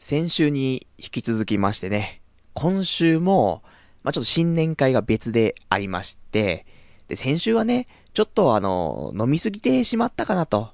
先週に引き続きましてね、今週も、まあ、ちょっと新年会が別でありまして、で、先週はね、ちょっとあの、飲みすぎてしまったかなと。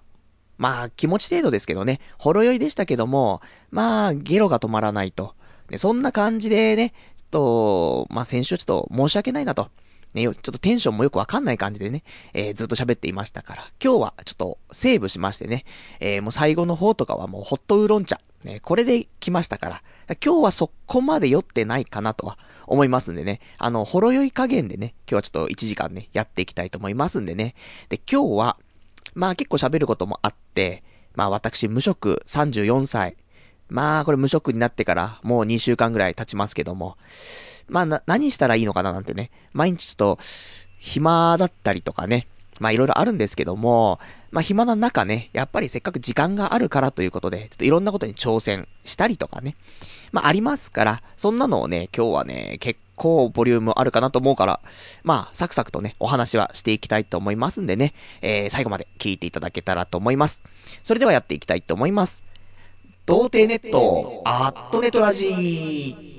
まあ、気持ち程度ですけどね、ほろ酔いでしたけども、まあ、ゲロが止まらないと。ね、そんな感じでね、ちょっと、まあ先週ちょっと申し訳ないなと。ね、ちょっとテンションもよくわかんない感じでね、えー、ずっと喋っていましたから、今日はちょっとセーブしましてね、えー、もう最後の方とかはもうホットウーロン茶、ね、これで来ましたから、今日はそこまで酔ってないかなとは思いますんでね、あの、ほろ酔い加減でね、今日はちょっと1時間ね、やっていきたいと思いますんでね。で、今日は、まあ結構喋ることもあって、まあ私無職34歳。まあこれ無職になってからもう2週間ぐらい経ちますけども、まあな、何したらいいのかななんてね、毎日ちょっと、暇だったりとかね、まあいろいろあるんですけども、まあ暇な中ね、やっぱりせっかく時間があるからということで、ちょっといろんなことに挑戦したりとかね、まあありますから、そんなのをね、今日はね、結構ボリュームあるかなと思うから、まあサクサクとね、お話はしていきたいと思いますんでね、えー、最後まで聞いていただけたらと思います。それではやっていきたいと思います。童貞ネット、アットネトラジー。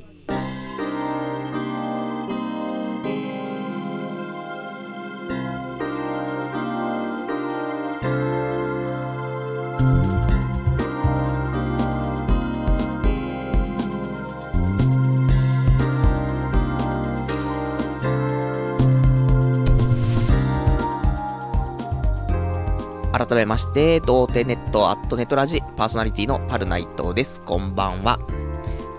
改めまして、童貞ネットアットネットラジパーソナリティのパルナイトです。こんばんは。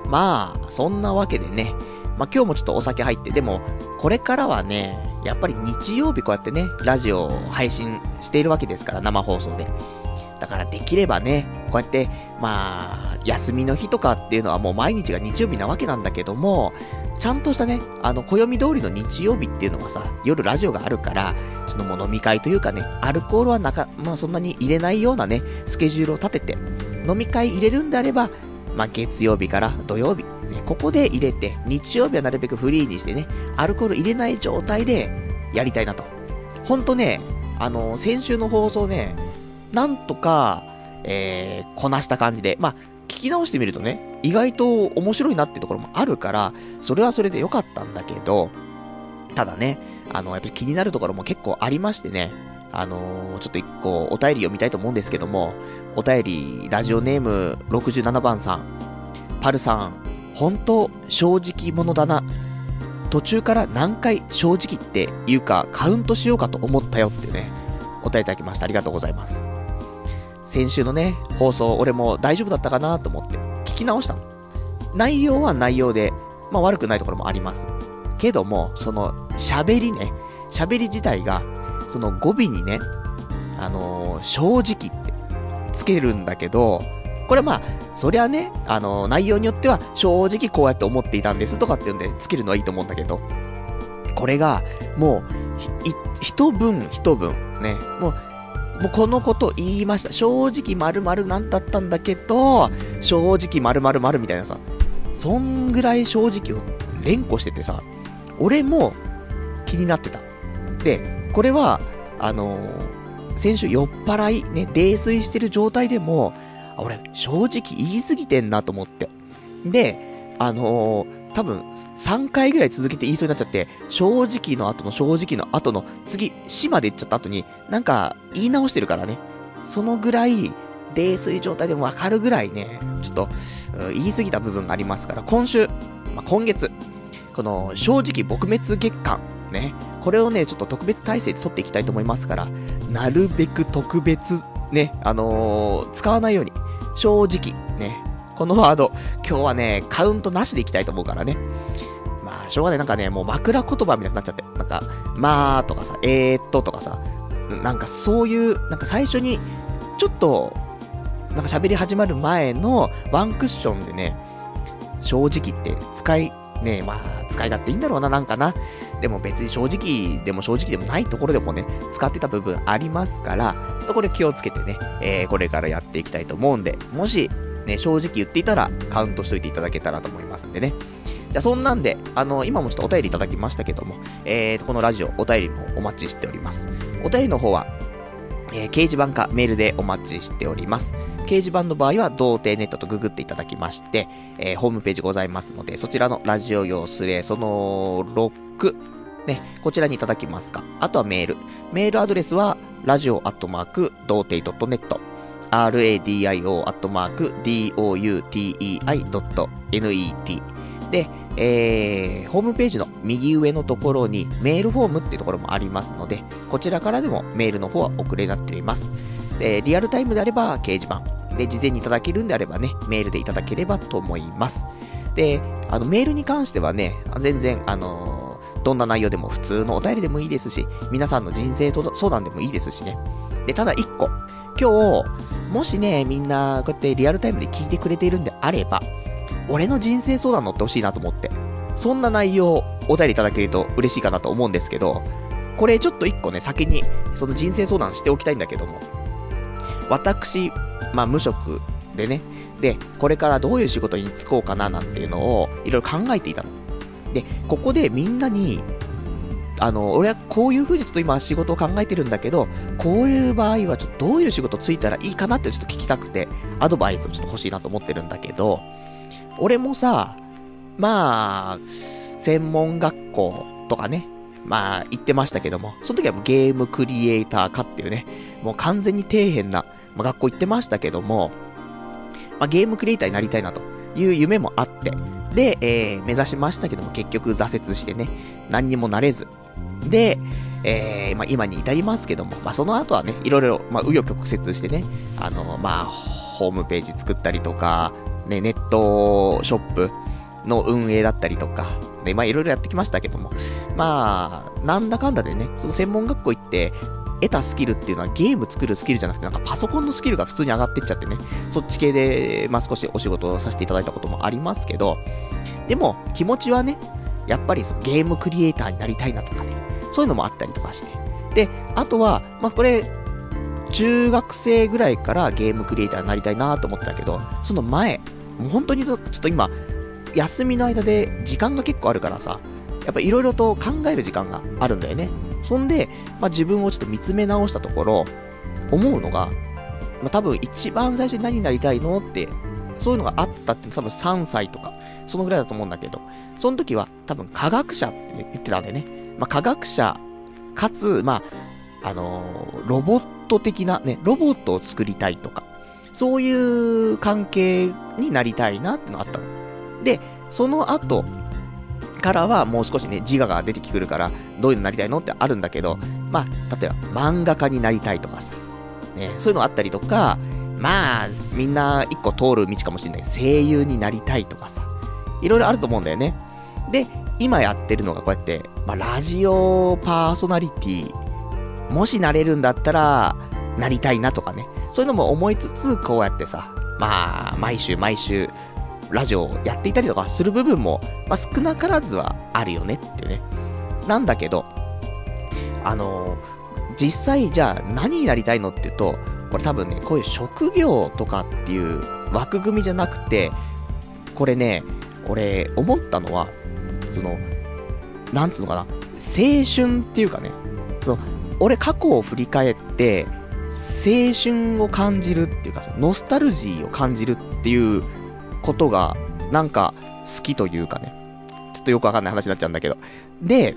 まあ、そんなわけでね、まあ今日もちょっとお酒入って、でも、これからはね、やっぱり日曜日こうやってね、ラジオを配信しているわけですから、生放送で。だからできればね、こうやって、まあ、休みの日とかっていうのはもう毎日が日曜日なわけなんだけども、ちゃんとしたね、あの、暦通りの日曜日っていうのがさ、夜ラジオがあるから、そのもう飲み会というかね、アルコールはなか、まあそんなに入れないようなね、スケジュールを立てて、飲み会入れるんであれば、まあ月曜日から土曜日、ね、ここで入れて、日曜日はなるべくフリーにしてね、アルコール入れない状態でやりたいなと。ほんとね、あの、先週の放送ね、なんとか、えー、こなした感じで、まあ、聞き直してみるとね、意外と面白いなっていうところもあるから、それはそれで良かったんだけど、ただね、あの、やっぱり気になるところも結構ありましてね、あのー、ちょっと一個お便り読みたいと思うんですけども、お便り、ラジオネーム67番さん、パルさん、本当正直者だな。途中から何回正直っていうかカウントしようかと思ったよってね、お便りいただきました。ありがとうございます。先週のね、放送、俺も大丈夫だったかなと思って、聞き直したの。内容は内容で、まあ悪くないところもあります。けども、その、喋りね、喋り自体が、その語尾にね、あのー、正直ってつけるんだけど、これまあ、そりゃね、あのー、内容によっては、正直こうやって思っていたんですとかっていうんで、つけるのはいいと思うんだけど、これが、もう、一文一文、ね、もう、もうこのこと言いました。正直〇〇なんだったんだけど、正直〇〇〇みたいなさ、そんぐらい正直を連呼しててさ、俺も気になってた。で、これは、あのー、先週酔っ払い、ね、泥酔してる状態でも、俺、正直言い過ぎてんなと思って。で、あのー、多分、3回ぐらい続けて言いそうになっちゃって、正直の後の正直の後の、次、死まで言っちゃった後に、なんか、言い直してるからね。そのぐらい、泥酔状態でもわかるぐらいね、ちょっと、言い過ぎた部分がありますから、今週、まあ、今月、この、正直撲滅月間、ね、これをね、ちょっと特別体制で取っていきたいと思いますから、なるべく特別、ね、あのー、使わないように、正直、ね、このワード、今日はね、カウントなしでいきたいと思うからね。まあ、しょうがない。なんかね、もう枕言葉みたいになっちゃって。なんか、まあとかさ、えーっととかさ、なんかそういう、なんか最初に、ちょっと、なんか喋り始まる前のワンクッションでね、正直言って使い、ねまあ、使い勝手いいんだろうな、なんかな。でも別に正直でも正直でもないところでもね、使ってた部分ありますから、ちょっとこれ気をつけてね、えー、これからやっていきたいと思うんで、もし、ね、正直言っていたらカウントしといていただけたらと思いますんでね。じゃあそんなんで、あの、今もちょっとお便りいただきましたけども、えー、このラジオ、お便りもお待ちしております。お便りの方は、えー、掲示板かメールでお待ちしております。掲示板の場合は、童貞ネットとググっていただきまして、えー、ホームページございますので、そちらのラジオ用スレ、その6、ね、こちらにいただきますか。あとはメール。メールアドレスは、ラジオアットマーク、童貞 .net。Radio アットマーク、doutei.net。で、えー、ホームページの右上のところにメールフォームっていうところもありますので、こちらからでもメールの方は送れになっています。で、リアルタイムであれば掲示板。で、事前にいただけるんであればね、メールでいただければと思います。で、あの、メールに関してはね、全然、あのー、どんな内容でも普通のお便りでもいいですし、皆さんの人生相談でもいいですしね。で、ただ一個、今日、もしね、みんな、こうやってリアルタイムで聞いてくれているんであれば、俺の人生相談乗ってほしいなと思って。そんな内容を、お便りいただけると嬉しいかなと思うんですけど、これちょっと一個ね、先に、その人生相談しておきたいんだけども、私、まあ無職でね、で、これからどういう仕事に就こうかななんていうのを、いろいろ考えていたの。で、ここでみんなに、あの、俺はこういう風にちょっと今仕事を考えてるんだけど、こういう場合はちょっとどういう仕事ついたらいいかなってちょっと聞きたくて、アドバイスをちょっと欲しいなと思ってるんだけど、俺もさ、まあ、専門学校とかね、まあ、行ってましたけども、その時はもうゲームクリエイターかっていうね、もう完全に底辺な、まあ、学校行ってましたけども、まあ、ゲームクリエイターになりたいなという夢もあって、で、えー、目指しましたけども、結局挫折してね、何にもなれず。で、えー、まあ、今に至りますけども、まあ、その後はね、いろいろ、まあ、紆余曲折してね、あの、まあ、ホームページ作ったりとか、ね、ネットショップの運営だったりとか、ね、まあいろいろやってきましたけども、まあ、なんだかんだでね、その専門学校行って、得たスキルっていうのはゲーム作るスキルじゃなくて、なんかパソコンのスキルが普通に上がってっちゃってね、そっち系で、まあ少しお仕事をさせていただいたこともありますけど、でも気持ちはね、やっぱりそのゲームクリエイターになりたいなとかね、そういうのもあったりとかして。で、あとは、まあこれ、中学生ぐらいからゲームクリエイターになりたいなと思ったけど、その前、もう本当にちょっと今、休みの間で時間が結構あるからさ、やっぱいろいろと考える時間があるんだよね。そんで、まあ、自分をちょっと見つめ直したところ、思うのが、まあ、多分一番最初に何になりたいのって、そういうのがあったって多分3歳とか、そのぐらいだと思うんだけど、その時は多分科学者って言ってたんだよね。まあ、科学者、かつ、まあ、あのー、ロボット的なね、ロボットを作りたいとか、そういう関係になりたいなってのがあったの。で、その後からはもう少しね、自我が出てくるから、どういうのになりたいのってあるんだけど、まあ、例えば漫画家になりたいとかさ、ね、そういうのあったりとか、まあ、みんな一個通る道かもしれない。声優になりたいとかさ、いろいろあると思うんだよね。で、今やってるのがこうやって、まあ、ラジオパーソナリティ、もしなれるんだったら、なりたいなとかね。そういうのも思いつつ、こうやってさ、まあ、毎週毎週、ラジオやっていたりとかする部分も、まあ、少なからずはあるよねっていうね。なんだけど、あのー、実際じゃあ何になりたいのって言うと、これ多分ね、こういう職業とかっていう枠組みじゃなくて、これね、俺思ったのは、その、なんつうのかな、青春っていうかね、その、俺過去を振り返って、青春を感じるっていうか、ノスタルジーを感じるっていうことが、なんか、好きというかね。ちょっとよくわかんない話になっちゃうんだけど。で、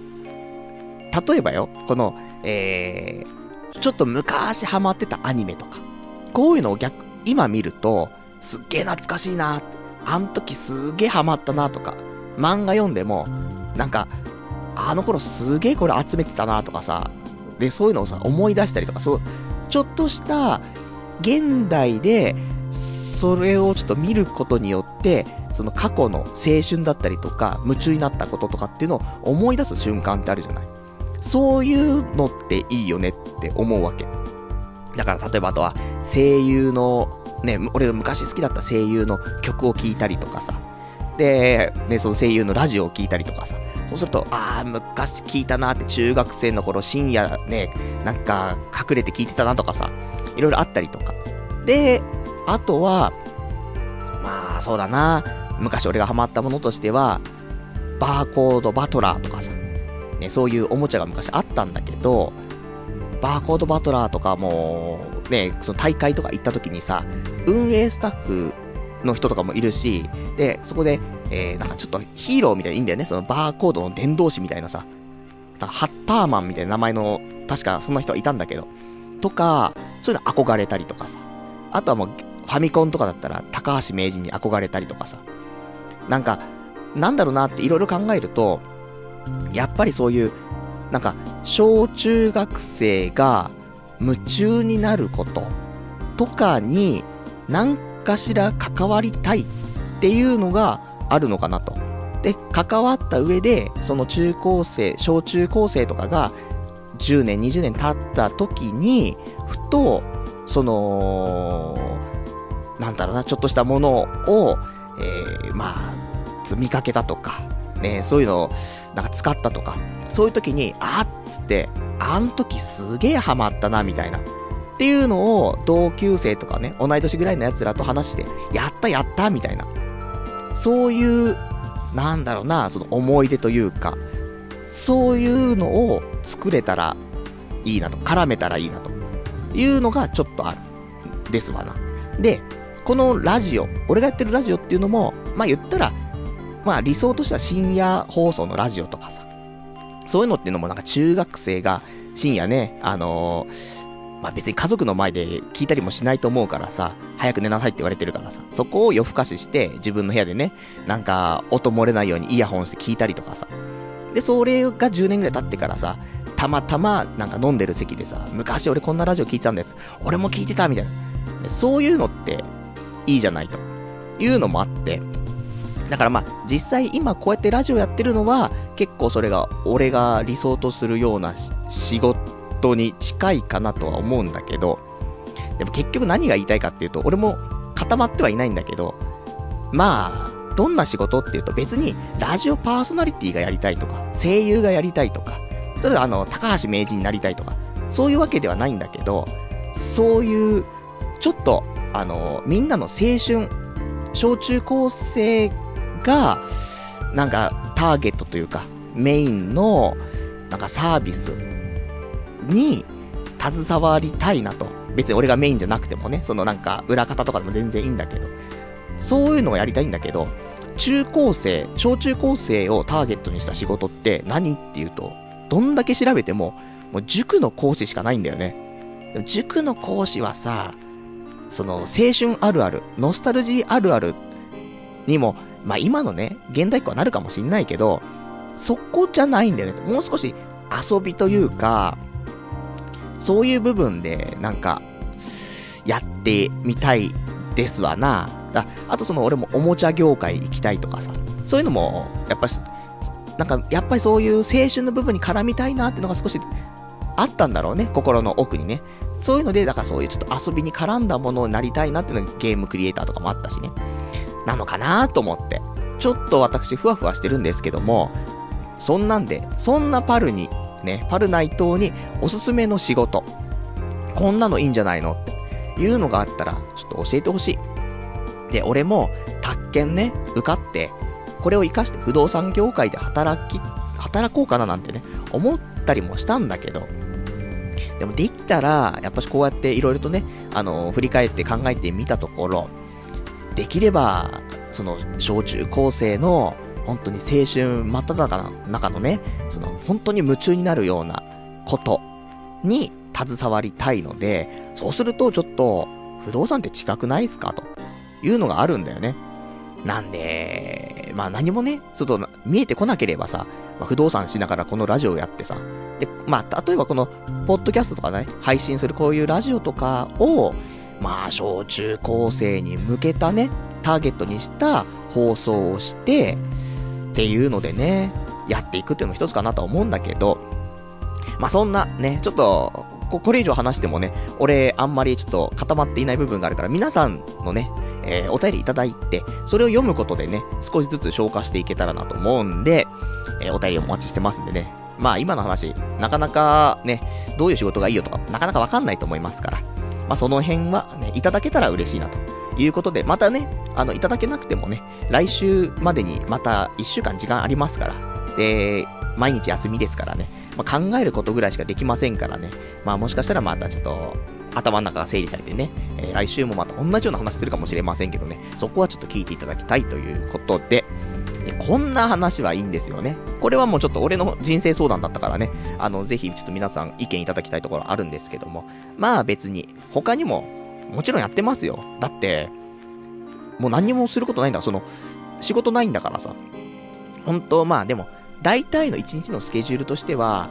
例えばよ、この、えー、ちょっと昔ハマってたアニメとか、こういうのを逆、今見ると、すっげえ懐かしいなあん時すっげえハマったなとか、漫画読んでも、なんか、あの頃すげえこれ集めてたなとかさ、で、そういうのをさ、思い出したりとか、そう、ちょっとした、現代で、それをちょっと見ることによって、その過去の青春だったりとか、夢中になったこととかっていうのを思い出す瞬間ってあるじゃない。そういうのっていいよねって思うわけ。だから例えばあとは、声優の、ね、俺が昔好きだった声優の曲を聴いたりとかさ。で、ね、その声優のラジオを聴いたりとかさ。そうすると、ああ、昔聞いたなって中学生の頃深夜ね、なんか隠れて聞いてたなとかさ。いろいろあったりとか。で、あとは、まあ、そうだな。昔俺がハマったものとしては、バーコードバトラーとかさ、ね、そういうおもちゃが昔あったんだけど、バーコードバトラーとかも、ね、その大会とか行った時にさ、運営スタッフの人とかもいるし、で、そこで、えー、なんかちょっとヒーローみたいないいんだよね。そのバーコードの伝道師みたいなさ、ハッターマンみたいな名前の、確かそんな人はいたんだけど、とか、そういうの憧れたりとかさ。あとはもう、ファミコンとかだったら、高橋名人に憧れたりとかさ。なんか、なんだろうなっていろいろ考えると、やっぱりそういう、なんか、小中学生が夢中になることとかに、何かしら関わりたいっていうのがあるのかなと。で、関わった上で、その中高生、小中高生とかが、10年、20年経った時に、ふと、その、なんだろうな、ちょっとしたものを、えー、まあ、見かけたとか、ね、そういうのを、なんか使ったとか、そういう時に、あっつって、あん時すげえハマったな、みたいな。っていうのを、同級生とかね、同い年ぐらいの奴らと話して、やったやったみたいな。そういうなんだろうな、その思い出というか、そういうのを作れたらいいなと、絡めたらいいなというのがちょっとある。ですわな。で、このラジオ、俺がやってるラジオっていうのも、まあ言ったら、まあ理想としては深夜放送のラジオとかさ、そういうのっていうのもなんか中学生が深夜ね、あのーまあ別に家族の前で聞いたりもしないと思うからさ、早く寝なさいって言われてるからさ、そこを夜更かしして自分の部屋でね、なんか音漏れないようにイヤホンして聞いたりとかさ。で、それが10年ぐらい経ってからさ、たまたまなんか飲んでる席でさ、昔俺こんなラジオ聞いてたんです。俺も聞いてたみたいな。そういうのっていいじゃないというのもあって、だからまあ実際今こうやってラジオやってるのは結構それが俺が理想とするような仕事トに近いかなとは思うんだけど、でも結局何が言いたいかっていうと、俺も固まってはいないんだけど、まあ、どんな仕事っていうと別にラジオパーソナリティがやりたいとか、声優がやりたいとか、それはあの、高橋名人になりたいとか、そういうわけではないんだけど、そういう、ちょっと、あの、みんなの青春、小中高生が、なんか、ターゲットというか、メインの、なんかサービスに携わりたいなと。別に俺がメインじゃなくてもね、そのなんか裏方とかでも全然いいんだけど、そういうのをやりたいんだけど、中高生、小中高生をターゲットにした仕事って何っていうと、どんだけ調べても、もう塾の講師しかないんだよね。でも塾の講師はさ、その青春あるある、ノスタルジーあるあるにも、まあ今のね、現代っ子はなるかもしんないけど、そこじゃないんだよね。もう少し遊びというか、そういう部分で、なんか、やってみたいですわな。ああとその俺もおもちゃ業界行きたいとかさ、そういうのも、やっぱなんか、やっぱりそういう青春の部分に絡みたいなってのが少しあったんだろうね、心の奥にね。そういうので、だからそういうちょっと遊びに絡んだものになりたいなっていうのがゲームクリエイターとかもあったしね。なのかなと思って。ちょっと私ふわふわしてるんですけども、そんなんで、そんなパルにね、パルナイトにおすすめの仕事、こんなのいいんじゃないの？っていうのがあったら、ちょっと教えてほしい。で、俺も、宅建ね、受かって、これを活かして不動産業界で働き、働こうかななんてね、思ったりもしたんだけど、でもできたら、やっぱしこうやっていろいろとね、あの、振り返って考えてみたところ、できれば、その、小中高生の本当に青春真っ只中の中のね、その本当に夢中になるようなことに携わりたいので、そうするとちょっと不動産って近くないっすかというのがあるんだよね。なんで、まあ何もね、ちょっと見えてこなければさ、まあ、不動産しながらこのラジオをやってさ、で、まあ例えばこの、ポッドキャストとかね、配信するこういうラジオとかを、まあ小中高生に向けたね、ターゲットにした放送をして、っていうのでね、やっていくっていうのも一つかなとは思うんだけど、まあ、そんなね、ちょっと、これ以上話してもね、俺あんまりちょっと固まっていない部分があるから、皆さんのね、えー、お便りいただいて、それを読むことでね、少しずつ消化していけたらなと思うんで、えー、お便りお待ちしてますんでね。まあ今の話、なかなかね、どういう仕事がいいよとか、なかなかわかんないと思いますから、まあその辺はね、いただけたら嬉しいなということで、またね、あの、いただけなくてもね、来週までにまた1週間時間ありますから。で、毎日休みですからね。まあ、考えることぐらいしかできませんからね。まあもしかしたらまたちょっと、頭の中が整理されてね、えー、来週もまた同じような話するかもしれませんけどね、そこはちょっと聞いていただきたいということで、こんな話はいいんですよね。これはもうちょっと俺の人生相談だったからね、あの、ぜひちょっと皆さん意見いただきたいところあるんですけども、まあ別に、他にも、もちろんやってますよ。だって、もう何もすることないんだ。その、仕事ないんだからさ。本当まあでも、大体の1日のスケジュールとしては、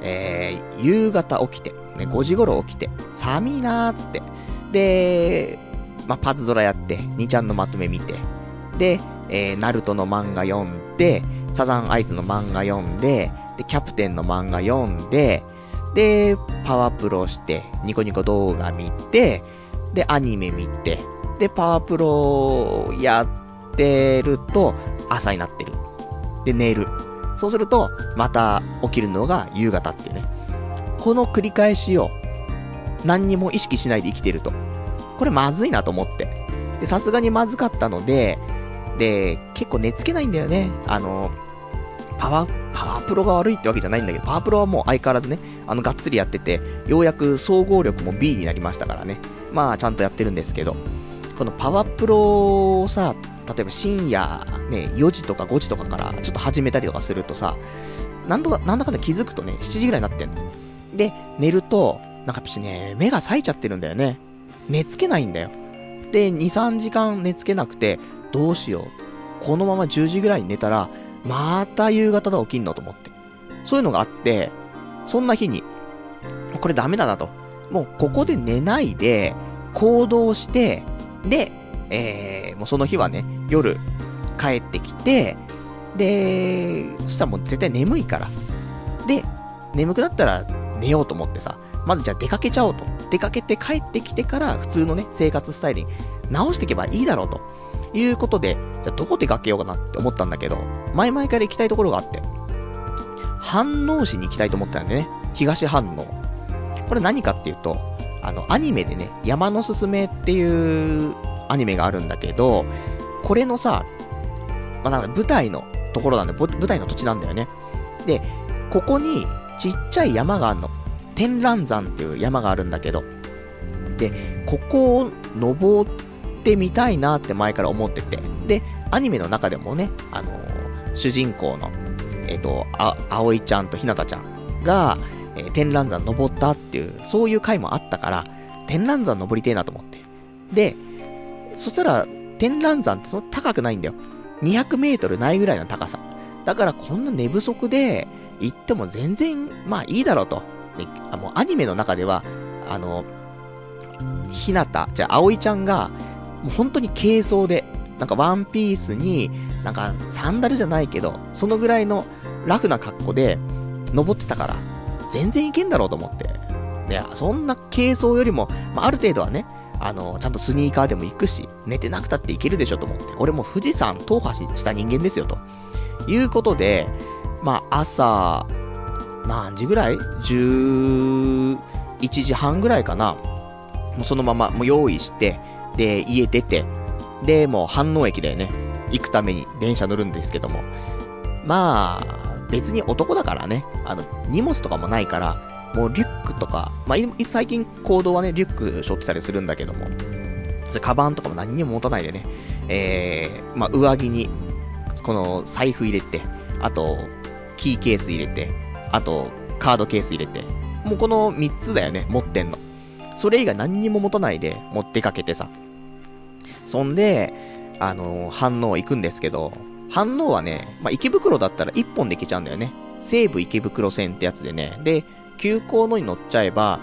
えー、夕方起きて、ね、5時頃起きて、寒いなーっつって。で、まあ、パズドラやって、2ちゃんのまとめ見て、で、えー、ナルトの漫画読んで、サザンアイズの漫画読んで、で、キャプテンの漫画読んで、で、パワープロして、ニコニコ動画見て、で、アニメ見て、で、パワープロやってると、朝になってる。で、寝る。そうすると、また起きるのが夕方ってね。この繰り返しを、何にも意識しないで生きてると。これまずいなと思って。さすがにまずかったので、で、結構寝つけないんだよね。あの、パワー、パワープロが悪いってわけじゃないんだけど、パワープロはもう相変わらずね、あの、がっつりやってて、ようやく総合力も B になりましたからね。まあ、ちゃんとやってるんですけど、このパワープロをさ、例えば深夜、ね、4時とか5時とかからちょっと始めたりとかするとさ、なんとか、なんだかんだ気づくとね、7時ぐらいになってんの。で、寝ると、なんかやっぱしね、目が冴えちゃってるんだよね。寝つけないんだよ。で、2、3時間寝つけなくて、どうしよう。このまま10時ぐらいに寝たら、また夕方だ起きんのと思って。そういうのがあって、そんな日に、これダメだなと。もうここで寝ないで、行動して、で、えー、もうその日はね、夜帰ってきて、で、そしたらもう絶対眠いから。で、眠くなったら寝ようと思ってさ、まずじゃあ出かけちゃおうと。出かけて帰ってきてから普通のね、生活スタイルに直していけばいいだろうと。いうことで、じゃあどこ出かけようかなって思ったんだけど、前々から行きたいところがあって、飯能市に行きたいと思ったんでね、東飯能。これ何かっていうと、あの、アニメでね、山のすすめっていうアニメがあるんだけど、これのさ、まあ、なんか舞台のところなんで、舞台の土地なんだよね。で、ここにちっちゃい山があるの。天覧山っていう山があるんだけど、で、ここを登ってみたいなって前から思ってて、で、アニメの中でもね、あのー、主人公の、えっ、ー、と、あ、葵ちゃんとひなたちゃんが、えー、天覧山登ったっていう、そういう回もあったから、天覧山登りてえなと思って。で、そしたら、天覧山ってそんな高くないんだよ。200メートルないぐらいの高さ。だからこんな寝不足で行っても全然、まあいいだろうと。で、あの、アニメの中では、あの、ひなた、じゃあ、葵ちゃんが、もう本当に軽装で、なんかワンピースに、なんかサンダルじゃないけど、そのぐらいのラフな格好で、登ってたから、全然いけんだろうと思って。で、そんな軽装よりも、まあ、ある程度はね、あの、ちゃんとスニーカーでも行くし、寝てなくたっていけるでしょと思って。俺も富士山踏破した人間ですよ、ということで、まあ、朝、何時ぐらい ?11 時半ぐらいかな。もうそのまま、もう用意して、で、家出て、で、もう飯能駅だよね。行くために電車乗るんですけども。まあ、別に男だからね、あの、荷物とかもないから、もうリュックとか、まあ、最近行動はね、リュック背負ってたりするんだけども、それカバンとかも何にも持たないでね、えー、まあ、上着に、この財布入れて、あと、キーケース入れて、あと、カードケース入れて、もうこの3つだよね、持ってんの。それ以外何にも持たないで持ってかけてさ。そんで、あのー、反応行くんですけど、反応はね、まあ、池袋だったら1本で行けちゃうんだよね。西武池袋線ってやつでね。で、急行のに乗っちゃえば、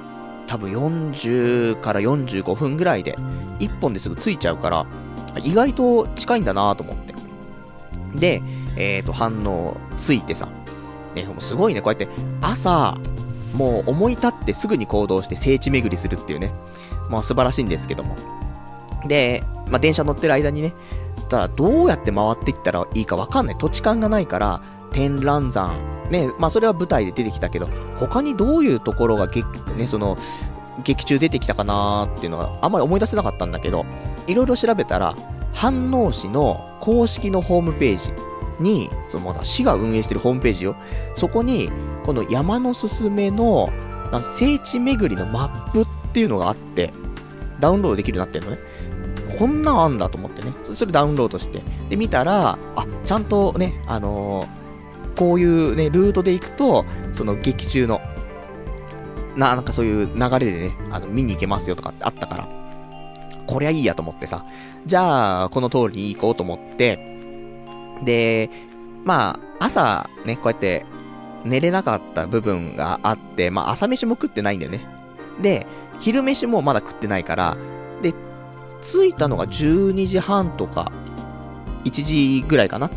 多分40から45分ぐらいで、1本ですぐ着いちゃうから、意外と近いんだなと思って。で、えっ、ー、と、反応ついてさ、ね、もうすごいね、こうやって朝、もう思い立ってすぐに行動して聖地巡りするっていうね、まあ素晴らしいんですけども。で、まあ電車乗ってる間にね、ただどうやって回っていったらいいかわかんない。土地勘がないから、天覧山、ね、まあそれは舞台で出てきたけど、他にどういうところが劇、ね、その、劇中出てきたかなーっていうのはあんまり思い出せなかったんだけど、いろいろ調べたら、飯能市の公式のホームページに、そのまだ市が運営してるホームページよ。そこに、この山のすすめの、聖地巡りのマップっていうのがあって、ダウンロードできるようになってんのね。こんなんあんだと思ってね。それダウンロードして。で、見たら、あ、ちゃんとね、あのー、こういうね、ルートで行くと、その劇中の、な、なんかそういう流れでね、あの、見に行けますよとかってあったから、こりゃいいやと思ってさ、じゃあ、この通りに行こうと思って、で、まあ、朝ね、こうやって寝れなかった部分があって、まあ朝飯も食ってないんだよね。で、昼飯もまだ食ってないから、で、着いたのが12時半とか、1時ぐらいかな？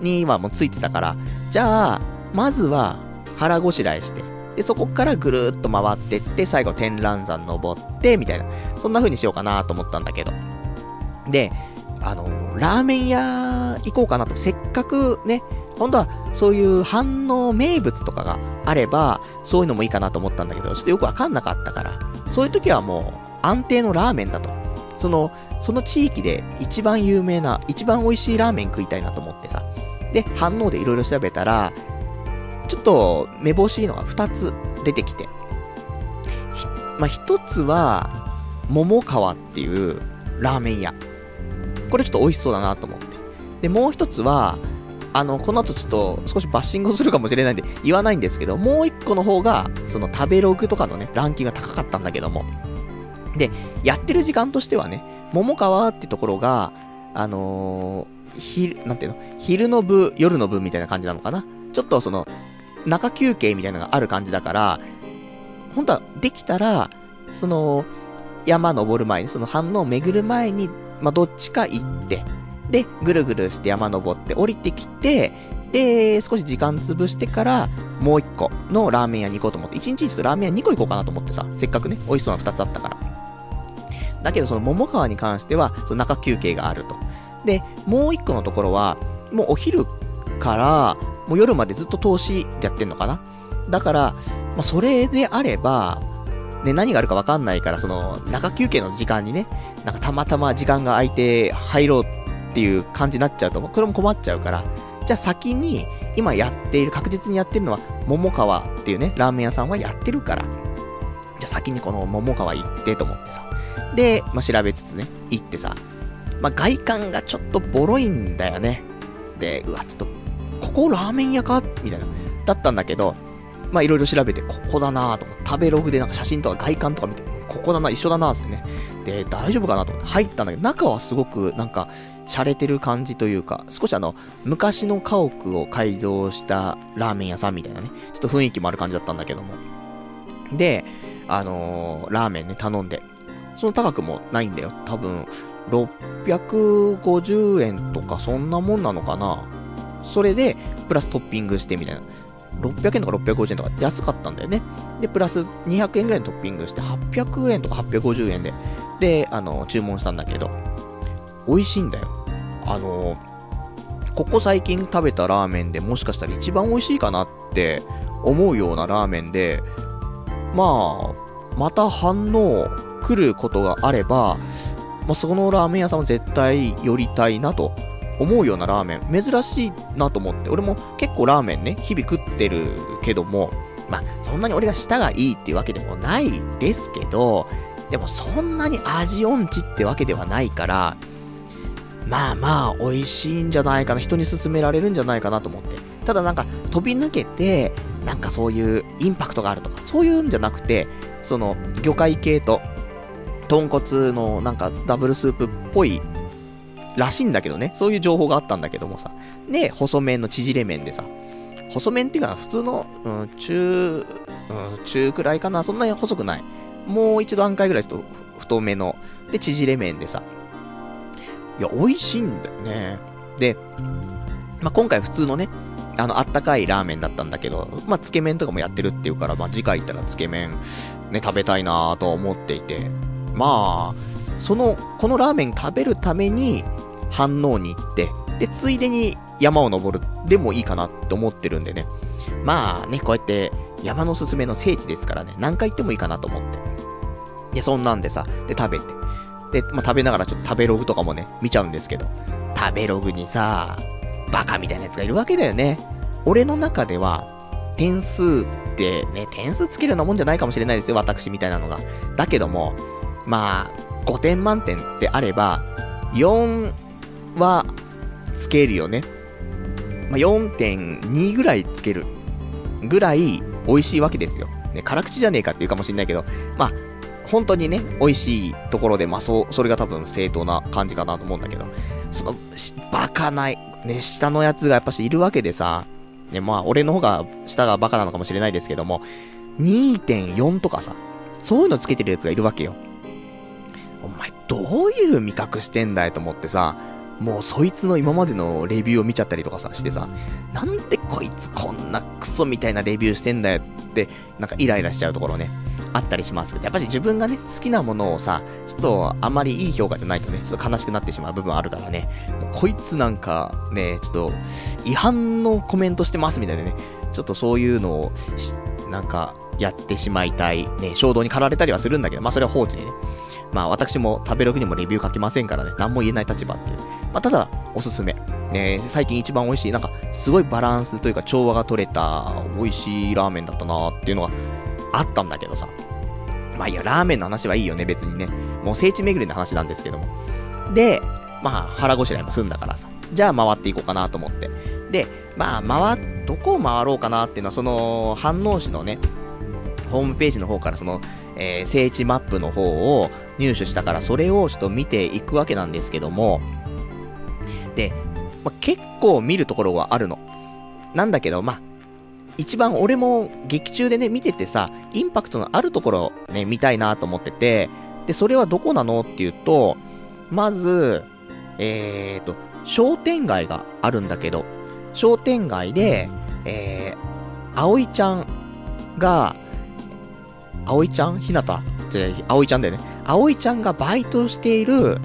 にはもう着いてたから、じゃあ、まずは腹ごしらえして、で、そこからぐるーっと回ってって、最後天覧山登って、みたいな、そんな風にしようかなと思ったんだけど。で、あのラーメン屋行こうかなと。せっかくね、本当はそういう反応名物とかがあれば、そういうのもいいかなと思ったんだけど、ちょっとよくわかんなかったから、そういう時はもう安定のラーメンだと。その、その地域で一番有名な、一番美味しいラーメン食いたいなと思ってさ。で、反応でいろいろ調べたら、ちょっと、めぼしいのが2つ出てきて。まあ、1つは、桃川っていうラーメン屋。これちょっと美味しそうだなと思って。で、もう1つは、あの、この後ちょっと少しバッシングするかもしれないんで言わないんですけど、もう1個の方が、その食べログとかのね、ランキングが高かったんだけども。で、やってる時間としてはね、桃川ってところが、あのー、昼、なんていうの昼の部、夜の部みたいな感じなのかなちょっとその、中休憩みたいなのがある感じだから、本当はできたら、その、山登る前に、その反応を巡る前に、まあ、どっちか行って、で、ぐるぐるして山登って降りてきて、で、少し時間潰してから、もう一個のラーメン屋に行こうと思って、一日ちょっとラーメン屋2個行こうかなと思ってさ、せっかくね、美味しそうな2つあったから。だけどその桃川に関しては、その中休憩があると。で、もう一個のところは、もうお昼から、もう夜までずっと投資でやってんのかなだから、まあ、それであれば、ね、何があるかわかんないから、その、中休憩の時間にね、なんかたまたま時間が空いて入ろうっていう感じになっちゃうと、これも困っちゃうから、じゃあ先に、今やっている、確実にやってるのは、桃川っていうね、ラーメン屋さんはやってるから、じゃあ先にこの桃川行ってと思ってさ。で、まあ、調べつつね、行ってさ、まあ、外観がちょっとボロいんだよね。で、うわ、ちょっと、ここラーメン屋か？みたいな。だったんだけど、まあ、いろいろ調べて、ここだなと思って、食べログでなんか写真とか外観とか見て、ここだな、一緒だなってね。で、大丈夫かなと思って入ったんだけど、中はすごくなんか、洒落てる感じというか、少しあの、昔の家屋を改造したラーメン屋さんみたいなね、ちょっと雰囲気もある感じだったんだけども。で、あのー、ラーメンね、頼んで。その高くもないんだよ。多分、650円とかそんなもんなのかな。それで、プラストッピングしてみたいな。600円とか650円とか安かったんだよね。で、プラス200円ぐらいのトッピングして800円とか850円で、で、あの、注文したんだけど、美味しいんだよ。あの、ここ最近食べたラーメンでもしかしたら一番美味しいかなって思うようなラーメンで、まあ、また反応来ることがあれば、まあ、そのラーメン屋さんは絶対寄りたいなと思うようなラーメン、珍しいなと思って、俺も結構ラーメンね、日々食ってるけども、まあ、そんなに俺が舌がいいっていうわけでもないですけど、でもそんなに味音痴ってわけではないから、まあまあ、美味しいんじゃないかな、人に勧められるんじゃないかなと思って。ただなんか、飛び抜けて、なんかそういうインパクトがあるとか、そういうんじゃなくて、その、魚介系と、豚骨のなんかダブルスープっぽいらしいんだけどね。そういう情報があったんだけどもさ。で、細麺の縮れ麺でさ。細麺っていうか、普通の、うん、中、うん、中くらいかな。そんなに細くない。もう一段階ぐらいちょっと太めの。で、縮れ麺でさ。いや、美味しいんだよね。で、まあ、今回普通のね、あの、あったかいラーメンだったんだけど、まあ、つけ麺とかもやってるっていうから、まあ、次回行ったらつけ麺、ね、食べたいなと思っていて、まあ、その、このラーメン食べるために、反応に行って、で、ついでに山を登るでもいいかなって思ってるんでね。まあね、こうやって山のすすめの聖地ですからね、何回行ってもいいかなと思って。で、そんなんでさ、で、食べて。で、まあ、食べながらちょっと食べログとかもね、見ちゃうんですけど、食べログにさ、バカみたいなやつがいるわけだよね。俺の中では、点数ってね、点数つけるようなもんじゃないかもしれないですよ、私みたいなのが。だけども、まあ、5点満点ってあれば、4はつけるよね。まあ、4.2ぐらいつけるぐらい美味しいわけですよ。ね、辛口じゃねえかっていうかもしんないけど、まあ、本当にね、美味しいところで、まあそう、それが多分正当な感じかなと思うんだけど、その、バカない、ね、下のやつがやっぱしいるわけでさ、ね、まあ俺の方が下がバカなのかもしれないですけども、2.4とかさ、そういうのつけてるやつがいるわけよ。お前、どういう味覚してんだよと思ってさ、もうそいつの今までのレビューを見ちゃったりとかさ、してさ、なんでこいつこんなクソみたいなレビューしてんだよって、なんかイライラしちゃうところね、あったりしますけど、やっぱり自分がね、好きなものをさ、ちょっとあまりいい評価じゃないとね、ちょっと悲しくなってしまう部分あるからね、もうこいつなんかね、ちょっと違反のコメントしてますみたいなね、ちょっとそういうのを、なんか、やってしまいたい、ね、衝動に駆られたりはするんだけど、まあそれは放置でね。まあ私も食べログにもレビュー書きませんからね、何も言えない立場っていう。まあ、ただ、おすすめ。ね、最近一番美味しい、なんか、すごいバランスというか調和が取れた美味しいラーメンだったなっていうのがあったんだけどさ。まあいいや、ラーメンの話はいいよね、別にね。もう聖地巡りの話なんですけども。で、まあ腹ごしらえも済んだからさ。じゃあ回っていこうかなと思って。で、まあ回、どこを回ろうかなっていうのは、その、飯能市のね、ホームページの方からその、えー、聖地マップの方を入手したから、それをちょっと見ていくわけなんですけども、で、ま、結構見るところはあるの。なんだけど、まあ、一番俺も劇中でね、見ててさ、インパクトのあるところね、見たいなと思ってて、で、それはどこなのっていうと、まず、えーと、商店街があるんだけど、商店街で、えー、葵ちゃんが、葵ちゃん？ひなた？じゃ葵ちゃんだよね。葵ちゃんがバイトしている、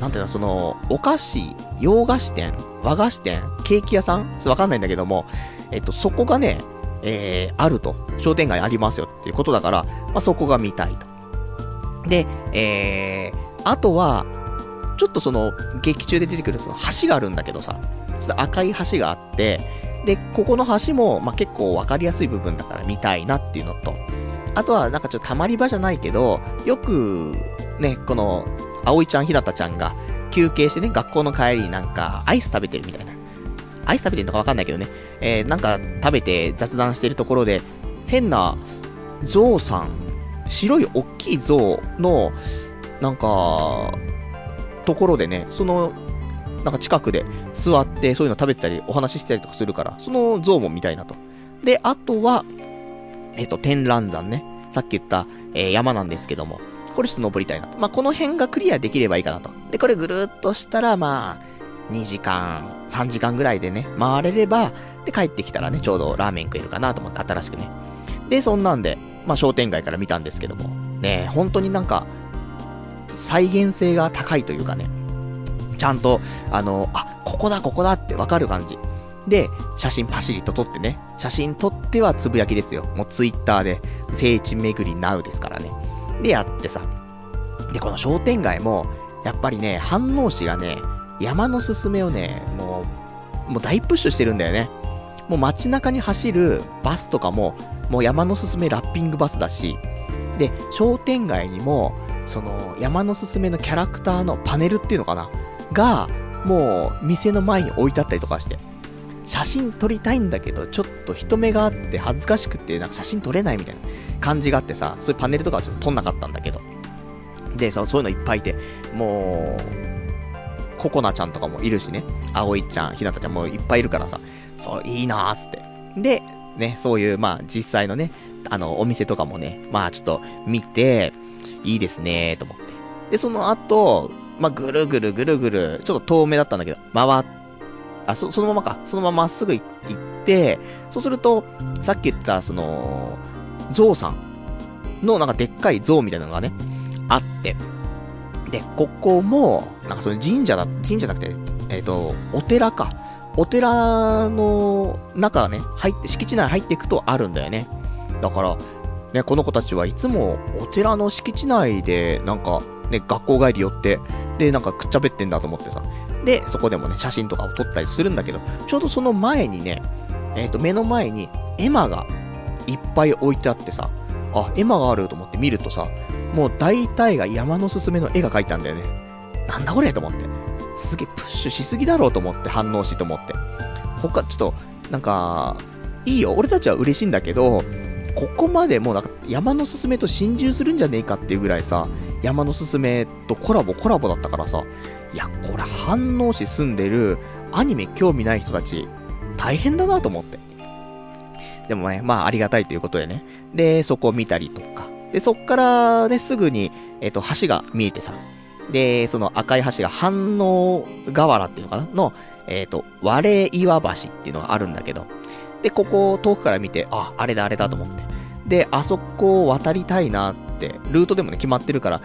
なんていうの、その、お菓子、洋菓子店、和菓子店、ケーキ屋さん？わかんないんだけども、えっと、そこがね、えー、あると。商店街ありますよっていうことだから、まあ、そこが見たいと。で、えー、あとは、ちょっとその、劇中で出てくるその橋があるんだけどさ、ちょっと赤い橋があって、で、ここの橋も、まあ、結構わかりやすい部分だから見たいなっていうのと、あとはなんかちょっとたまり場じゃないけど、よく、ね、この、葵ちゃん、ひなたちゃんが休憩してね、学校の帰りになんかアイス食べてるみたいな。アイス食べてるのかわかんないけどね、えー、なんか食べて雑談してるところで、変なゾウさん、白い大きいゾウの、なんか、ところでね、その、なんか近くで座ってそういうの食べたりお話ししたりとかするから、そのゾウも見たいなと。で、あとは、えっ、と、天覧山ね。さっき言った、えー、山なんですけども、これちょっと登りたいなと。まあ、この辺がクリアできればいいかなと。で、これぐるっとしたら、まあ、2時間、3時間ぐらいでね、回れれば、で、帰ってきたらね、ちょうどラーメン食えるかなと思って、新しくね。で、そんなんで、まあ、商店街から見たんですけども、ね、本当になんか、再現性が高いというかね、ちゃんと、あの、あ、ここだ、ここだってわかる感じ。で、写真パシリと撮ってね、写真撮ってはつぶやきですよ。もうツイッターで、聖地巡り NOW ですからね。で、やってさ。で、この商店街も、やっぱりね、飯能市がね、山のすすめをね、もう、もう大プッシュしてるんだよね。もう街中に走るバスとかも、もう山のすすめラッピングバスだし、で、商店街にも、その、山のすすめのキャラクターのパネルっていうのかな？が、もう、店の前に置いてあったりとかして。写真撮りたいんだけど、ちょっと人目があって恥ずかしくて、なんか写真撮れないみたいな感じがあってさ、そういうパネルとかはちょっと撮んなかったんだけど。で、そうそういうのいっぱいいて、もう、ココナちゃんとかもいるしね、葵ちゃん、ひなたちゃんもいっぱいいるからさ、そういいなーっつって。で、ね、そういう、まあ、実際のね、あの、お店とかもね、まあ、ちょっと見て、いいですねーと思って。で、その後、まあ、ぐるぐるぐるぐる、ちょっと遠目だったんだけど、回っあ、そ、そのままか。そのまままっすぐ行って、そうすると、さっき言った、その、ゾウさんのなんかでっかいゾウみたいなのがね、あって。で、ここも、なんかその神社だ、神社じゃなくて、えっ、ー、と、お寺か。お寺の中ね、入って、敷地内入っていくとあるんだよね。だから、ね、この子たちはいつもお寺の敷地内で、なんか、ね、学校帰り寄って、で、なんかくっちゃべってんだと思ってさ。で、そこでもね、写真とかを撮ったりするんだけど、ちょうどその前にね、えっ、ー、と、目の前に絵馬がいっぱい置いてあってさ、あ、絵馬があると思って見るとさ、もう大体が山のすすめの絵が描いたんだよね。なんだこれ？と思って。すげえプッシュしすぎだろうと思って反応しと思って。他、ちょっと、なんか、いいよ、俺たちは嬉しいんだけど、ここまでもうなんか山のすすめと心中するんじゃねえかっていうぐらいさ、山のすすめとコラボコラボだったからさ、や、これ反応し住んでるアニメ興味ない人たち、大変だなと思って。でもね、まあありがたいということでね。で、そこを見たりとか。で、そっからね、すぐに、えっ、と、橋が見えてさ。で、その赤い橋が反応河原っていうのかな？の、えっ、と、割れ岩橋っていうのがあるんだけど。で、ここを遠くから見て、あ、あれだあれだと思って。で、あそこを渡りたいなって、ルートでもね、決まってるから、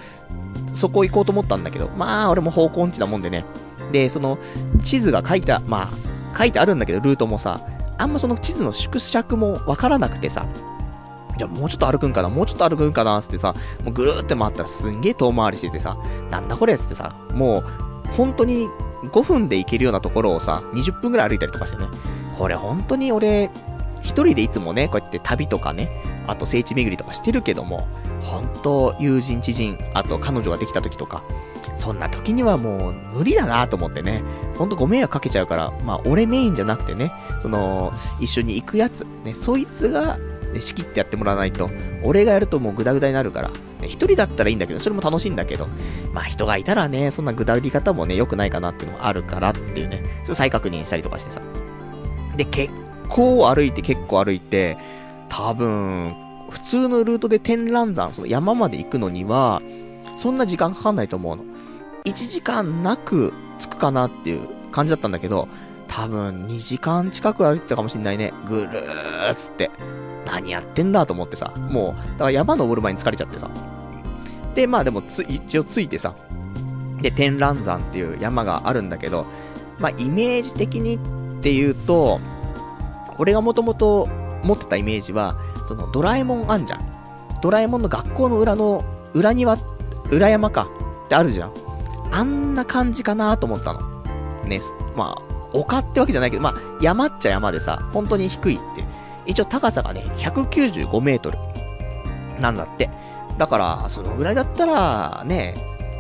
そこ行こうと思ったんだけど、まあ、俺も方向音痴なもんでね。で、その、地図が書いた、まあ、書いてあるんだけど、ルートもさ、あんまその地図の縮尺もわからなくてさ、じゃあもうちょっと歩くんかなもうちょっと歩くんかなつってさ、もうぐるーって回ったらすんげえ遠回りしててさ、なんだこれつってさ、もう、本当に5分で行けるようなところをさ、20分くらい歩いたりとかしてね。これ本当に俺、一人でいつもね、こうやって旅とかね、あと聖地巡りとかしてるけども、本当友人知人、あと彼女ができた時とか、そんな時にはもう無理だなと思ってね、ほんとご迷惑かけちゃうから、まあ俺メインじゃなくてね、その、一緒に行くやつ、ね、そいつが、ね、仕切ってやってもらわないと、俺がやるともうグダグダになるから、ね、一人だったらいいんだけど、それも楽しいんだけど、まあ人がいたらね、そんなグダ売り方もね、良くないかなっていうのもあるからっていうね、それ再確認したりとかしてさ。で、結構歩いて結構歩いて、多分、普通のルートで天覧山、その山まで行くのには、そんな時間かかんないと思うの。1時間なく着くかなっていう感じだったんだけど、多分2時間近く歩いてたかもしんないね。ぐるーっつって。何やってんだと思ってさ。もう、だから山登る前に疲れちゃってさ。で、まあでもつ、一応着いてさ。で、天覧山っていう山があるんだけど、まあイメージ的にっていうと、俺がもともと持ってたイメージは、そのドラえもんあんじゃん。ドラえもんの学校の裏の、裏庭、裏山かってあるじゃん。あんな感じかなと思ったの。ね、まあ、丘ってわけじゃないけど、まあ、山っちゃ山でさ、本当に低いって。一応高さがね、195メートル。なんだって。だから、そのぐらいだったら、ね、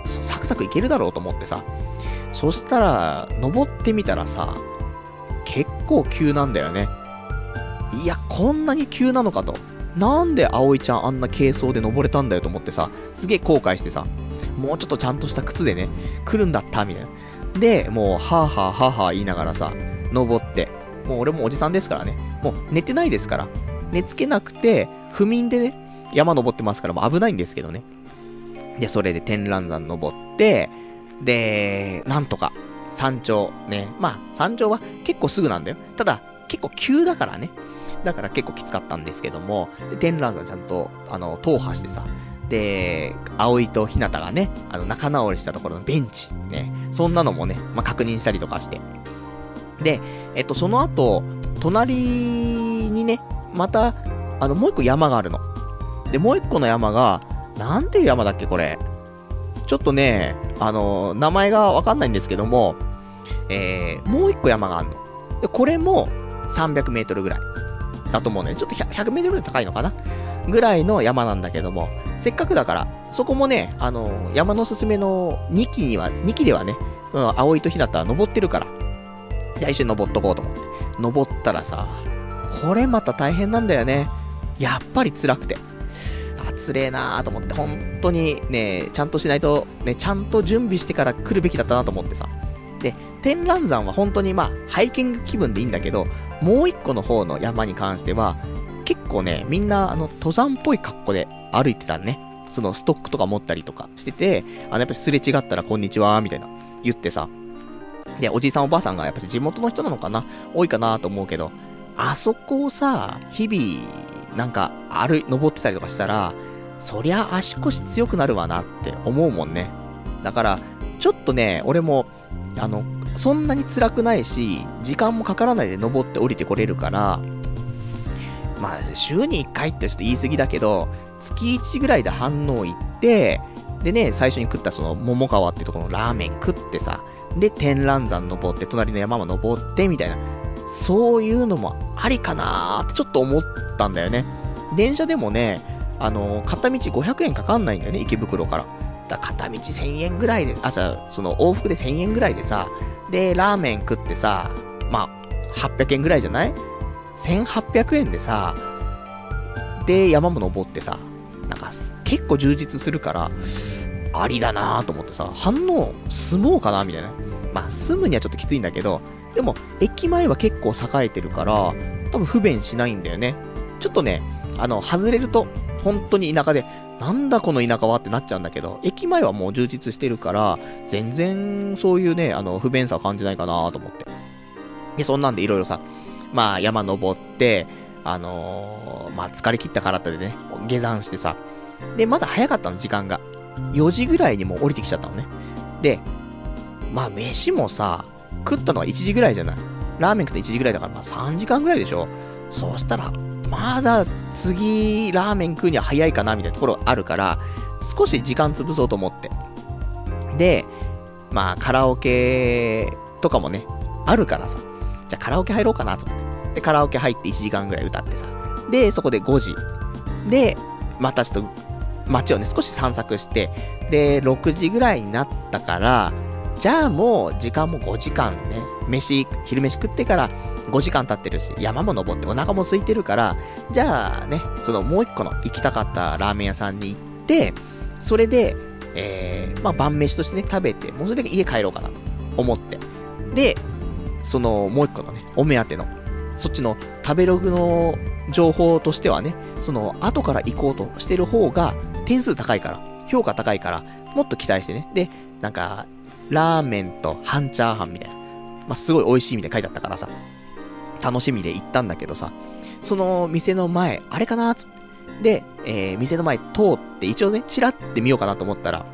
サクサクいけるだろうと思ってさ。そしたら、登ってみたらさ、結構急なんだよね。いや、こんなに急なのかと。なんで葵ちゃんあんな軽装で登れたんだよと思ってさ、すげえ後悔してさ、もうちょっとちゃんとした靴でね、来るんだった、みたいな。で、もう、はぁはぁはぁはぁ言いながらさ、登って、もう俺もおじさんですからね、もう寝てないですから、寝つけなくて、不眠でね、山登ってますからもう危ないんですけどね。で、それで天覧山登って、で、なんとか、山頂、ね。まあ、山頂は結構すぐなんだよ。ただ、結構急だからね。だから結構きつかったんですけども、で、天覧山ちゃんと、あの、踏破してさ、で、葵と日向がね、あの、仲直りしたところのベンチ、ね、そんなのもね、まあ、確認したりとかして。で、えっと、その後、隣にね、また、あの、もう一個山があるの。で、もう一個の山が、なんていう山だっけ、これ。ちょっとね、あの、名前がわかんないんですけども、えー、もう一個山があるの。で、これも300メートルぐらい。だと思うね。ちょっと 100, 100メートル高いのかな？ぐらいの山なんだけども、せっかくだから、そこもね、あの、山のすすめの2期には、2期ではね、その葵と日向は登ってるから、じゃあ一緒に登っとこうと思って。登ったらさ、これまた大変なんだよね。やっぱり辛くて。あ、つれえなーと思って、本当にね、ちゃんとしないと、ね、ちゃんと準備してから来るべきだったなと思ってさ。で、天覧山は本当にまあ、ハイキング気分でいいんだけど、もう一個の方の山に関しては、結構ね、みんな、あの、登山っぽい格好で歩いてたね。そのストックとか持ったりとかしてて、あの、やっぱりすれ違ったらこんにちは、みたいな、言ってさ。で、おじいさんおばあさんがやっぱり地元の人なのかな？多いかなと思うけど、あそこをさ、日々、なんか、歩い、登ってたりとかしたら、そりゃ足腰強くなるわなって思うもんね。だから、ちょっとね、俺も、あの、そんなに辛くないし、時間もかからないで登って降りてこれるから、まあ、週に1回ってちょっと言い過ぎだけど、月1ぐらいで反応行って、でね、最初に食ったその桃川ってところのラーメン食ってさ、で、天覧山登って、隣の山も登って、みたいな。そういうのもありかなーってちょっと思ったんだよね。電車でもね、あのー、片道500円かかんないんだよね、池袋から。だ片道1000円ぐらいで、あ、さ、その往復で1000円ぐらいでさ、で、ラーメン食ってさ、まあ、800円ぐらいじゃない ?1800 円でさ、で、山も登ってさ、なんか、結構充実するから、ありだなぁと思ってさ、反応、住もうかなみたいな。まあ、住むにはちょっときついんだけど、でも、駅前は結構栄えてるから、多分不便しないんだよね。ちょっとね、あの、外れると、本当に田舎で、なんだこの田舎はってなっちゃうんだけど、駅前はもう充実してるから、全然そういうね、あの、不便さを感じないかなと思って。で、そんなんでいろいろさ、まあ山登って、あのー、まあ疲れ切ったからってでね、下山してさ、で、まだ早かったの、時間が。4時ぐらいにもう降りてきちゃったのね。で、まあ飯もさ、食ったのは1時ぐらいじゃない。ラーメン食った1時ぐらいだから、まあ3時間ぐらいでしょ。そうしたら、まだ次、ラーメン食うには早いかな、みたいなところあるから、少し時間潰そうと思って。で、まあカラオケとかもね、あるからさ。じゃあカラオケ入ろうかな、と思って。で、カラオケ入って1時間ぐらい歌ってさ。で、そこで5時。で、またちょっと、街をね、少し散策して、で、6時ぐらいになったから、じゃあもう、時間も5時間ね、飯、昼飯食ってから、5時間経ってるし、山も登ってお腹も空いてるから、じゃあね、そのもう一個の行きたかったラーメン屋さんに行って、それで、えー、まあ晩飯としてね、食べて、もうそれで家帰ろうかなと思って。で、そのもう一個のね、お目当ての、そっちの食べログの情報としてはね、その後から行こうとしてる方が点数高いから、評価高いから、もっと期待してね。で、なんか、ラーメンと半チャーハンみたいな。まあ、すごい美味しいみたいな書いてあったからさ、楽しみで行ったんだけどさ、その店の前、あれかな？で、えー、店の前通って一応ね、チラって見ようかなと思ったら、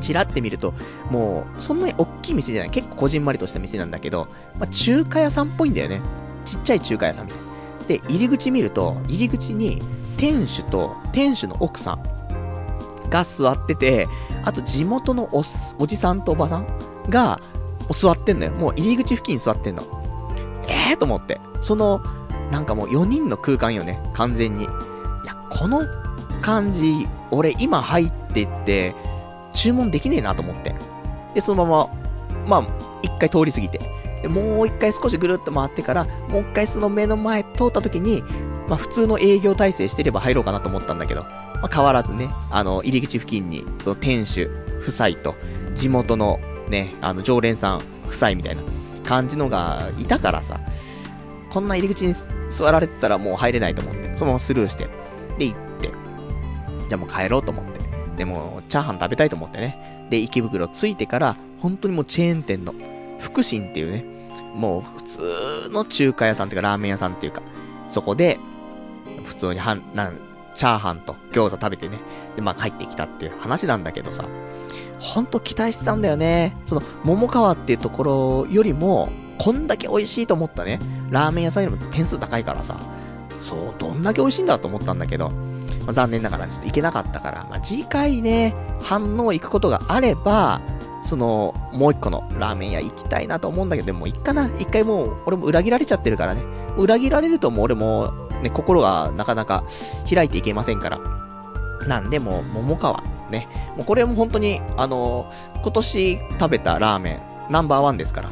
チラって見ると、もう、そんなに大きい店じゃない。結構こじんまりとした店なんだけど、まあ、中華屋さんっぽいんだよね。ちっちゃい中華屋さんみたいな。で、入り口見ると、入り口に、店主と店主の奥さんが座ってて、あと地元のおおじさんとおばさんが座ってんのよ。もう入り口付近に座ってんの。えー、と思って。その、なんかもう4人の空間よね。完全に。いや、この感じ、俺今入ってって、注文できねえなと思って。で、そのまま、まあ、一回通り過ぎて。で、もう一回少しぐるっと回ってから、もう一回その目の前通った時に、まあ普通の営業体制してれば入ろうかなと思ったんだけど、まあ変わらずね、あの、入り口付近に、その店主夫妻と、地元のね、あの、常連さん夫妻みたいな感じのがいたからさ、こんな入り口に座られてたらもう入れないと思って、そのままスルーして、で行って、じゃあもう帰ろうと思って、でも、チャーハン食べたいと思ってね、で、池袋着いてから、本当にもうチェーン店の、福神っていうね、もう普通の中華屋さんっていうかラーメン屋さんっていうか、そこで、普通にはん、なん、チャーハンと餃子食べてね、で、まあ帰ってきたっていう話なんだけどさ、ほんと期待してたんだよね。その、桃川っていうところよりも、こんだけ美味しいと思ったね、ラーメン屋さんよりも点数高いからさ、そう、どんだけ美味しいんだと思ったんだけど、まあ、残念ながらちょっと行けなかったから、まあ、次回ね、反応行くことがあれば、その、もう一個のラーメン屋行きたいなと思うんだけど、でもいっかな。一回もう、俺も裏切られちゃってるからね。裏切られるともう俺も、ね、心がなかなか開いていけませんから。なんで、も、桃川。ね。もうこれも本当に、あの、今年食べたラーメン、ナンバーワンですから。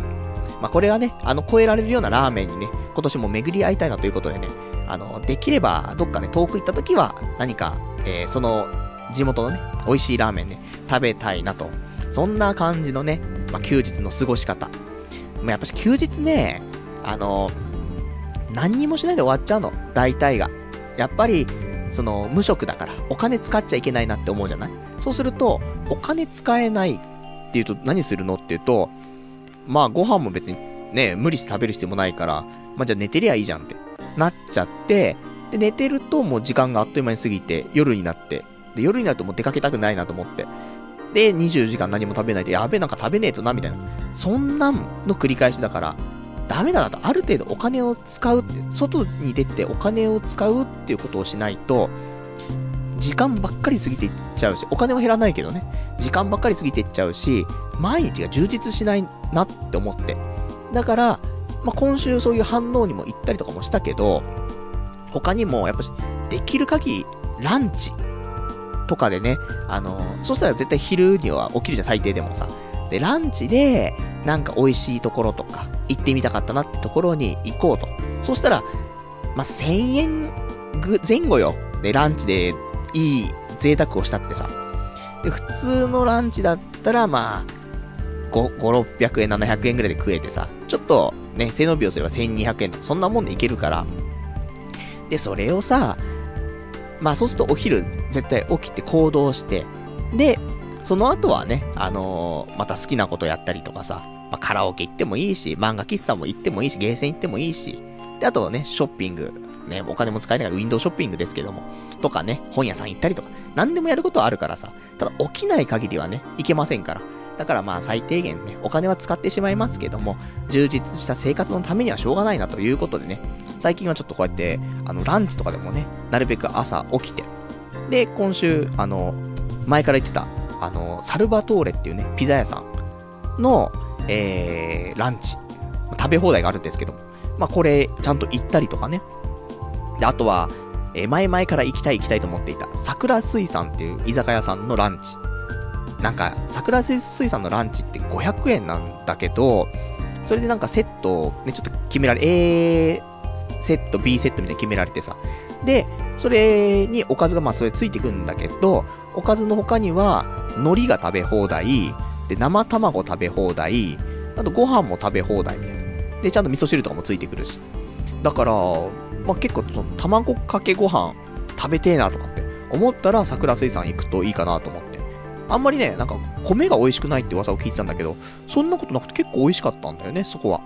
まあ、これがね、あの、超えられるようなラーメンにね、今年も巡り合いたいなということでね、あの、できれば、どっかね、遠く行った時は、何か、えー、その、地元のね、美味しいラーメンね、食べたいなとそんな感じのね、まあ、休日の過ごし方。まあ、やっぱし休日ね、あの、何にもしないで終わっちゃうの。大体が。やっぱり、その、無職だから、お金使っちゃいけないなって思うじゃない？そうすると、お金使えないっていうと何するの？っていうと、まあご飯も別にね、無理して食べる必要もないから、まあじゃあ寝てりゃいいじゃんってなっちゃって、で、寝てるともう時間があっという間に過ぎて、夜になって、で、夜になるともう出かけたくないなと思って、で、24時間何も食べないで、やべえ、なんか食べねえとな、みたいな。そんなんの繰り返しだから、ダメだなと。ある程度お金を使うって、外に出てお金を使うっていうことをしないと、時間ばっかり過ぎていっちゃうし、お金は減らないけどね、時間ばっかり過ぎていっちゃうし、毎日が充実しないなって思って。だから、まあ、今週そういう反応にも行ったりとかもしたけど、他にも、やっぱできる限り、ランチとかでね、あのー、そしたら絶対昼には起きるじゃん、最低でもさ。で、ランチで、なんか美味しいところとか、行ってみたかったなってところに行こうと。そしたら、まあ、1000円前後よ。で、ランチでいい贅沢をしたってさ。で、普通のランチだったら、まあ、5、600円、700円ぐらいで食えてさ、ちょっとね、背伸びをすれば1200円とか、そんなもんでいけるから。で、それをさ、まあそうするとお昼絶対起きて行動して、で、その後はね、あのー、また好きなことやったりとかさ、まあ、カラオケ行ってもいいし、漫画喫茶も行ってもいいし、ゲーセン行ってもいいし、で、あとね、ショッピング、ね、お金も使えないからウィンドウショッピングですけども、とかね、本屋さん行ったりとか、何でもやることはあるからさ、ただ起きない限りはね、行けませんから。だからまあ最低限ね、お金は使ってしまいますけども、充実した生活のためにはしょうがないなということでね、最近はちょっとこうやって、あの、ランチとかでもね、なるべく朝起きて、で、今週、あの、前から言ってた、あの、サルバトーレっていうね、ピザ屋さんの、えー、ランチ、食べ放題があるんですけども、まあこれ、ちゃんと行ったりとかね、で、あとは、えー、前々から行きたい行きたいと思っていた、桜水産っていう居酒屋さんのランチ。なんか、桜水産のランチって500円なんだけど、それでなんかセットをね、ちょっと決められ、A セット、B セットみたいに決められてさ。で、それにおかずがまあそれついてくんだけど、おかずの他には、海苔が食べ放題、で、生卵食べ放題、あとご飯も食べ放題みたいな。で、ちゃんと味噌汁とかもついてくるし。だから、まあ、結構その卵かけご飯食べてえなとかって思ったら桜水産行くといいかなと思って。あんまりね、なんか米が美味しくないって噂を聞いてたんだけど、そんなことなくて結構美味しかったんだよね、そこは。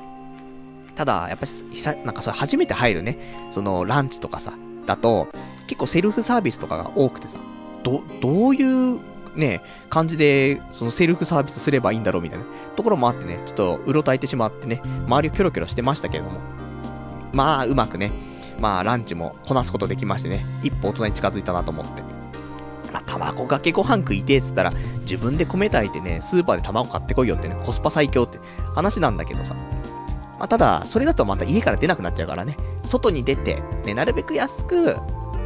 ただ、やっぱり、なんかそれ初めて入るね、そのランチとかさ、だと、結構セルフサービスとかが多くてさ、ど、どういうね、感じで、そのセルフサービスすればいいんだろうみたいなところもあってね、ちょっとうろたえてしまってね、周りをキョロキョロしてましたけれども。まあ、うまくね、まあ、ランチもこなすことできましてね、一歩大人に近づいたなと思って。まあ、卵かけご飯食いてえっつったら、自分で米炊いてね、スーパーで卵買ってこいよってね、コスパ最強って話なんだけどさ。まあ、ただ、それだとまた家から出なくなっちゃうからね、外に出て、ね、なるべく安く、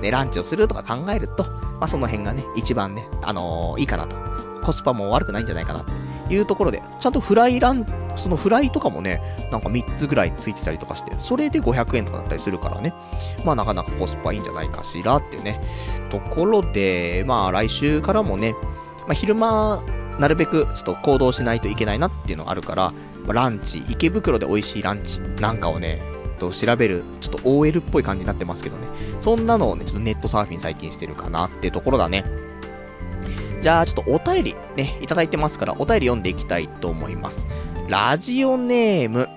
ね、ランチをするとか考えると、まあ、その辺がね、一番ね、あのー、いいかなと。コスパも悪くないんじゃないかな、というところで、ちゃんとフライラン、そのフライとかもね、なんか3つぐらいついてたりとかして、それで500円とかだったりするからね、まあなかなかコスパいいんじゃないかしらっていうね、ところで、まあ来週からもね、まあ昼間、なるべくちょっと行動しないといけないなっていうのがあるから、ま、ランチ、池袋で美味しいランチなんかをね、と調べる、ちょっと OL っぽい感じになってますけどね。そんなのをね、ちょっとネットサーフィン最近してるかなっていうところだね。じゃあ、ちょっとお便りね、いただいてますから、お便り読んでいきたいと思います。ラジオネーム、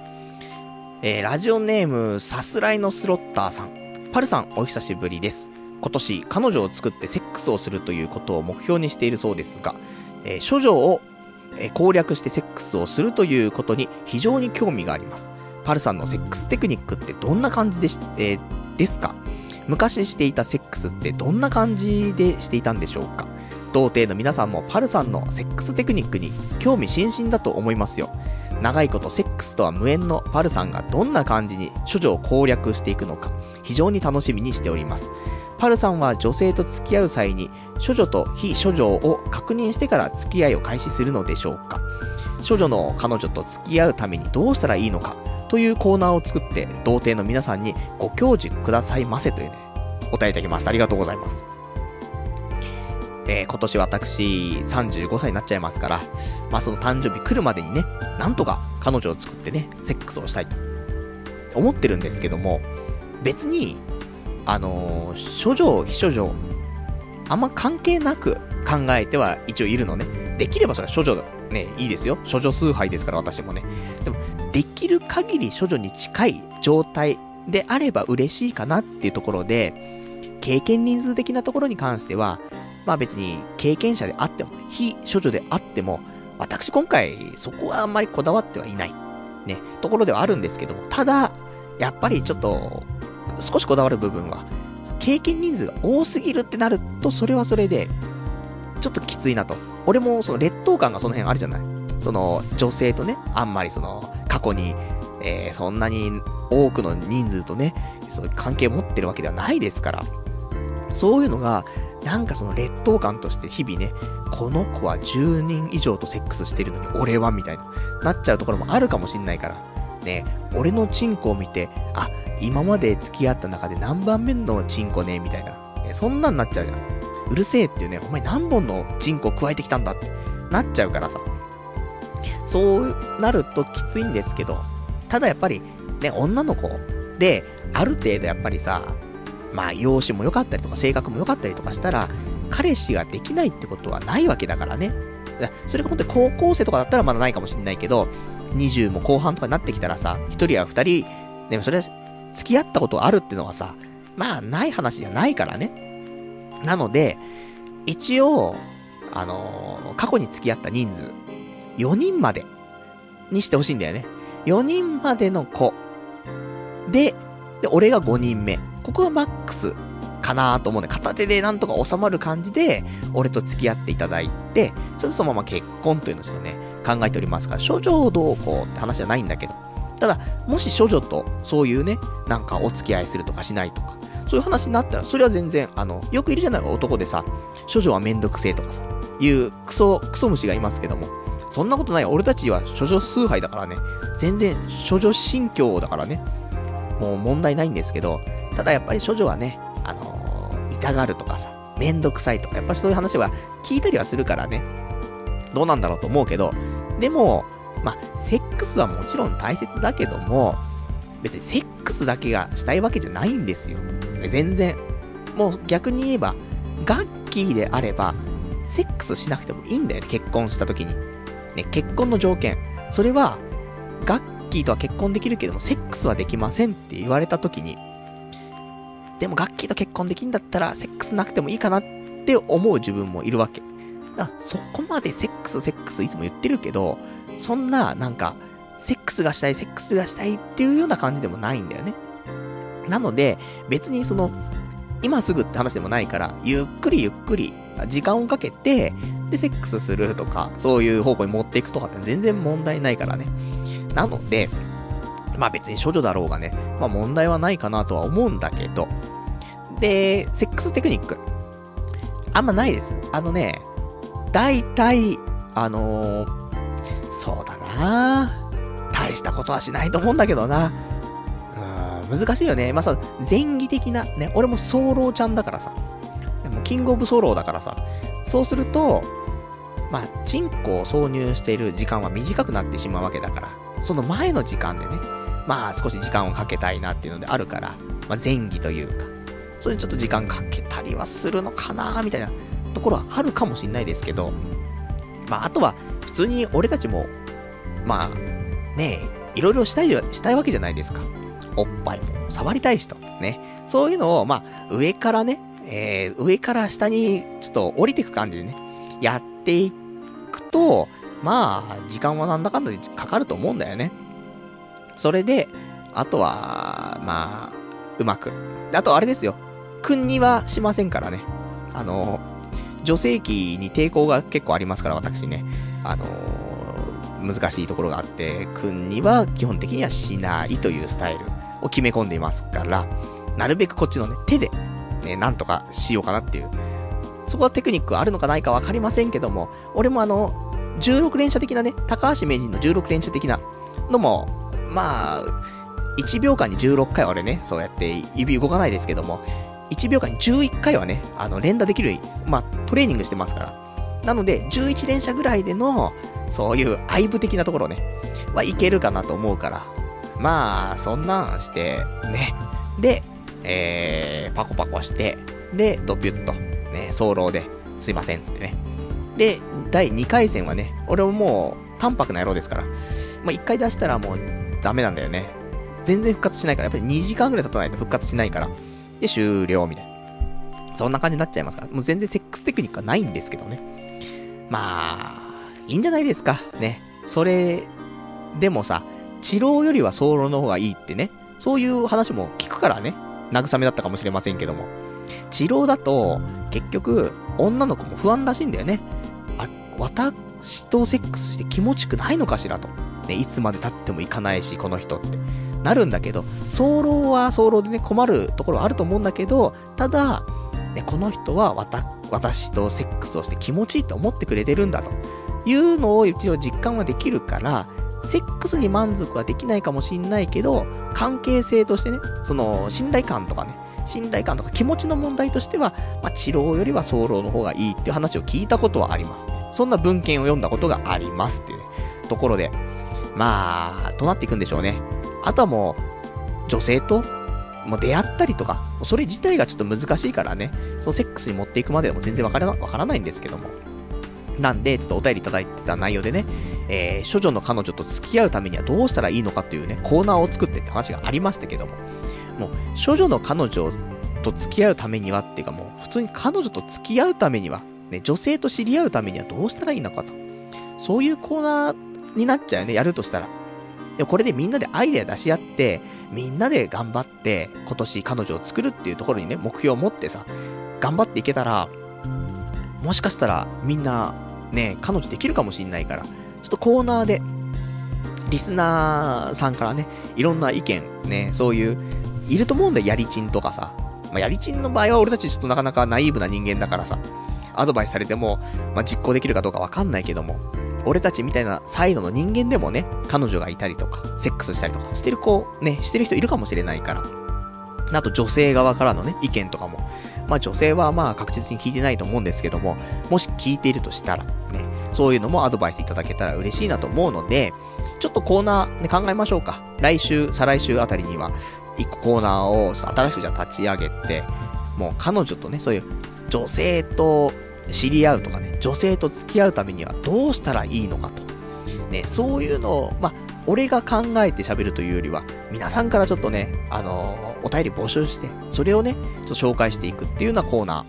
えー、ラジオネーム、さすらいのスロッターさん。パルさん、お久しぶりです。今年、彼女を作ってセックスをするということを目標にしているそうですが、えー、処女を、えー、攻略してセックスをするということに非常に興味があります。パルさんのセックステクニックってどんな感じでし、えー、ですか？昔していたセックスってどんな感じでしていたんでしょうか？童貞の皆さんもパルさんのセックステクニックに興味津々だと思いますよ。長いことセックスとは無縁のパルさんがどんな感じに処女を攻略していくのか非常に楽しみにしております。パルさんは女性と付き合う際に処女と非処女を確認してから付き合いを開始するのでしょうか？処女の彼女と付き合うためにどうしたらいいのか？というコーナーを作って、童貞の皆さんにご教示くださいませというね、お答えいただきました。ありがとうございます。えー、今年私35歳になっちゃいますから、まあその誕生日来るまでにね、なんとか彼女を作ってね、セックスをしたいと思ってるんですけども、別に、あのー、処女、非処女、あんま関係なく考えては一応いるのね。できればそれは処女ね、いいですよ。処女崇拝ですから私もね。でも、できる限り処女に近い状態であれば嬉しいかなっていうところで、経験人数的なところに関しては、まあ別に経験者であっても、非処女であっても、私今回そこはあんまりこだわってはいない、ね、ところではあるんですけども、ただ、やっぱりちょっと、少しこだわる部分は、経験人数が多すぎるってなると、それはそれで、ちょっときついなと。俺もその劣等感がその辺あるじゃない？その女性とね、あんまりその過去に、えー、そんなに多くの人数とね、そういう関係を持ってるわけではないですから。そういうのが、なんかその劣等感として日々ね、この子は10人以上とセックスしてるのに俺はみたいな、なっちゃうところもあるかもしんないから。ね、俺のチンコを見て、あ、今まで付き合った中で何番目のチンコね、みたいな。ね、そんなんなっちゃうじゃん。うるせえっていうね、お前何本のチンコを加えてきたんだってなっちゃうからさ。そうなるときついんですけど、ただやっぱり、ね、女の子で、ある程度やっぱりさ、まあ、容姿も良かったりとか、性格も良かったりとかしたら、彼氏ができないってことはないわけだからね。それが本当に高校生とかだったらまだないかもしれないけど、20も後半とかになってきたらさ、1人や2人、でもそれは付き合ったことあるってのはさ、まあない話じゃないからね。なので、一応、あのー、過去に付き合った人数、4人までにしてほしいんだよね。4人までの子。で、で、俺が5人目。ここがマックスかなと思うね。片手でなんとか収まる感じで、俺と付き合っていただいて、それとそのまま結婚というのをちょっとね、考えておりますから、処女どうこうって話じゃないんだけど。ただ、もし処女とそういうね、なんかお付き合いするとかしないとか、そういう話になったら、それは全然、あの、よくいるじゃないか男でさ、処女はめんどくせえとかさ、いうクソ、クソ虫がいますけども、そんなことない。俺たちは処女崇拝だからね。全然、処女心境だからね。もう問題ないんですけど、ただやっぱり処女はね、あのー、痛がるとかさ、めんどくさいとか、やっぱそういう話は聞いたりはするからね。どうなんだろうと思うけど、でも、まあ、セックスはもちろん大切だけども、別にセックスだけがしたいわけじゃないんですよ。全然。もう逆に言えば、ガッキーであれば、セックスしなくてもいいんだよね、結婚した時に。ね、結婚の条件。それは、ガッキーとは結婚できるけども、セックスはできませんって言われた時に、でもガッキーと結婚できんだったら、セックスなくてもいいかなって思う自分もいるわけ。だからそこまでセックス、セックスいつも言ってるけど、そんな、なんか、セックスがしたい、セックスがしたいっていうような感じでもないんだよね。なので、別にその、今すぐって話でもないから、ゆっくりゆっくり、時間をかけて、で、セックスするとか、そういう方向に持っていくとかって全然問題ないからね。なので、まあ別に処女だろうがね、まあ問題はないかなとは思うんだけど、で、セックステクニック。あんまないです。あのね、大体、あのー、そうだな大したことはしないと思うんだけどな。難しいよね。まあさ、前儀的な、ね、俺もソロちゃんだからさ。もキングオブソロだからさ。そうすると、まあ、チンコを挿入している時間は短くなってしまうわけだから、その前の時間でね、まあ少し時間をかけたいなっていうのであるから、まあ前儀というか、それにちょっと時間かけたりはするのかなみたいなところはあるかもしんないですけど、まああとは、普通に俺たちも、まあ、ねえ、いろいろしたい、したいわけじゃないですか。おっぱいも触りたいしと。ね。そういうのを、まあ、上からね、えー、上から下にちょっと降りていく感じでね、やっていくと、まあ、時間はなんだかんだでかかると思うんだよね。それで、あとは、まあ、うまく。あとあれですよ。君にはしませんからね。あの、女性器に抵抗が結構ありますから、私ね。あの難しいところがあって、君には基本的にはしないというスタイルを決め込んでいますから、なるべくこっちのね、手で、ね、なんとかしようかなっていう。そこはテクニックあるのかないかわかりませんけども、俺もあの、16連射的なね、高橋名人の16連射的なのも、まあ、1秒間に16回は俺ね、そうやって指動かないですけども、1秒間に11回はね、あの、連打できる、まあ、トレーニングしてますから。なので、11連射ぐらいでの、そういう愛部的なところね、はいけるかなと思うから。まあ、そんなんして、ね。で、えー、パコパコして、で、ドピュッと、ね、早漏で、すいません、つってね。で、第2回戦はね、俺ももう、淡白な野郎ですから。まあ、1回出したらもう、ダメなんだよね。全然復活しないから、やっぱり2時間ぐらい経たないと復活しないから。で、終了、みたいな。そんな感じになっちゃいますから。もう全然セックステクニックはないんですけどね。まあ、いいんじゃないですか。ね。それ、でもさ、治療よりは早漏の方がいいってね。そういう話も聞くからね。慰めだったかもしれませんけども。治療だと、結局、女の子も不安らしいんだよね。あ、私とセックスして気持ちくないのかしらと。ね、いつまで経ってもいかないし、この人って。なるんだけど、早漏は早漏でね、困るところはあると思うんだけど、ただ、ね、この人は私とセックスをして気持ちいいと思ってくれてるんだというのを一応実感はできるから、セックスに満足はできないかもしんないけど、関係性としてね、その信頼感とかね、信頼感とか気持ちの問題としては、まあ、治療よりは早漏の方がいいっていう話を聞いたことはありますね。そんな文献を読んだことがありますっていうね、ところで、まあ、どうなっていくんでしょうね。あとはもう、女性と、もう出会ったりとか、それ自体がちょっと難しいからね、そのセックスに持っていくまでも全然わからわからないんですけども。なんで、ちょっとお便りいただいてた内容でね、えー、処女の彼女と付き合うためにはどうしたらいいのかっていうね、コーナーを作ってって話がありましたけども、もう、処女の彼女と付き合うためにはっていうかもう、普通に彼女と付き合うためには、ね、女性と知り合うためにはどうしたらいいのかと。そういうコーナーになっちゃうよね、やるとしたら。でもこれでみんなでアイデア出し合って、みんなで頑張って、今年彼女を作るっていうところにね、目標を持ってさ、頑張っていけたら、もしかしたらみんな、ね、彼女できるかもしんないから、ちょっとコーナーで、リスナーさんからね、いろんな意見、ね、そういう、いると思うんだよ、やりちんとかさ。まあ、やりちんの場合は俺たちちょっとなかなかナイーブな人間だからさ、アドバイスされても、まあ、実行できるかどうかわかんないけども、俺たちみたいなサイドの人間でもね、彼女がいたりとか、セックスしたりとかしてる子、ね、してる人いるかもしれないから。あと女性側からのね、意見とかも。まあ女性はまあ確実に聞いてないと思うんですけども、もし聞いているとしたら、ね、そういうのもアドバイスいただけたら嬉しいなと思うので、ちょっとコーナー、ね、考えましょうか。来週、再来週あたりには、一個コーナーを新しくじゃ立ち上げて、もう彼女とね、そういう女性と知り合うとかね、女性と付き合うためにはどうしたらいいのかと。ね、そういうのを、まあ、俺が考えて喋るというよりは、皆さんからちょっとね、あのー、お便り募集して、それをね、ちょっと紹介していくっていうようなコーナ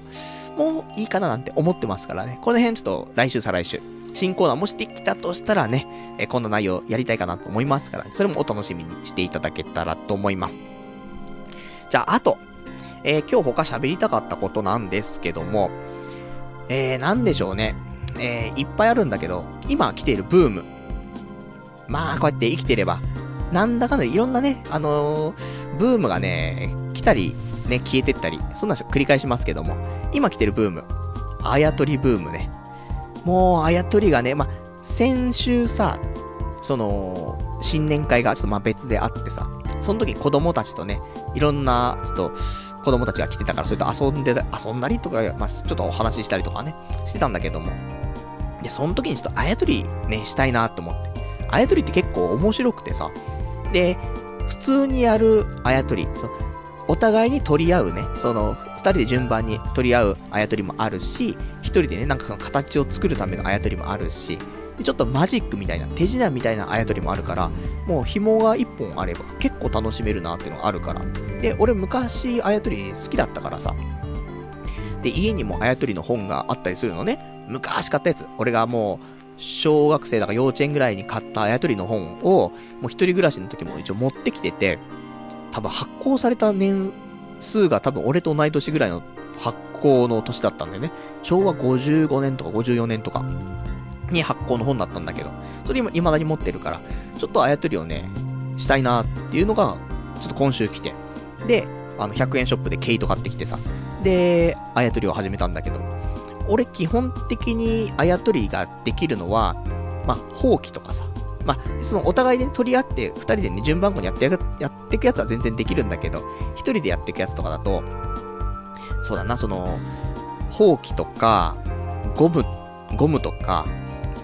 ーもいいかななんて思ってますからね。この辺ちょっと来週再来週、新コーナーもしできたとしたらね、えこんな内容やりたいかなと思いますから、ねそれもお楽しみにしていただけたらと思います。じゃあ、あと、えー、今日他喋りたかったことなんですけども、えー、なんでしょうね。えー、いっぱいあるんだけど、今来ているブーム。まあ、こうやって生きてれば、なんだかんだいろんなね、あのー、ブームがね、来たり、ね、消えてったり、そんな繰り返しますけども、今来てるブーム。あやとりブームね。もう、あやとりがね、まあ、先週さ、その、新年会がちょっとまあ別であってさ、その時子供たちとね、いろんな、ちょっと、子供たちが来てたから、それと遊んで、遊んだりとか、まあ、ちょっとお話ししたりとかね、してたんだけども。で、その時にちょっとあやとりね、したいなと思って。あやとりって結構面白くてさ。で、普通にやるあやとり、お互いに取り合うね、その、二人で順番に取り合うあやとりもあるし、一人でね、なんかその形を作るためのあやとりもあるし、で、ちょっとマジックみたいな、手品みたいなあやとりもあるから、もう紐が一本あれば結構楽しめるなっていうのがあるから。で、俺昔あやとり好きだったからさ。で、家にもあやとりの本があったりするのね。昔買ったやつ。俺がもう、小学生だから幼稚園ぐらいに買ったあやとりの本を、もう一人暮らしの時も一応持ってきてて、多分発行された年数が多分俺と同い年ぐらいの発行の年だったんだよね。昭和55年とか54年とか。に発行の本だったんだけど、それ今未だに持ってるから、ちょっとあやとりをね、したいなっていうのが、ちょっと今週来て。で、あの、100円ショップでケイト買ってきてさ。で、あやとりを始めたんだけど、俺基本的にあやとりができるのは、まあ、放棄とかさ。まあ、そのお互いで、取り合って、二人でね、順番後にやってやっていくやつは全然できるんだけど、一人でやっていくやつとかだと、そうだな、その、放棄とか、ゴム、ゴムとか、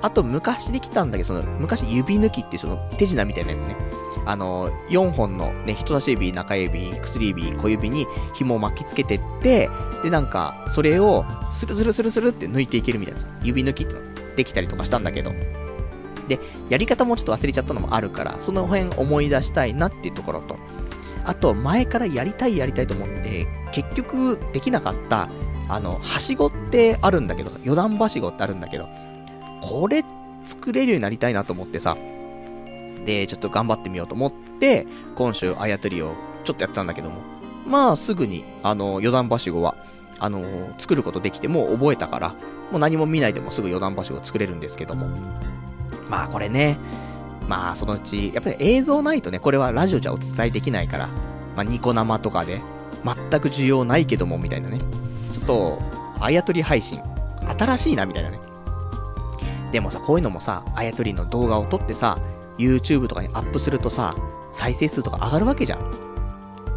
あと昔できたんだけど、その、昔指抜きってその手品みたいなやつね。あの、4本のね、人差し指、中指、薬指、小指に紐を巻きつけてって、で、なんか、それを、スルスルスルスルって抜いていけるみたいな、指抜きってのできたりとかしたんだけど。で、やり方もちょっと忘れちゃったのもあるから、その辺思い出したいなっていうところと、あと、前からやりたいやりたいと思って、結局できなかった、あの、はしごってあるんだけど、余談はしごってあるんだけど、これ作れるようになりたいなと思ってさ、で、ちょっと頑張ってみようと思って、今週あやとりをちょっとやったんだけども、まあすぐに、あの、余談はしごは、あの、作ることできて、もう覚えたから、もう何も見ないでもすぐ余談はしご作れるんですけども。まあこれね、まあそのうち、やっぱり映像ないとね、これはラジオじゃお伝えできないから、まあニコ生とかで、全く需要ないけども、みたいなね。ちょっと、あやとり配信、新しいな、みたいなね。でもさ、こういうのもさ、あやとりの動画を撮ってさ、YouTube とかにアップするとさ、再生数とか上がるわけじゃん。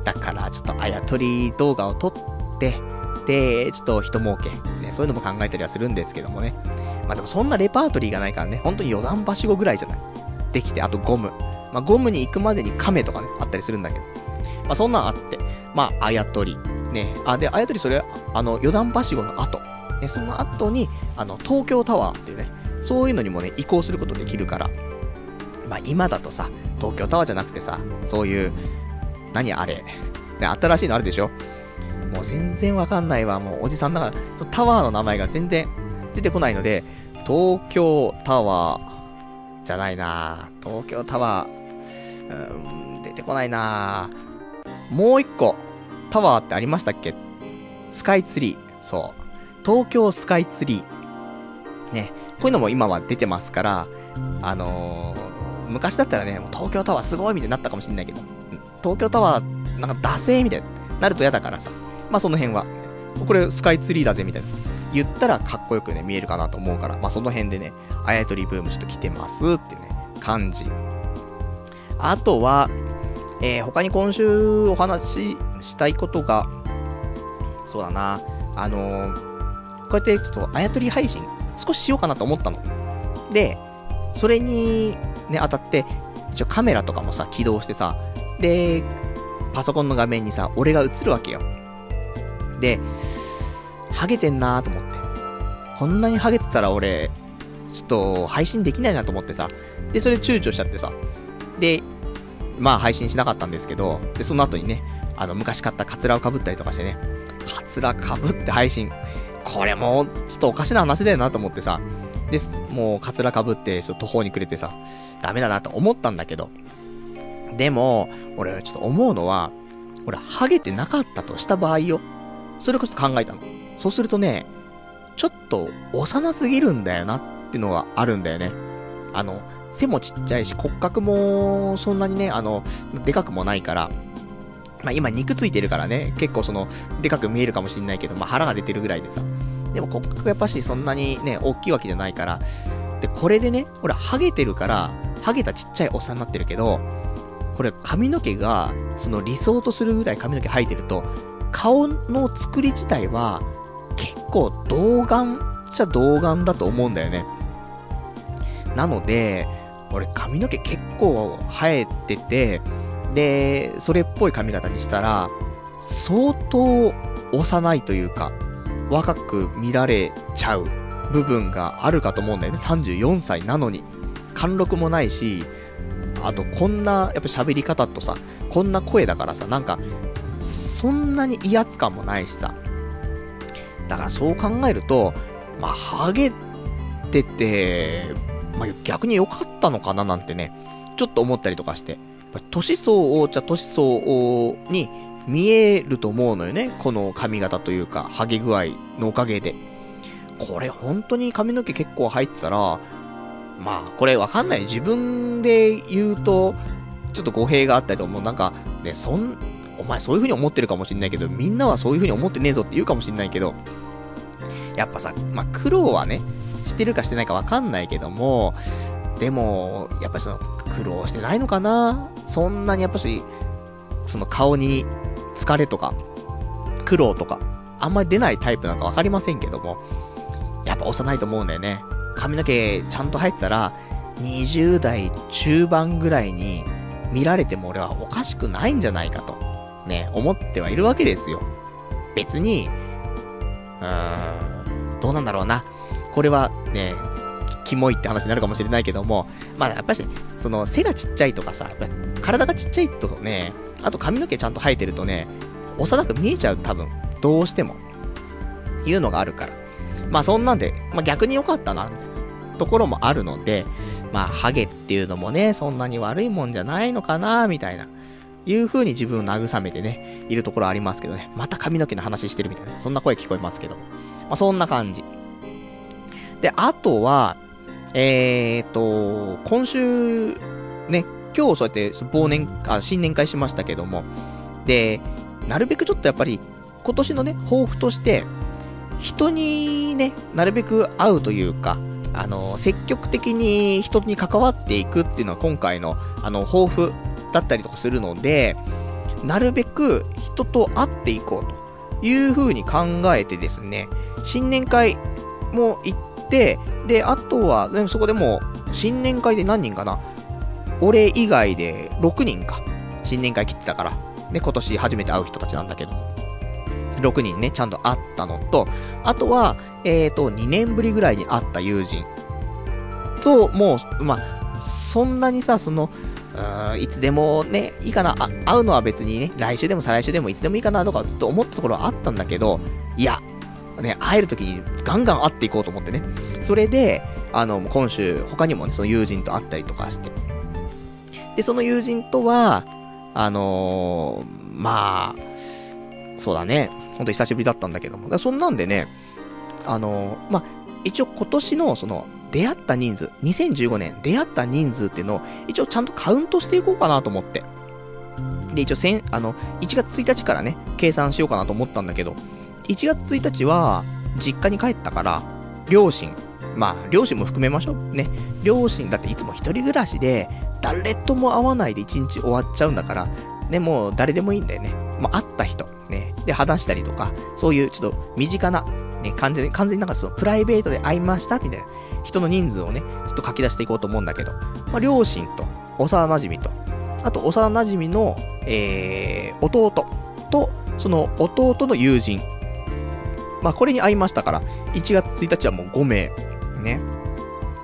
だから、ちょっとあやとり動画を撮って、で、ちょっと人儲け、ね、そういうのも考えたりはするんですけどもね。まあでもそんなレパートリーがないからね、本当に余談はしごぐらいじゃない？できて、あとゴム。まあゴムに行くまでに亀とかね、あったりするんだけど。まあそんなんあって、まああやとり。ね、あ、で、あやとりそれ、あの、余談はしごの後。ね、その後に、あの、東京タワーっていうね、そういうのにもね、移行することできるから。まあ今だとさ、東京タワーじゃなくてさ、そういう、何あれ。ね、新しいのあるでしょ？もう全然わかんないわ。もうおじさんだから、タワーの名前が全然出てこないので、東京タワーじゃないな東京タワー、うん、出てこないなもう一個、タワーってありましたっけ？スカイツリー。そう。東京スカイツリー。ね。こういうのも今は出てますから、あのー、昔だったらね、もう東京タワーすごいみたいになったかもしんないけど、東京タワー、なんか惰性みたいになると嫌だからさ。まあその辺は、これスカイツリーだぜみたいな。言ったらかっこよくね、見えるかなと思うから、まあその辺でね、あやとりブームちょっと来てますっていうね、感じ。あとは、えー、他に今週お話ししたいことが、そうだな、あのー、こうやってちょっとあやとり配信少ししようかなと思ったの。で、それにね、当たって、一応カメラとかもさ、起動してさ、で、パソコンの画面にさ、俺が映るわけよ。で、ハゲてんなーと思って。こんなにハゲてたら俺、ちょっと配信できないなと思ってさ。で、それ躊躇しちゃってさ。で、まあ配信しなかったんですけど、で、その後にね、あの、昔買ったカツラを被ったりとかしてね、カツラ被って配信。これも、ちょっとおかしな話だよなと思ってさ。で、もう、カツラ被って、ちょっと途方に暮れてさ、ダメだなと思ったんだけど。でも、俺ちょっと思うのは、俺、ハゲてなかったとした場合よ。それこそ考えたの。そうするとね、ちょっと幼すぎるんだよなってのがあるんだよね。あの、背もちっちゃいし骨格もそんなにね、あの、でかくもないから、まあ今肉ついてるからね、結構その、でかく見えるかもしんないけど、まあ腹が出てるぐらいでさ。でも骨格やっぱしそんなにね、大きいわけじゃないから。で、これでね、ほら、ハゲてるから、ハゲたちっちゃいおっさんになってるけど、これ髪の毛が、その理想とするぐらい髪の毛生えてると、顔の作り自体は、結構童顔っちゃ童顔だと思うんだよね。なので、俺髪の毛結構生えてて、で、それっぽい髪型にしたら、相当幼いというか、若く見られちゃう部分があるかと思うんだよね。34歳なのに。貫禄もないし、あとこんな、やっぱ喋り方とさ、こんな声だからさ、なんか、そんなに威圧感もないしさ。だからそう考えると、まあ、ハゲてて、まあ、逆に良かったのかななんてね、ちょっと思ったりとかして。年相応じゃ年相応に見えると思うのよね。この髪型というか、ハゲ具合のおかげで。これ本当に髪の毛結構入ってたら、まあ、これわかんない。自分で言うと、ちょっと語弊があったりとか、もうなんか、ね、そん、お前そういう風に思ってるかもしんないけど、みんなはそういう風に思ってねえぞって言うかもしんないけど、やっぱさ、まあ、苦労はね、してるかしてないかわかんないけども、でも、やっぱその、苦労してないのかなそんなにやっぱし、その顔に疲れとか、苦労とか、あんまり出ないタイプなんかわかりませんけども、やっぱ幼いと思うんだよね。髪の毛ちゃんと入ったら、20代中盤ぐらいに見られても俺はおかしくないんじゃないかと、ね、思ってはいるわけですよ。別に、うーん、どうなんだろうな。これはね、キモいって話になるかもしれないけども、まあやっぱり、その背がちっちゃいとかさ、体がちっちゃいとね、あと髪の毛ちゃんと生えてるとね、幼く見えちゃう多分、どうしても。いうのがあるから。まあそんなんで、まあ逆に良かったな、ところもあるので、まあハゲっていうのもね、そんなに悪いもんじゃないのかな、みたいないう風に自分を慰めてね、いるところありますけどね。また髪の毛の話してるみたいな、そんな声聞こえますけど。まあ、そんな感じ。で、あとは、えーと、今週、ね、今日そうやって忘年、あ、新年会しましたけども、で、なるべくちょっとやっぱり、今年のね、抱負として、人にね、なるべく会うというか、あの、積極的に人に関わっていくっていうのは今回の、あの、抱負だったりとかするので、なるべく人と会っていこうという風に考えてですね、新年会も行って、で、あとは、でもそこでも新年会で何人かな俺以外で6人か。新年会来てたから。ね、今年初めて会う人たちなんだけど。6人ね、ちゃんと会ったのと、あとは、えっ、ー、と、2年ぶりぐらいに会った友人と、もう、まあ、そんなにさ、その、うん、いつでもね、いいかな、会うのは別にね、来週でも再来週でもいつでもいいかなとかずっと思ったところはあったんだけど、いや、ね、会える時にガンガン会っていこうと思ってね。それで、あの、今週、他にもね、その友人と会ったりとかして。で、その友人とは、あのー、まあ、そうだね。ほんと久しぶりだったんだけども。そんなんでね、あのー、まあ、一応今年のその、出会った人数、2015年出会った人数っていうのを、一応ちゃんとカウントしていこうかなと思って。で、一応せん、あの、1月1日からね、計算しようかなと思ったんだけど、1月1日は、実家に帰ったから、両親、まあ、両親も含めましょう。ね。両親だっていつも一人暮らしで、誰とも会わないで一日終わっちゃうんだから、ね、もう誰でもいいんだよね。もう会った人、ね。で、話したりとか、そういうちょっと身近な、ね、完全に、完全になんかそのプライベートで会いましたみたいな人の人数をね、ちょっと書き出していこうと思うんだけど、まあ、両親と、幼馴染と、あと幼馴染の、えー、弟と、その弟の友人。まあ、これに会いましたから、1月1日はもう5名。ね。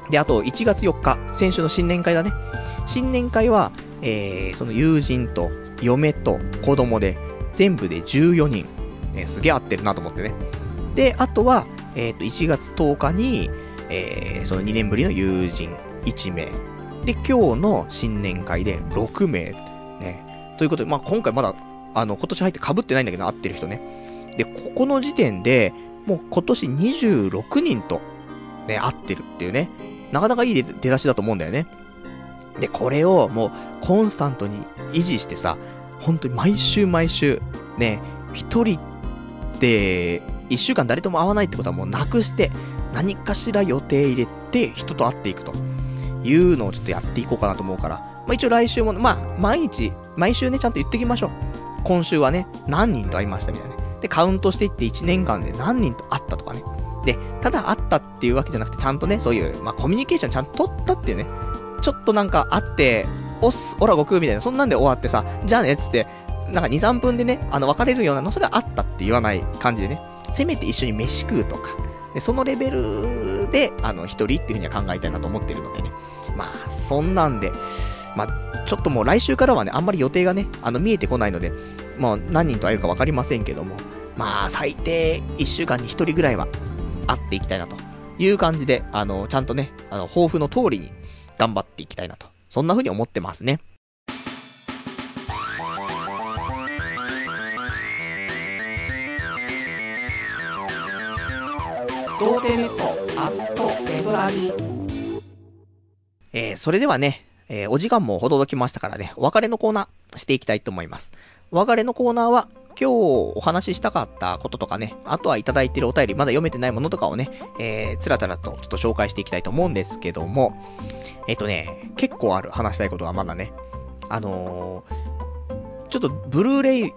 で、あと1月4日、先週の新年会だね。新年会は、えー、その友人と嫁と子供で、全部で14人。ね、すげえ合ってるなと思ってね。で、あとは、えっ、ー、と、1月10日に、えー、その2年ぶりの友人1名。で、今日の新年会で6名。ね。ということで、まあ、今回まだ、あの、今年入って被ってないんだけど、会ってる人ね。で、ここの時点で、もう今年26人と、ね、会ってるっていうね。なかなかいい出だしだと思うんだよね。で、これをもうコンスタントに維持してさ、本当に毎週毎週、ね、一人で、一週間誰とも会わないってことはもうなくして、何かしら予定入れて人と会っていくというのをちょっとやっていこうかなと思うから、まあ一応来週も、まあ毎日、毎週ね、ちゃんと言ってきましょう。今週はね、何人と会いましたみたいなね。で、カウントしていって1年間で何人と会ったとかね。で、ただ会ったっていうわけじゃなくて、ちゃんとね、そういう、まあコミュニケーションちゃんと取ったっていうね。ちょっとなんか会って、おっす、おらごくみたいな、そんなんで終わってさ、じゃあねっ、つって、なんか2、3分でね、あの、別れるようなの、それはあったって言わない感じでね、せめて一緒に飯食うとか、でそのレベルで、あの、一人っていうふうには考えたいなと思ってるのでね。まあ、そんなんで、まあ、ちょっともう来週からはね、あんまり予定がね、あの、見えてこないので、まあ、何人と会えるかわかりませんけども、まあ、最低1週間に1人ぐらいは会っていきたいなという感じで、あの、ちゃんとね、あの、抱負の通りに頑張っていきたいなと。そんな風に思ってますね。童貞ネットアットネトラジえー、それではね、えー、お時間もほどどきましたからね、お別れのコーナーしていきたいと思います。お別れのコーナーは、今日お話ししたかったこととかね、あとはいただいてるお便り、まだ読めてないものとかをね、えー、つらつらとちょっと紹介していきたいと思うんですけども、えっ、とね、結構ある話したいことがまだね、あのー、ちょっとブルーレイ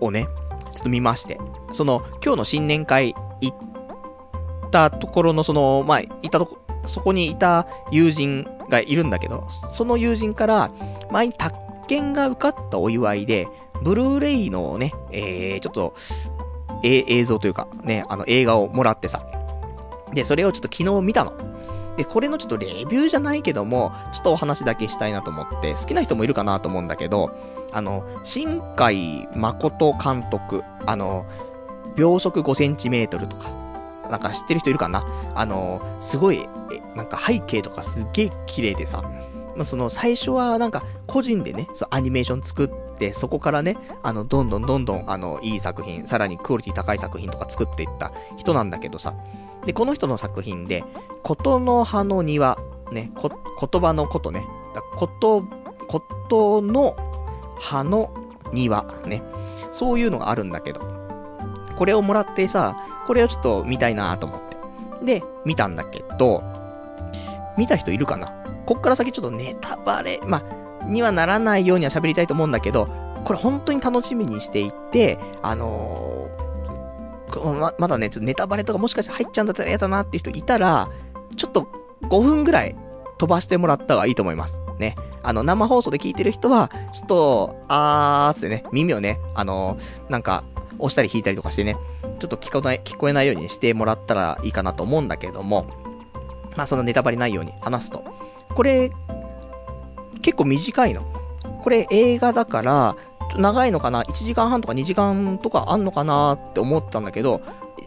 をね、ちょっと見まして、その、今日の新年会行ったところの、その、まあ、いたとこ、そこにいた友人がいるんだけど、その友人から、前に宅建が受かったお祝いで、ブルーレイのね、えー、ちょっと、え、映像というか、ね、あの映画をもらってさ。で、それをちょっと昨日見たの。で、これのちょっとレビューじゃないけども、ちょっとお話だけしたいなと思って、好きな人もいるかなと思うんだけど、あの、新海誠監督、あの、秒速5センチメートルとか、なんか知ってる人いるかな？あの、すごい、なんか背景とかすっげえ綺麗でさ、まあ、その最初はなんか個人でね、そのアニメーション作っ、そこからね、あの、どんどんどんどん、あの、いい作品、さらにクオリティ高い作品とか作っていった人なんだけどさ。で、この人の作品で、ことの葉の庭、ね、こ、言葉のことね、だこと、ことの葉の庭、ね。そういうのがあるんだけど、これをもらってさ、これをちょっと見たいなと思って。で、見たんだけど、見た人いるかな？こっから先ちょっとネタバレ、まあ、にはならないようには喋りたいと思うんだけど、これ本当に楽しみにしていて、あのー、ま、まだね、ちょっとネタバレとかもしかして入っちゃうんだったら嫌だなっていう人いたら、ちょっと5分ぐらい飛ばしてもらった方がいいと思います。ね。あの、生放送で聞いてる人は、ちょっと、あーってね、耳をね、あのー、なんか、押したり引いたりとかしてね、ちょっと聞こえない、聞こえないようにしてもらったらいいかなと思うんだけども、まあそのネタバレないように話すと。これ、結構短いの。これ映画だから、長いのかな ?1 時間半とか2時間とかあんのかなって思ったんだけど、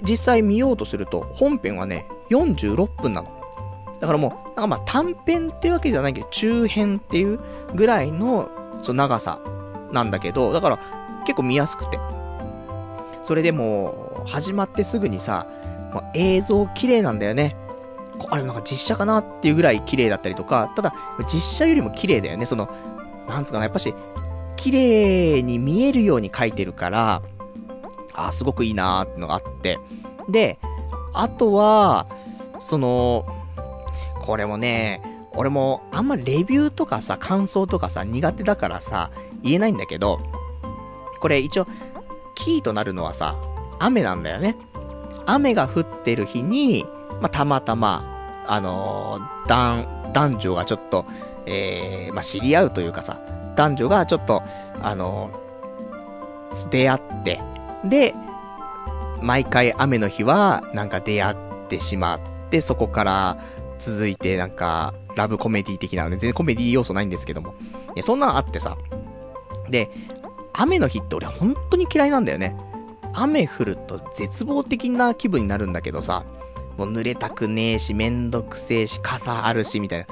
実際見ようとすると、本編はね、46分なの。だからもう、なんかまあ短編ってわけじゃないけど、中編っていうぐらいの、その長さなんだけど、だから結構見やすくて。それでも、始まってすぐにさ、ま、映像綺麗なんだよね。あれなんか実写かなっていうぐらい綺麗だったりとか、ただ、実写よりも綺麗だよね。その、なんつうかな、やっぱし、綺麗に見えるように描いてるから、あ、すごくいいなーってのがあって。で、あとは、その、これもね、俺もあんまレビューとかさ、感想とかさ、苦手だからさ、言えないんだけど、これ一応、キーとなるのはさ、雨なんだよね。雨が降ってる日に、まあ、たまたま、あのー、男、男女がちょっと、えー、まあ、知り合うというかさ、男女がちょっと、あのー、出会って、で、毎回雨の日は、なんか出会ってしまって、そこから続いて、なんか、ラブコメディ的な、ね、全然コメディ要素ないんですけども。そんなのあってさ。で、雨の日って俺本当に嫌いなんだよね。雨降ると絶望的な気分になるんだけどさ、もう濡れたくねえし、めんどくせえし、傘あるし、みたいな。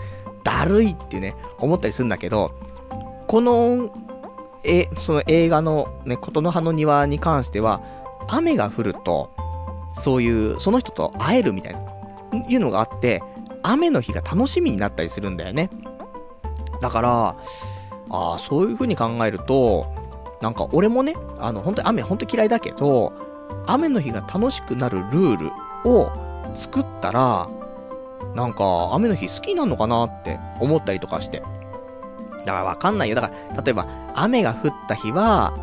だるいっていうね、思ったりするんだけど、この、え、その映画のね、琴の葉の庭に関しては、雨が降ると、そういう、その人と会えるみたいな、いうのがあって、雨の日が楽しみになったりするんだよね。だから、ああ、そういう風に考えると、なんか俺もね、あの、本当に雨本当嫌いだけど、雨の日が楽しくなるルールを作ったら、なんか雨の日好きなのかなって思ったりとかして。だからわかんないよ。だから、例えば雨が降った日は、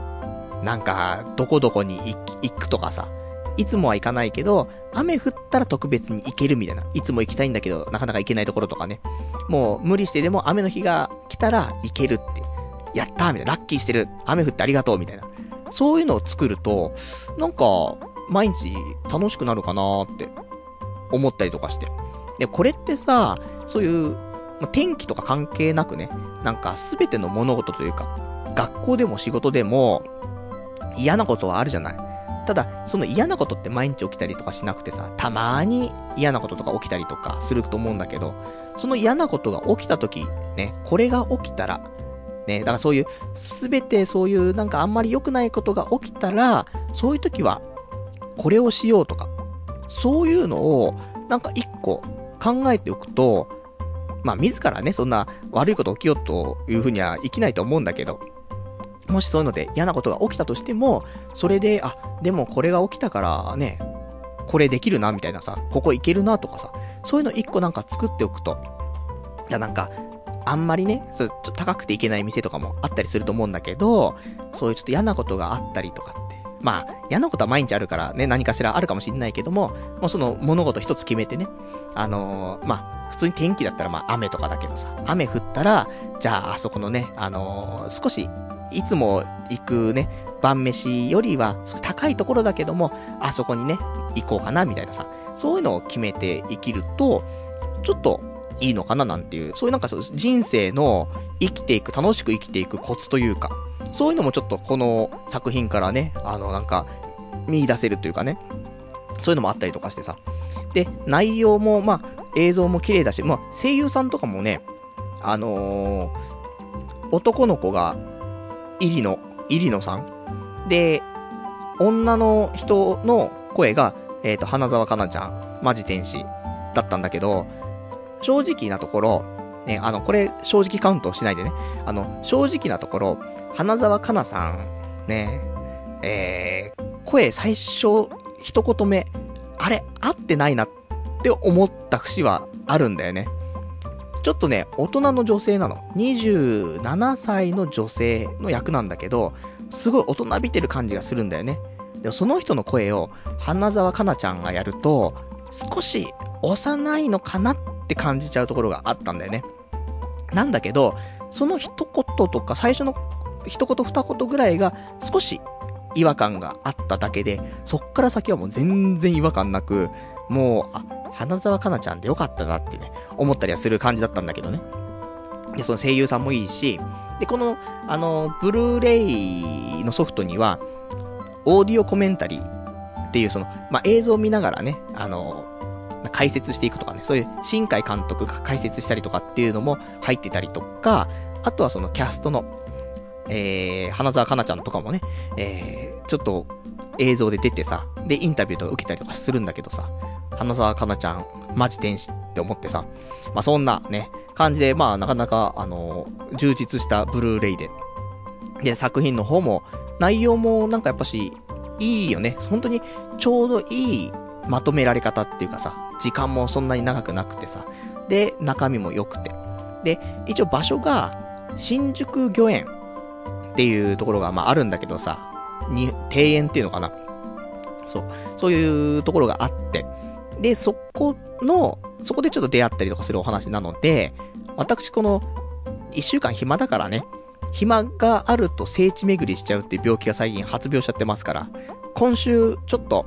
なんか、どこどこに行くとかさ、いつもは行かないけど、雨降ったら特別に行けるみたいな。いつも行きたいんだけど、なかなか行けないところとかね。もう無理してでも雨の日が来たら行けるって。やったーみたいな。ラッキーしてる。雨降ってありがとうみたいな。そういうのを作ると、なんか、毎日楽しくなるかなーって思ったりとかして。で、これってさ、そういう、ま天気とか関係なくね、なんかすべての物事というか、学校でも仕事でも、嫌なことはあるじゃない。ただ、その嫌なことって毎日起きたりとかしなくてさ、たまーに嫌なこととか起きたりとかすると思うんだけど、その嫌なことが起きた時、ね、これが起きたら、ね、だからそういう、すべてそういうなんかあんまり良くないことが起きたら、そういう時は、これをしようとか、そういうのを、なんか一個考えておくと、まあ自らね、そんな悪いこと起きようというふうには生きないと思うんだけど、もしそういうので嫌なことが起きたとしても、それで、あ、でもこれが起きたからね、これできるな、みたいなさ、ここ行けるな、とかさ、そういうの一個なんか作っておくと、いやなんか、あんまりね、そう、ちょっと高くていけない店とかもあったりすると思うんだけど、そういうちょっと嫌なことがあったりとかっ。まあ、嫌なことは毎日あるからね、何かしらあるかもしんないけども、もうその物事一つ決めてね、あのー、まあ、普通に天気だったらまあ雨とかだけどさ、雨降ったら、じゃああそこのね、あのー、少し、いつも行くね、晩飯よりは少し高いところだけども、あそこにね、行こうかな、みたいなさ、そういうのを決めて生きると、ちょっといいのかななんていう、そういうなんかそう人生の生きていく、楽しく生きていくコツというか、そういうのもちょっとこの作品からね、あのなんか見出せるというかね、そういうのもあったりとかしてさ。で、内容もまあ映像も綺麗だし、まあ声優さんとかもね、あのー、男の子が入野、入野さん？で、女の人の声が、えっ、と、花沢香菜ちゃん、マジ天使だったんだけど、正直なところ、ね、あの、これ、正直カウントしないでね。あの、正直なところ、花沢香菜さん、ね、えー、声最初、一言目、あれ、合ってないなって思った節はあるんだよね。ちょっとね、大人の女性なの。27歳の女性の役なんだけど、すごい大人びてる感じがするんだよね。でもその人の声を、花沢香菜ちゃんがやると、少し幼いのかなって感じちゃうところがあったんだよね。なんだけど、その一言とか最初の一言二言ぐらいが少し違和感があっただけで、そっから先はもう全然違和感なく、もう、あ、花沢香菜ちゃんでよかったなってね、思ったりはする感じだったんだけどね。で、その声優さんもいいし、で、この、あの、ブルーレイのソフトには、オーディオコメンタリーっていう、その、まあ、映像を見ながらね、あの、解説していくとかね、そういう新海監督が解説したりとかっていうのも入ってたりとか、あとはそのキャストの、えー、花沢香菜ちゃんとかもね、えー、ちょっと映像で出てさ、で、インタビューとか受けたりとかするんだけどさ、花沢香菜ちゃん、マジ天使って思ってさ、まあ、そんなね、感じで、まあ、なかなか、あのー、充実したブルーレイで。で、作品の方も、内容もなんかやっぱし、いいよね。本当に、ちょうどいいまとめられ方っていうかさ、時間もそんなに長くなくてさ、で、中身も良くて。で、一応場所が、新宿御苑っていうところが、まああるんだけどさ、に、庭園っていうのかな。そう。そういうところがあって。で、そこの、そこでちょっと出会ったりとかするお話なので、私この、1週間暇だからね、暇があると聖地巡りしちゃうっていう病気が最近発病しちゃってますから、今週ちょっと、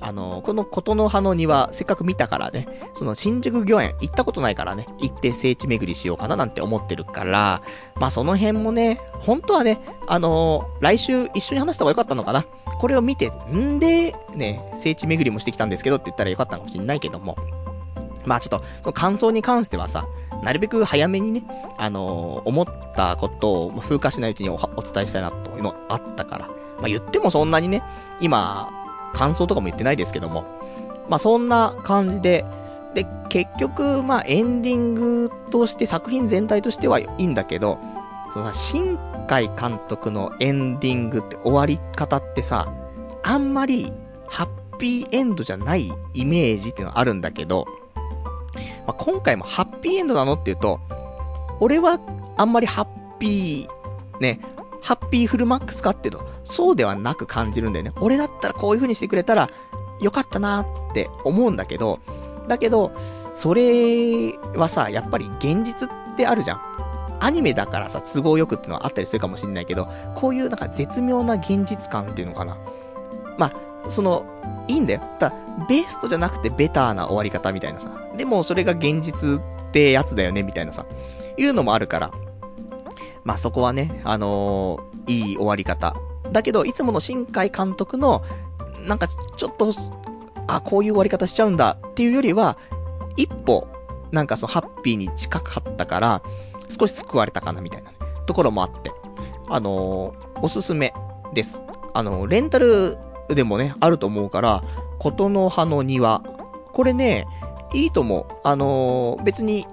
あの、この琴の葉の庭、せっかく見たからね、その新宿御苑行ったことないからね、行って聖地巡りしようかななんて思ってるから、まあその辺もね、本当はね、あのー、来週一緒に話した方がよかったのかな。これを見て、んで、ね、聖地巡りもしてきたんですけどって言ったらよかったのかもしれないけども。まあちょっと、その感想に関してはさ、なるべく早めにね、あのー、思ったことを風化しないうちにお伝えしたいなというのあったから。まあ言ってもそんなにね、今、感想とかも言ってないですけども。まあ、そんな感じで、で、結局、まあ、エンディングとして、作品全体としてはいいんだけど、そのさ、新海監督のエンディングって終わり方ってさ、あんまり、ハッピーエンドじゃないイメージっていうのはあるんだけど、まあ、今回もハッピーエンドなのっていうと、俺はあんまりハッピー、ね、ハッピーフルマックスかっていうと、そうではなく感じるんだよね。俺だったらこういう風にしてくれたら、よかったなって思うんだけど、だけど、それはさ、やっぱり現実ってあるじゃん。アニメだからさ、都合よくってのはあったりするかもしんないけど、こういうなんか絶妙な現実感っていうのかな。まあ、その、いいんだよ。ただ、ベストじゃなくてベターな終わり方みたいなさ。でも、それが現実ってやつだよね、みたいなさ。いうのもあるから。まあ、そこはね、あのー、いい終わり方だけど、いつもの新海監督の、なんかちょっと、あ、こういう終わり方しちゃうんだっていうよりは、一歩、なんかそのハッピーに近かったから、少し救われたかなみたいなところもあって。あのー、おすすめです。あのー、レンタルでもね、あると思うから、琴の葉の庭。これね、いいと思う。あのー、別に、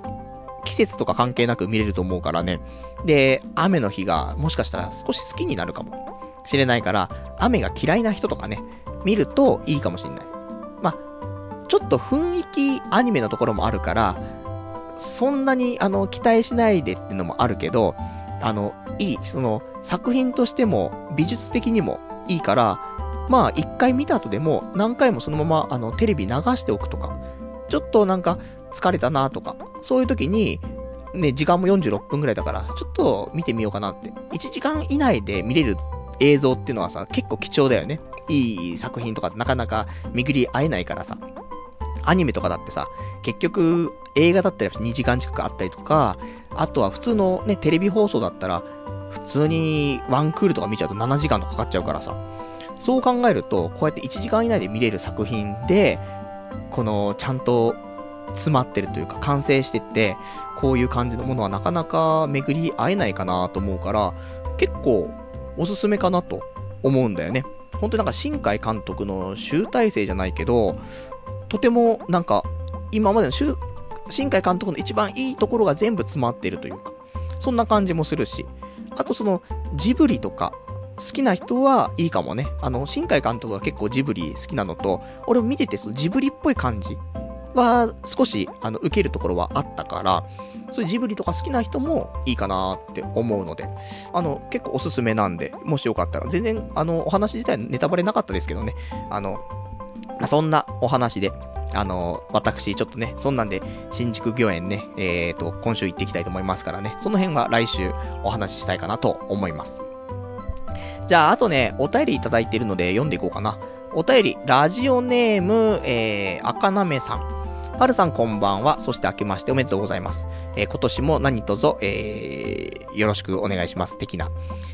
季節とか関係なく見れると思うからね。で、雨の日が、もしかしたら少し好きになるかも。しれないから、雨が嫌いな人とかね、見るといいかもしんない。まあ、ちょっと雰囲気アニメのところもあるから、そんなに、あの、期待しないでってのもあるけど、あの、いい、その、作品としても、美術的にもいいから、まあ、一回見た後でも、何回もそのまま、あの、テレビ流しておくとか、ちょっとなんか、疲れたなとか、そういう時に、ね、時間も46分くらいだから、ちょっと見てみようかなって。1時間以内で見れる映像っていうのはさ、結構貴重だよね。いい作品とかなかなか巡り会えないからさ。アニメとかだってさ、結局映画だったら2時間近くあったりとか、あとは普通のね、テレビ放送だったら、普通にワンクールとか見ちゃうと7時間とかかかっちゃうからさ。そう考えると、こうやって1時間以内で見れる作品で、この、ちゃんと詰まってるというか、完成してって、こういう感じのものはなかなか巡り会えないかなと思うから、結構おすすめかなと思うんだよね。本当になんか新海監督の集大成じゃないけど、とてもなんか、今までの新海監督の一番いいところが全部詰まってるというか、そんな感じもするし、あとその、ジブリとか、好きな人はいいかもね。あの、新海監督が結構ジブリ好きなのと、俺も見ててそのジブリっぽい感じは少し、あの、受けるところはあったから、そういうジブリとか好きな人もいいかなって思うので、あの、結構おすすめなんで、もしよかったら、全然、あの、お話自体ネタバレなかったですけどね、あの、そんなお話で、あの、私、ちょっとね、そんなんで、新宿御苑ね、えーと、今週行っていきたいと思いますからね、その辺は来週お話ししたいかなと思います。じゃあ、あとね、お便りいただいているので読んでいこうかな。お便り、ラジオネーム、えー、赤なめさん。はるさんこんばんは。そして明けましておめでとうございます。えー、今年も何卒、えー、よろしくお願いします。的な。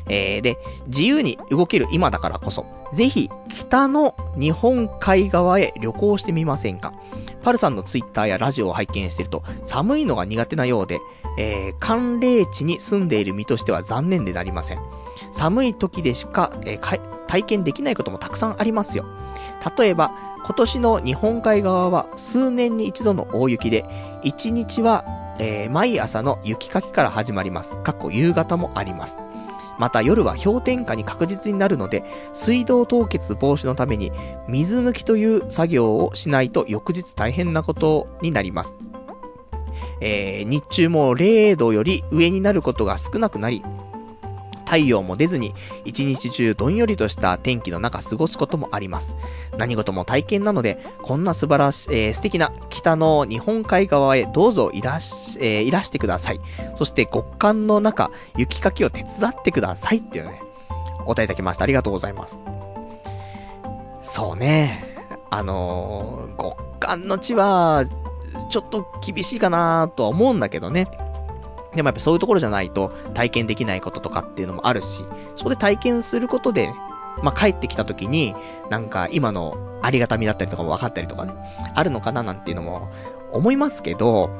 えー、で、自由に動ける今だからこそ、ぜひ、北の日本海側へ旅行してみませんか？パルさんのツイッターやラジオを拝見してると、寒いのが苦手なようで、えー、寒冷地に住んでいる身としては残念でなりません。寒い時でしか、えー、体験できないこともたくさんありますよ。例えば、今年の日本海側は数年に一度の大雪で、1日は、えー、毎朝の雪かきから始まります。かっこ夕方もあります。また夜は氷点下に確実になるので、水道凍結防止のために水抜きという作業をしないと翌日大変なことになります。えー、日中も0度より上になることが少なくなり、太陽も出ずに、一日中どんよりとした天気の中過ごすこともあります。何事も体験なので、こんな素晴らしい、えー、素敵な北の日本海側へどうぞいらし、えー、いらしてください。そして極寒の中、雪かきを手伝ってくださいっていうね、お答えいただきました。ありがとうございます。そうね。あのー、極寒の地は、ちょっと厳しいかなとは思うんだけどね。でもやっぱそういうところじゃないと体験できないこととかっていうのもあるし、そこで体験することで、まあ、帰ってきた時に、なんか今のありがたみだったりとかも分かったりとかね、あるのかななんていうのも思いますけど、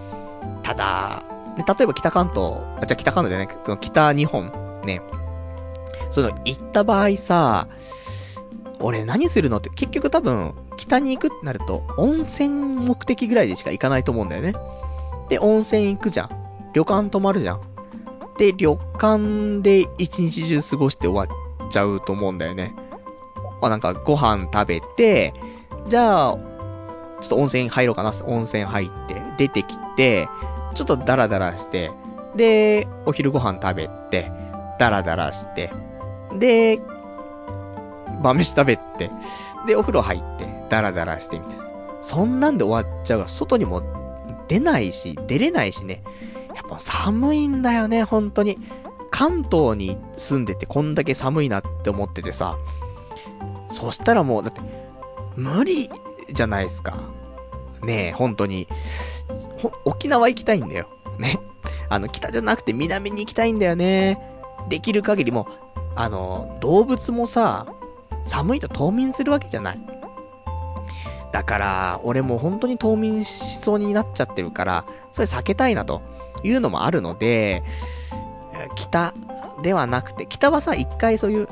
ただ、例えば北関東、あ、じゃ北関東じゃない、その北日本、ね、その行った場合さ、俺何するのって結局多分北に行くってなると温泉目的ぐらいでしか行かないと思うんだよね。で、温泉行くじゃん。旅館泊まるじゃん。で、旅館で一日中過ごして終わっちゃうと思うんだよね。あ、なんかご飯食べて、じゃあ、ちょっと温泉入ろうかな。温泉入って、出てきて、ちょっとダラダラして、で、お昼ご飯食べて、ダラダラして、で、晩飯食べて、で、お風呂入って、ダラダラしてみたいな。そんなんで終わっちゃうから、外にも出ないし、出れないしね。寒いんだよね、本当に。関東に住んでてこんだけ寒いなって思っててさ。そしたらもう、だって、無理じゃないですか。ねえ、本当に。沖縄行きたいんだよ。ね。あの、北じゃなくて南に行きたいんだよね。できる限りもあの、動物もさ、寒いと冬眠するわけじゃない。だから、俺も本当に冬眠しそうになっちゃってるから、それ避けたいなと。いうのもあるので、北ではなくて、北はさ、一回そういう、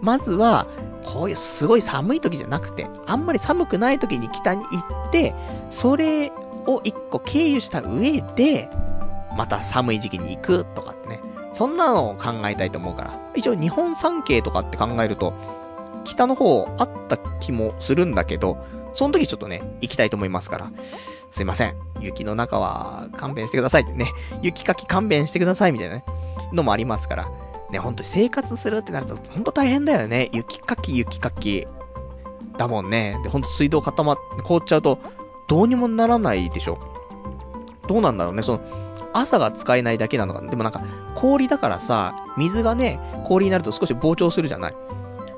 まずは、こういうすごい寒い時じゃなくて、あんまり寒くない時に北に行って、それを一個経由した上で、また寒い時期に行くとかってね。そんなのを考えたいと思うから。一応日本三景とかって考えると、北の方あった気もするんだけど、その時ちょっとね、行きたいと思いますから。すいません。雪の中は勘弁してくださいってね。雪かき勘弁してくださいみたいなね。のもありますから。ね、ほんと生活するってなると、ほんと大変だよね。雪かき、雪かき。だもんね。で、ほんと水道固まって、凍っちゃうと、どうにもならないでしょ。どうなんだろうね。その、朝が使えないだけなのか。でもなんか、氷だからさ、水がね、氷になると少し膨張するじゃない。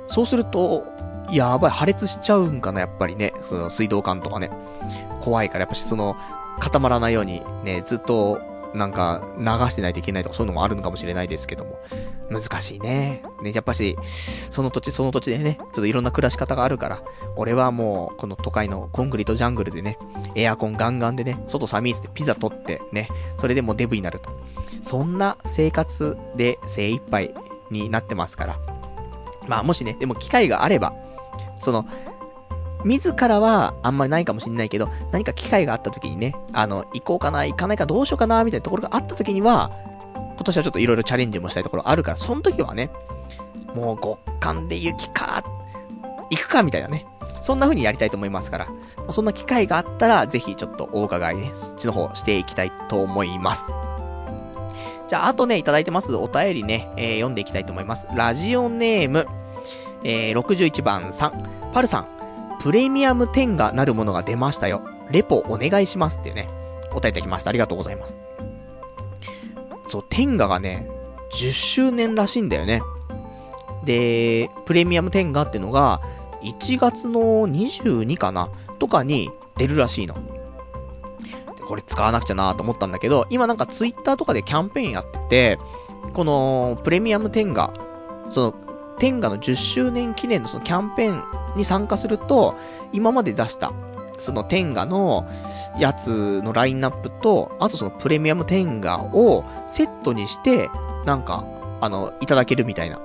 そうすると、やばい、破裂しちゃうんかな、やっぱりね。その水道管とかね。怖いから、やっぱしその、固まらないようにね、ずっと、なんか、流してないといけないとか、そういうのもあるのかもしれないですけども。難しいね。ね、やっぱし、その土地その土地でね、ちょっといろんな暮らし方があるから、俺はもう、この都会のコンクリートジャングルでね、エアコンガンガンでね、外寒いっつってピザ取ってね、それでもうデブになると。そんな生活で精一杯になってますから。まあもしね、でも機会があれば、その、自らはあんまりないかもしれないけど、何か機会があった時にね、あの、行こうかな、行かないかどうしようかな、みたいなところがあった時には、今年はちょっといろいろチャレンジもしたいところあるから、その時はね、もう極寒で雪か、行くか、みたいなね。そんな風にやりたいと思いますから、そんな機会があったら、ぜひちょっとお伺いね、そっちの方していきたいと思います。じゃあ、あとね、いただいてますお便りね、えー、読んでいきたいと思います。ラジオネーム、えー、61番3、パルさん、プレミアム10がなるものが出ましたよ。レポお願いしますっていうね、お便りいただきました。ありがとうございます。そう、天下がね、10周年らしいんだよね。で、プレミアム天下っていうのが、1月の22かなとかに出るらしいの。これ使わなくちゃなと思ったんだけど、今なんかツイッターとかでキャンペーンやってて、このプレミアム天下、その天下の10周年記念のそのキャンペーンに参加すると、今まで出した、その天下のやつのラインナップと、あとそのプレミアム天下をセットにして、なんか、あの、いただけるみたいな。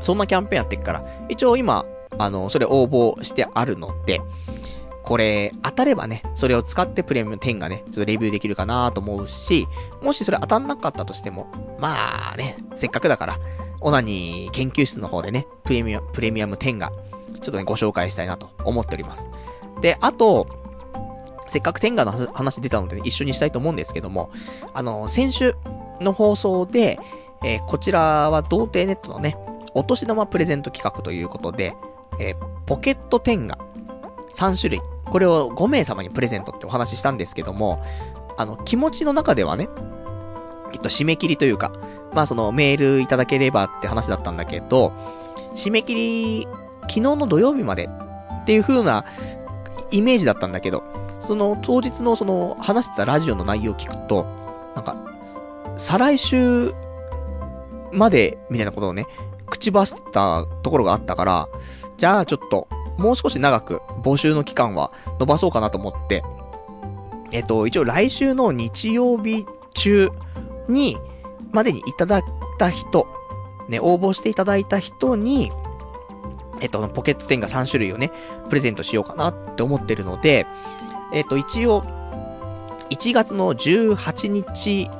そんなキャンペーンやってっから、一応今、あの、それ応募してあるので、これ、当たればね、それを使ってプレミアム10がね、ちょっとレビューできるかなと思うし、もしそれ当たんなかったとしても、まあね、せっかくだから、オナニー研究室の方でね、プレミアム、プレミアム10が、ちょっとね、ご紹介したいなと思っております。で、あと、せっかく天下の話出たので、ね、一緒にしたいと思うんですけども、あの、先週の放送で、えー、こちらは童貞ネットのね、お年玉プレゼント企画ということで、えー、ポケット天下3種類、これを5名様にプレゼントってお話ししたんですけども、あの、気持ちの中ではね、えっと、締め切りというか、まあそのメールいただければって話だったんだけど、締め切り、昨日の土曜日までっていう風なイメージだったんだけど、その当日のその話してたラジオの内容を聞くと、なんか、再来週までみたいなことをね、口走ったところがあったから、じゃあちょっと、もう少し長く募集の期間は伸ばそうかなと思って、えっと、一応来週の日曜日中に、までにいただいた人、ね、応募していただいた人に、えっと、ポケット10が3種類をね、プレゼントしようかなって思ってるので、えっと、一応、1月の18日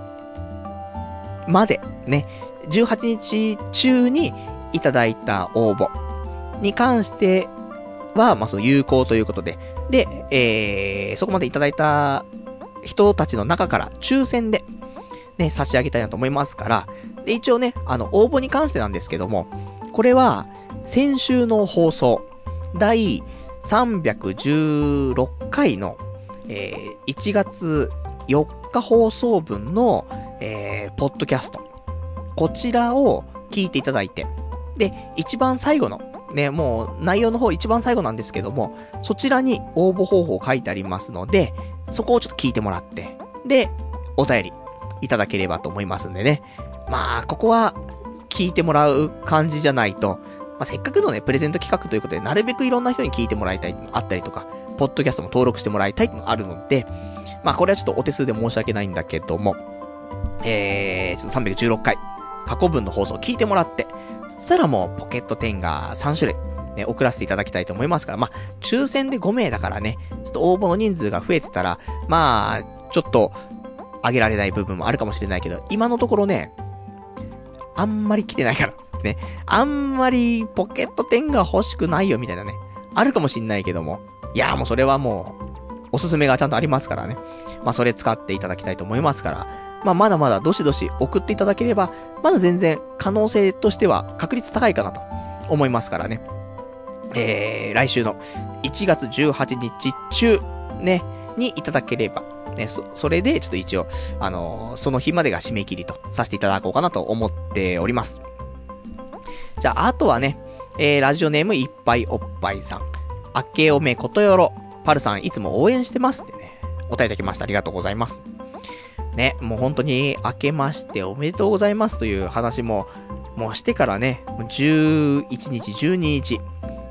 まで、ね、18日中にいただいた応募に関しては、まあ、その有効ということで、で、えー、そこまでいただいた人たちの中から抽選で、ね、差し上げたいなと思いますから、で、一応ね、あの、応募に関してなんですけども、これは、先週の放送、第316回の、えー、1月4日放送分の、えー、ポッドキャスト。こちらを聞いていただいて、で、一番最後の、ね、もう内容の方一番最後なんですけども、そちらに応募方法書いてありますので、そこをちょっと聞いてもらって、で、お便りいただければと思いますんでね。まあ、ここは聞いてもらう感じじゃないと、まあ、せっかくのね、プレゼント企画ということで、なるべくいろんな人に聞いてもらいたいのあったりとか、ポッドキャストも登録してもらいたいのあるので、まあ、これはちょっとお手数で申し訳ないんだけども、えー、ちょっと316回、過去分の放送を聞いてもらって、そしたらもうポケット10が3種類、ね、送らせていただきたいと思いますから、まあ、抽選で5名だからね、ちょっと応募の人数が増えてたら、まあ、ちょっと、上げられない部分もあるかもしれないけど、今のところね、あんまり来てないから。ね。あんまりポケット10が欲しくないよみたいなね。あるかもしんないけども。いやー、もうそれはもう、おすすめがちゃんとありますからね。まあ、それ使っていただきたいと思いますから。まあ、まだまだどしどし送っていただければ、まだ全然可能性としては確率高いかなと思いますからね。えー、来週の1月18日中、ね、にいただければ、ね、そ、それでちょっと一応、あのー、その日までが締め切りとさせていただこうかなと思っております。じゃあ、あとはね、えー、ラジオネームいっぱいおっぱいさん。あけおめことよろ。パルさんいつも応援してますってね、お便りいただきました。ありがとうございます。ね、もう本当に明けましておめでとうございますという話も、もうしてからね、11日、12日、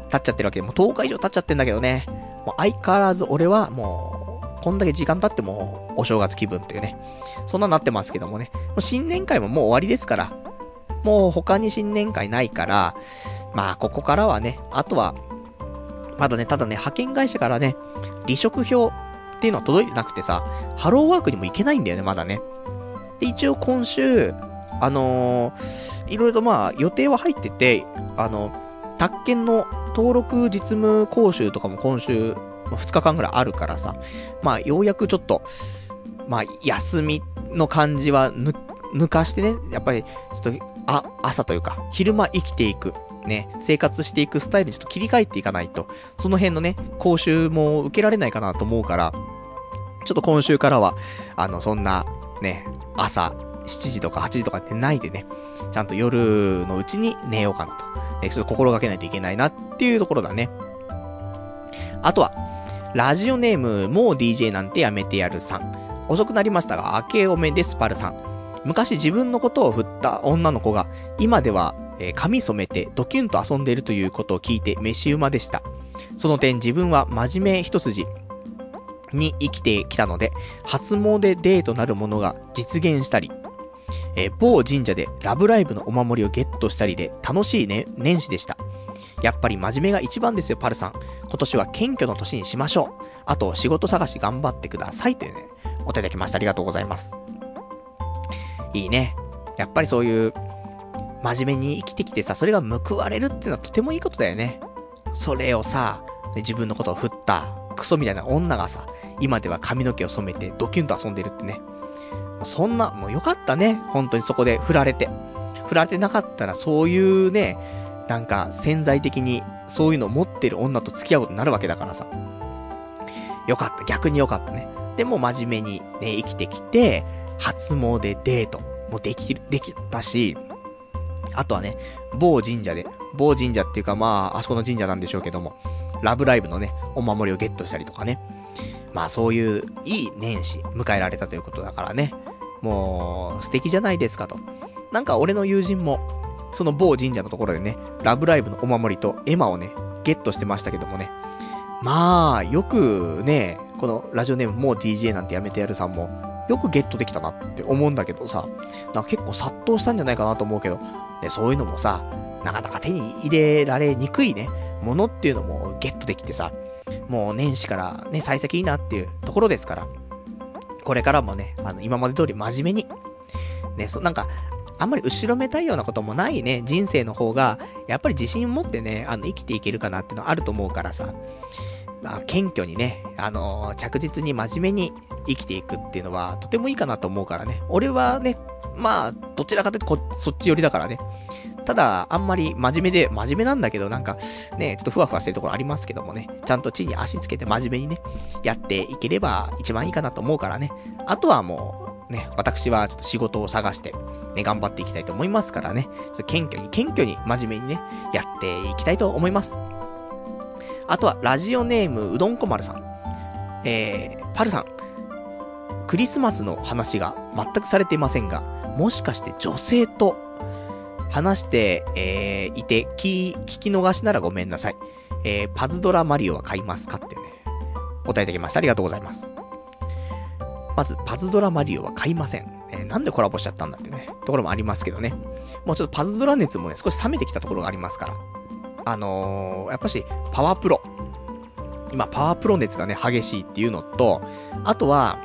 経っちゃってるわけで、もう10日以上経っちゃってんだけどね、もう相変わらず俺はもう、こんだけ時間経ってもお正月気分っていうね、そんななってますけどもね、もう新年会ももう終わりですから、もう他に新年会ないから、まあ、ここからはね、あとは、まだね、ただね、派遣会社からね、離職票っていうのは届いてなくてさ、ハローワークにも行けないんだよね、まだね。で、一応今週、あのー、いろいろとまあ、予定は入ってて、あの、宅建の登録実務講習とかも今週、2日間ぐらいあるからさ、まあ、ようやくちょっと、まあ、休みの感じは抜、抜かしてね、やっぱり、ちょっと、あ、朝というか、昼間生きていく、ね、生活していくスタイルにちょっと切り替えていかないと、その辺のね、講習も受けられないかなと思うから、ちょっと今週からは、あの、そんな、ね、朝、7時とか8時とかってないでね、ちゃんと夜のうちに寝ようかなと。え、ちょっと心がけないといけないなっていうところだね。あとは、ラジオネーム、もう DJ なんてやめてやるさん。遅くなりましたが、明けおめです、パルさん。昔自分のことを振った女の子が、今では、えー、髪染めてドキュンと遊んでいるということを聞いて飯馬でした。その点自分は真面目一筋に生きてきたので、初詣デーとなるものが実現したり、えー、某神社でラブライブのお守りをゲットしたりで楽しいね、年始でした。やっぱり真面目が一番ですよ、パルさん。今年は謙虚の年にしましょう。あと、仕事探し頑張ってください。というね、お手いただきました。ありがとうございます。いいね。やっぱりそういう、真面目に生きてきてさ、それが報われるっていうのはとてもいいことだよね。それをさ、自分のことを振った、クソみたいな女がさ、今では髪の毛を染めてドキュンと遊んでるってね。そんな、もうよかったね。本当にそこで振られて。振られてなかったらそういうね、なんか潜在的にそういうのを持ってる女と付き合うことになるわけだからさ。よかった。逆によかったね。でも真面目にね、生きてきて、初詣デートもできる、できたし、あとはね、某神社で、某神社っていうかまあ、あそこの神社なんでしょうけども、ラブライブのね、お守りをゲットしたりとかね。まあそういういい年始迎えられたということだからね。もう素敵じゃないですかと。なんか俺の友人も、その某神社のところでね、ラブライブのお守りとエマをね、ゲットしてましたけどもね。まあ、よくね、このラジオネームもう DJ なんてやめてやるさんも、よくゲットできたなって思うんだけどさ、なんか結構殺到したんじゃないかなと思うけど、ね、そういうのもさ、なかなか手に入れられにくいね、ものっていうのもゲットできてさ、もう年始からね、幸先いいなっていうところですから、これからもね、あの、今まで通り真面目に、ね、そ、なんか、あんまり後ろめたいようなこともないね、人生の方が、やっぱり自信持ってね、あの、生きていけるかなっていうのはあると思うからさ、まあ、謙虚にね、あのー、着実に真面目に生きていくっていうのは、とてもいいかなと思うからね。俺はね、まあ、どちらかというとこ、そっち寄りだからね。ただ、あんまり真面目で、真面目なんだけど、なんか、ね、ちょっとふわふわしてるところありますけどもね、ちゃんと地に足つけて真面目にね、やっていければ一番いいかなと思うからね。あとはもう、ね、私はちょっと仕事を探して、ね、頑張っていきたいと思いますからね。ちょ謙虚に、謙虚に真面目にね、やっていきたいと思います。あとは、ラジオネーム、うどんこ丸さん。えー、パルさん。クリスマスの話が全くされていませんが、もしかして女性と話して、えー、いて、聞、聞き逃しならごめんなさい。えー、パズドラマリオは買いますかってね、答えてきました。ありがとうございます。まず、パズドラマリオは買いません。えー、なんでコラボしちゃったんだってね、ところもありますけどね。もうちょっとパズドラ熱もね、少し冷めてきたところがありますから。あのー、やっぱし、パワープロ。今、パワープロ熱がね、激しいっていうのと、あとは、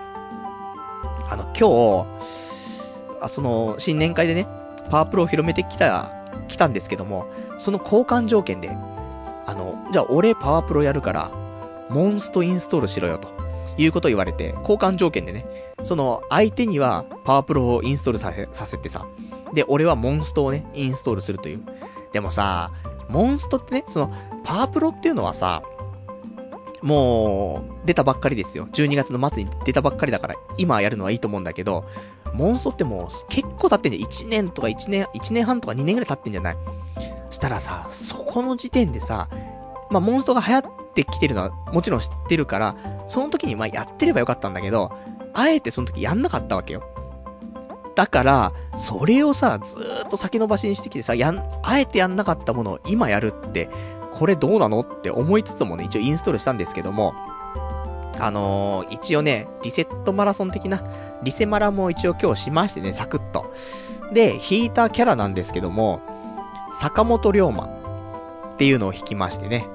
あの、今日、あその、新年会でね、パワープロを広めてきた、来たんですけども、その交換条件で、あの、じゃあ俺パワープロやるから、モンストインストールしろよと、いうことを言われて、交換条件でね、その相手にはパワープロをインストールさせ、させてさ、で、俺はモンストをね、インストールするという。でもさ、モンストってね、その、パワプロっていうのはさ、もう、出たばっかりですよ。12月の末に出たばっかりだから、今やるのはいいと思うんだけど、モンストってもう結構経ってんじゃん。1年とか1年、1年半とか2年ぐらい経ってんじゃない？したらさ、そこの時点でさ、まあ、モンストが流行っってきてるのはもちろん知ってるから、その時にまあやってればよかったんだけど、あえてその時やんなかったわけよ。だから、それをさ、ずーっと先延ばしにしてきてさ、やん、あえてやんなかったものを今やるって、これどうなのって思いつつもね、一応インストールしたんですけども、あのー、一応ね、リセットマラソン的な、リセマラも一応今日しましてね、サクッと。で、引いたキャラなんですけども、坂本龍馬。っていうのを引きましてね。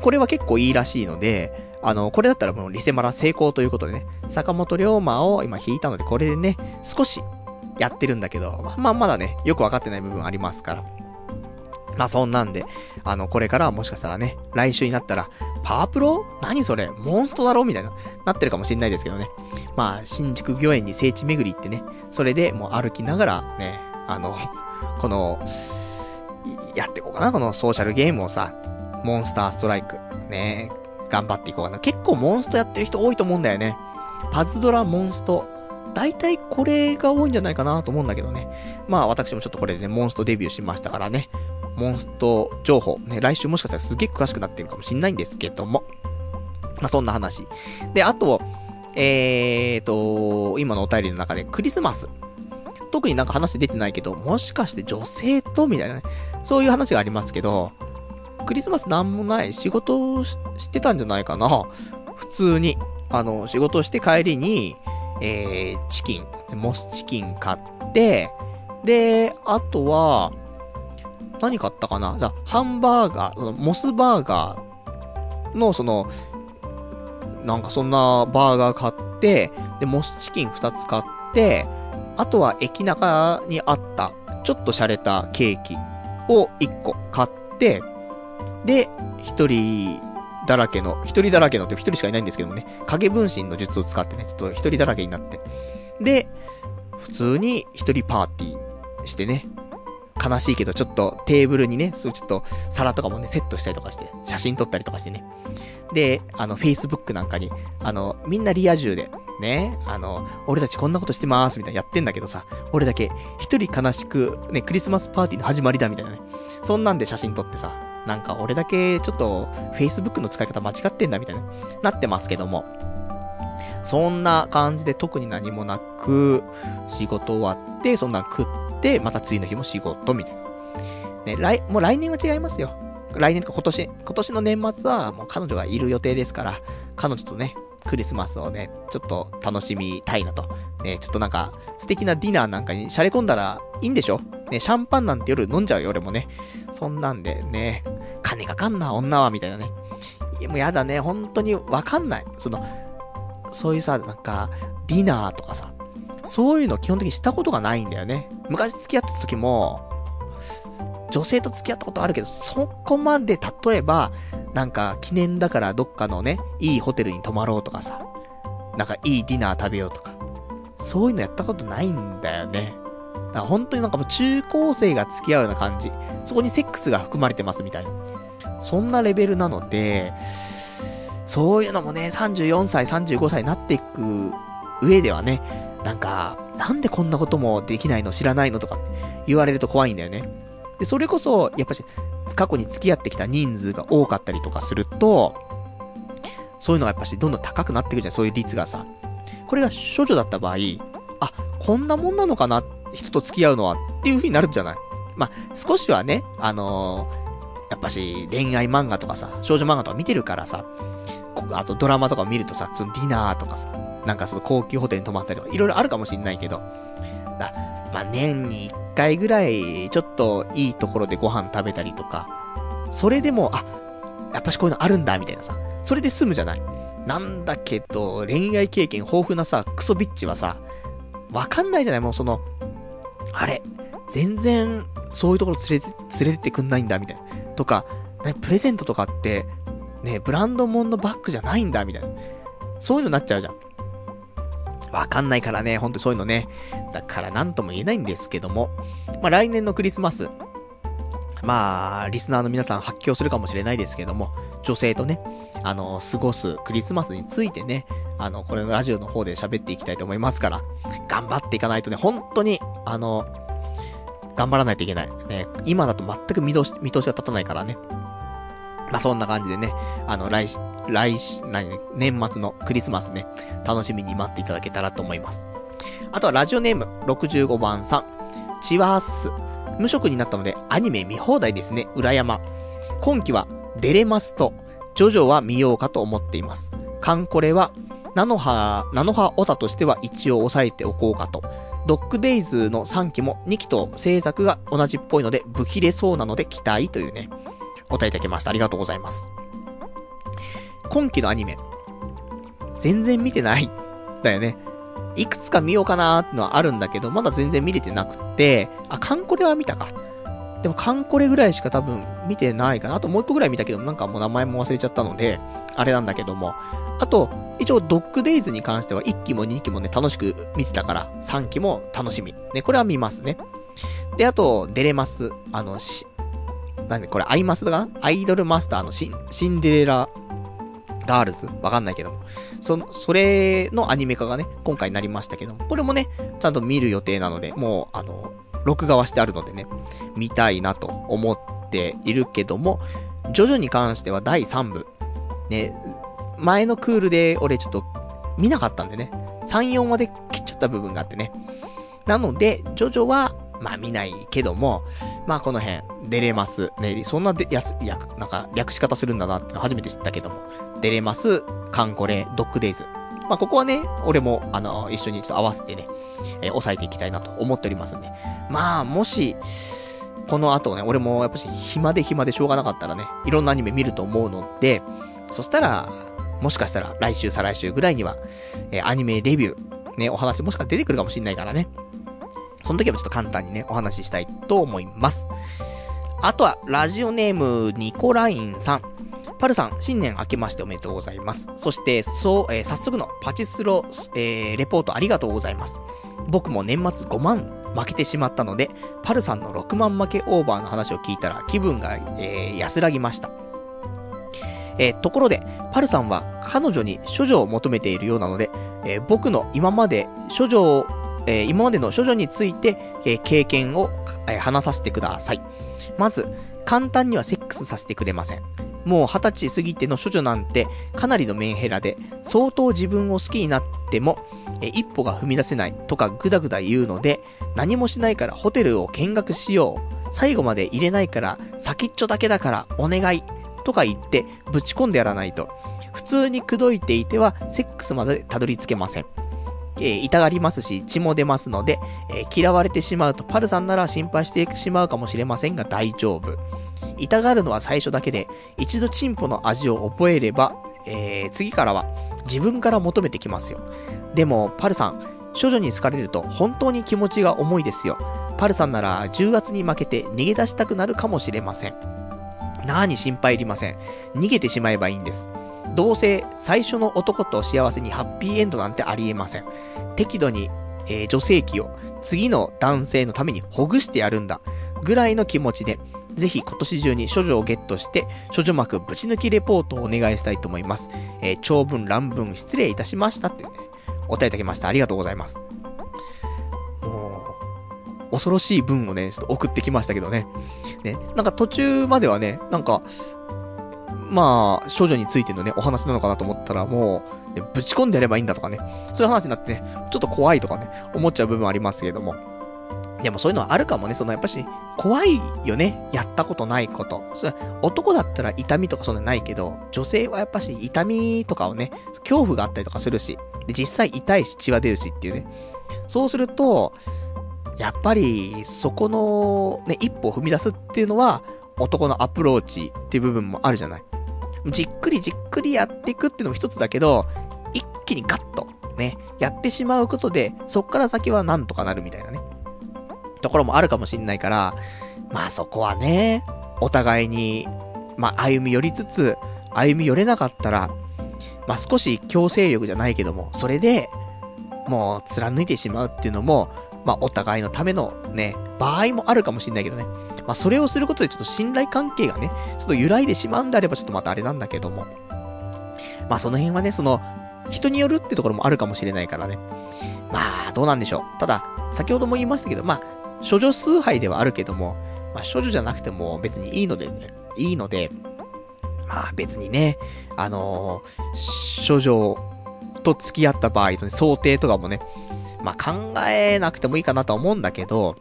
これは結構いいらしいので、あの、これだったらもうリセマラ成功ということでね、坂本龍馬を今引いたので、これでね、少しやってるんだけど、まあまだね、よくわかってない部分ありますから。まあそんなんで、あの、これからはもしかしたらね、来週になったら、パワープロ？何それ？モンストだろ？みたいな、なってるかもしんないですけどね。まあ、新宿御苑に聖地巡り行ってね、それでもう歩きながらね、あの、この、やっていこうかな、このソーシャルゲームをさ、モンスターストライク、ね、頑張っていこうかな。結構モンストやってる人多いと思うんだよね。パズドラ、モンスト。大体これが多いんじゃないかなと思うんだけどね。まあ私もちょっとこれでね、モンストデビューしましたからね。モンスト情報、ね、来週もしかしたらすげえ詳しくなってるかもしんないんですけども。まあそんな話。で、あと、えーと、今のお便りの中でクリスマス。特になんか話出てないけど、もしかして女性とみたいなね。そういう話がありますけど、クリスマスなんもない仕事をしてたんじゃないかな。普通に。あの、仕事して帰りに、えー、チキン、モスチキン買って、で、あとは、何買ったかな？じゃハンバーガー、そのモスバーガーの、その、なんかそんなバーガー買って、で、モスチキン2つ買って、あとは駅中にあった、ちょっと洒落たケーキを1個買って、で、一人だらけの、一人だらけのって一人しかいないんですけどもね、影分身の術を使ってね、ちょっと一人だらけになって。で、普通に一人パーティーしてね、悲しいけどちょっとテーブルにね、そうちょっと皿とかもね、セットしたりとかして、写真撮ったりとかしてね。で、あの、Facebook なんかに、あの、みんなリア充で、ね、あの、俺たちこんなことしてまーす、みたいなやってんだけどさ、俺だけ一人悲しく、ね、クリスマスパーティーの始まりだ、みたいなね。そんなんで写真撮ってさ、なんか俺だけちょっと Facebook の使い方間違ってんだみたいな、なってますけども。そんな感じで特に何もなく、仕事終わって、そんな食って、また次の日も仕事みたいな。ね、来、もう来年は違いますよ。来年とか今年、今年の年末はもう彼女がいる予定ですから、彼女とね、クリスマスをね、ちょっと楽しみたいなと。ね、ちょっとなんか、素敵なディナーなんかにしゃれ込んだらいいんでしょ？ね、シャンパンなんて夜飲んじゃうよ、俺もね。そんなんでね、金かかんな、女は、みたいなね。いや、もうやだね、本当にわかんない。その、そういうさ、なんか、ディナーとかさ、そういうの基本的にしたことがないんだよね。昔付き合ってた時も、女性と付き合ったことあるけど、そこまで例えば、なんか記念だからどっかのね、いいホテルに泊まろうとかさ、なんかいいディナー食べようとか、そういうのやったことないんだよね。だから本当になんかもう中高生が付き合うような感じ。そこにセックスが含まれてますみたいな。そんなレベルなので、そういうのもね、34歳、35歳になっていく上ではね、なんか、なんでこんなこともできないの知らないのとか言われると怖いんだよね。で、それこそ、やっぱし、過去に付き合ってきた人数が多かったりとかすると、そういうのがやっぱしどんどん高くなってくるじゃん、そういう率がさ。これが処女だった場合、あ、こんなもんなのかな、人と付き合うのはっていう風になるんじゃない？まあ、少しはね、あのー、やっぱし恋愛漫画とかさ、少女漫画とか見てるからさ、あとドラマとか見るとさ、そのディナーとかさ、なんかその高級ホテルに泊まったりとか、いろいろあるかもしんないけど、だまあ、年に一回ぐらい、ちょっといいところでご飯食べたりとか、それでも、あ、やっぱしこういうのあるんだ、みたいなさ、それで済むじゃない？なんだけど、恋愛経験豊富なさ、クソビッチはさ、わかんないじゃない？もうその、あれ、全然、そういうところ連れて、連れてってくんないんだ、みたいな。とか、ね、プレゼントとかって、ね、ブランド物のバッグじゃないんだ、みたいな。そういうのになっちゃうじゃん。わかんないからね、ほんとそういうのね。だからなんとも言えないんですけども。まあ来年のクリスマス。まあ、リスナーの皆さん発狂するかもしれないですけども、女性とね、あの、過ごすクリスマスについてね、あの、これのラジオの方で喋っていきたいと思いますから、頑張っていかないとね、本当に、あの、頑張らないといけない。ね、今だと全く見通し、見通しが立たないからね。まあ、そんな感じでね、あの、来、来、何、年末のクリスマスね、楽しみに待っていただけたらと思います。あとはラジオネーム65番さん。チワース。無職になったのでアニメ見放題ですね。裏山。今期は出れますと、ジョジョは見ようかと思っています。カンコレは、ナノハ、ナノハオタとしては一応押さえておこうかと。ドッグデイズの3期も2期と制作が同じっぽいので、不切れそうなので期待というね。お答えいただきました。ありがとうございます。今期のアニメ、全然見てない。だよね。いくつか見ようかなーってのはあるんだけど、まだ全然見れてなくて、あ、カンコレは見たか。でもカンコレぐらいしか多分見てないかな。あともう一個ぐらい見たけど、なんかもう名前も忘れちゃったので、あれなんだけども。あと、一応ドッグデイズに関しては1期も2期もね、楽しく見てたから、3期も楽しみ。ね、これは見ますね。で、あと、デレマス。あの、し、なんで、これアイマスだかな？アイドルマスターのシン、シンデレラガールズわかんないけども。そ、それのアニメ化がね、今回になりましたけども、これもね、ちゃんと見る予定なので、もう、あの、録画はしてあるのでね、見たいなと思っているけども、ジョジョに関しては第3部。ね、前のクールで俺ちょっと見なかったんでね、3、4話で切っちゃった部分があってね。なので、ジョジョは、まあ見ないけども、まあこの辺、出れます。ね、そんなで、やす、や、なんか略し方するんだなって初めて知ったけども、出れます、カンコレ、ドッグデイズ。まあここはね、俺も、あの、一緒にちょっと合わせてね、えー、抑えていきたいなと思っておりますんで。まあ、もし、この後ね、俺もやっぱし暇で暇でしょうがなかったらね、いろんなアニメ見ると思うので、そしたら、もしかしたら来週再来週ぐらいには、えー、アニメレビュー、ね、お話もしか出てくるかもしんないからね。その時はちょっと簡単にね、お話ししたいと思います。あとは、ラジオネーム、ニコラインさん。パルさん、新年明けましておめでとうございます。そして、そう、えー、早速のパチスロ、えー、レポートありがとうございます。僕も年末5万負けてしまったので、パルさんの6万負けオーバーの話を聞いたら気分が、えー、安らぎました。えー、ところで、パルさんは彼女に処女を求めているようなので、えー、僕の今まで処女を、えー、今までの処女について、え経験を、え話させてください。まず、簡単にはクスさせてくれません。もう二十歳過ぎての処女なんてかなりのメンヘラで、相当自分を好きになっても、え一歩が踏み出せないとかぐだぐだ言うので、何もしないからホテルを見学しよう。最後まで入れないから、先っちょだけだからお願い。とか言ってぶち込んでやらないと、普通に口説いていてはセックスまでたどり着けません。えー、痛がりますし、血も出ますので、えー、嫌われてしまうとパルさんなら心配してしまうかもしれませんが大丈夫。痛がるのは最初だけで、一度チンポの味を覚えれば、えー、次からは自分から求めてきますよ。でも、パルさん、処女に好かれると本当に気持ちが重いですよ。パルさんなら10月に負けて逃げ出したくなるかもしれません。なに心配いりません。逃げてしまえばいいんです。どうせ最初の男と幸せにハッピーエンドなんてありえません。適度に、えー、女性器を次の男性のためにほぐしてやるんだ。ぐらいの気持ちで、ぜひ今年中に処女をゲットして、処女膜ぶち抜きレポートをお願いしたいと思います。えー、長文乱文失礼いたしましたってね、お答えいただきました。ありがとうございます。もう恐ろしい文をね、ちょっと送ってきましたけどね。ね、なんか途中まではね、なんか、まあ、少女についてのね、お話なのかなと思ったら、もう、ぶち込んでやればいいんだとかね、そういう話になってね、ちょっと怖いとかね、思っちゃう部分ありますけれども。でもそういうのはあるかもね、そのやっぱし、怖いよね、やったことないこと。それ男だったら痛みとかそんなないけど、女性はやっぱし痛みとかをね、恐怖があったりとかするし、で実際痛いし血は出るしっていうね。そうすると、やっぱり、そこの、ね、一歩を踏み出すっていうのは、男のアプローチっていう部分もあるじゃない。じっくりじっくりやっていくっていうのも一つだけど、一気にガッと、ね、やってしまうことで、そっから先はなんとかなるみたいなね。ところもあるかもしんないから、まあそこはね、お互いに、まあ歩み寄りつつ、歩み寄れなかったら、まあ少し強制力じゃないけども、それで、もう貫いてしまうっていうのも、まあ、お互いのためのね、場合もあるかもしんないけどね。まあ、それをすることでちょっと信頼関係がね、ちょっと揺らいでしまうんであればちょっとまたあれなんだけども。まあ、その辺はね、その、人によるってところもあるかもしれないからね。まあ、どうなんでしょう。ただ、先ほども言いましたけど、まあ、処女崇拝ではあるけども、まあ、処女じゃなくても別にいいのでね、いいので、まあ別にね、あのー、処女と付き合った場合の、ね、想定とかもね、まあ、考えなくてもいいかなとは思うんだけど、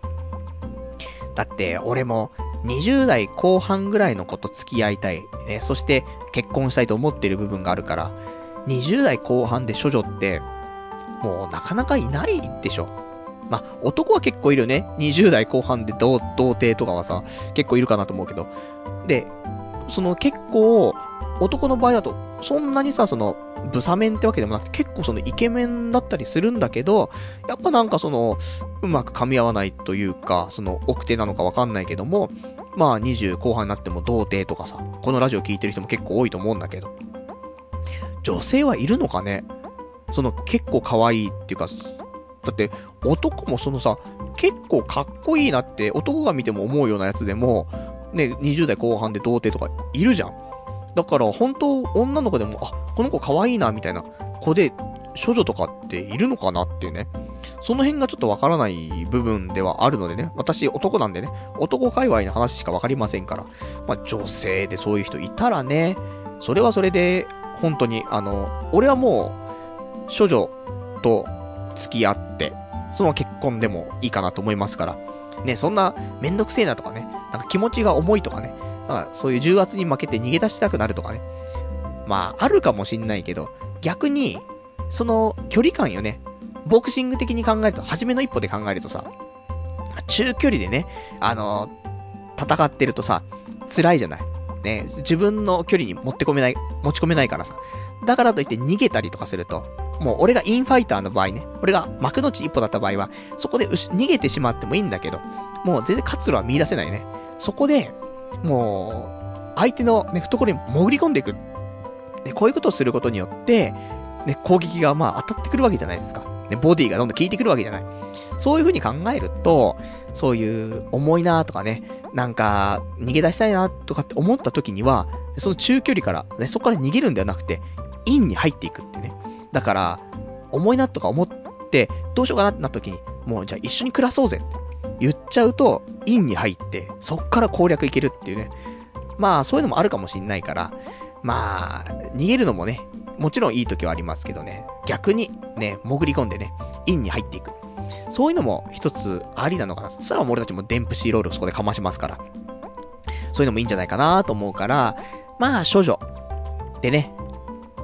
だって俺も20代後半ぐらいの子と付き合いたい、ね、そして結婚したいと思ってる部分があるから、20代後半で処女って、もうなかなかいないでしょ。まあ、男は結構いるよね。20代後半で童貞とかはさ、結構いるかなと思うけど。で、その結構、男の場合だと、そんなにさ、その、ブサメンってわけでもなくて、結構そのイケメンだったりするんだけど、やっぱなんかその、うまく噛み合わないというか、その、奥手なのかわかんないけども、まあ20後半になっても童貞とかさ、このラジオ聞いてる人も結構多いと思うんだけど、女性はいるのかね？その結構可愛いっていうか、だって男もそのさ、結構かっこいいなって男が見ても思うようなやつでも、ね、20代後半で童貞とかいるじゃん。だから本当女の子でも、あ、この子可愛いなみたいな子で、処女とかっているのかなっていうね。その辺がちょっとわからない部分ではあるのでね。私男なんでね。男界隈の話しかわかりませんから。まあ女性でそういう人いたらね、それはそれで、本当に、あの、俺はもう、処女と付き合って、その結婚でもいいかなと思いますから。ね、そんなめんどくせえなとかね、なんか気持ちが重いとかね、そういう重圧に負けて逃げ出したくなるとかね。まあ、あるかもしんないけど、逆に、その距離感よね。ボクシング的に考えると、初めの一歩で考えるとさ、中距離でね、あの戦ってるとさ、辛いじゃない。ね、自分の距離に持って込めない、持ち込めないからさ。だからといって逃げたりとかすると、もう俺がインファイターの場合ね、俺が幕の内一歩だった場合は、そこで逃げてしまってもいいんだけど、もう全然活路は見出せないね。そこで、もう、相手のね、懐に潜り込んでいく。で、こういうことをすることによって、ね、攻撃がまあ当たってくるわけじゃないですか。ね、ボディがどんどん効いてくるわけじゃない。そういう風に考えると、そういう重いなとかね、なんか逃げ出したいなとかって思った時には、その中距離から、ね、そこから逃げるんではなくて、インに入っていくってね。だから、重いなとか思って、どうしようかなってなった時に、もうじゃあ一緒に暮らそうぜって言っちゃうと、インに入って、そっから攻略いけるっていうね。まあ、そういうのもあるかもしんないから、まあ、逃げるのもね、もちろんいい時はありますけどね、逆にね、潜り込んでね、インに入っていく。そういうのも一つありなのかな。そしたら俺たちもデンプシーロールをそこでかましますから。そういうのもいいんじゃないかなと思うから、まあ、処女。でね。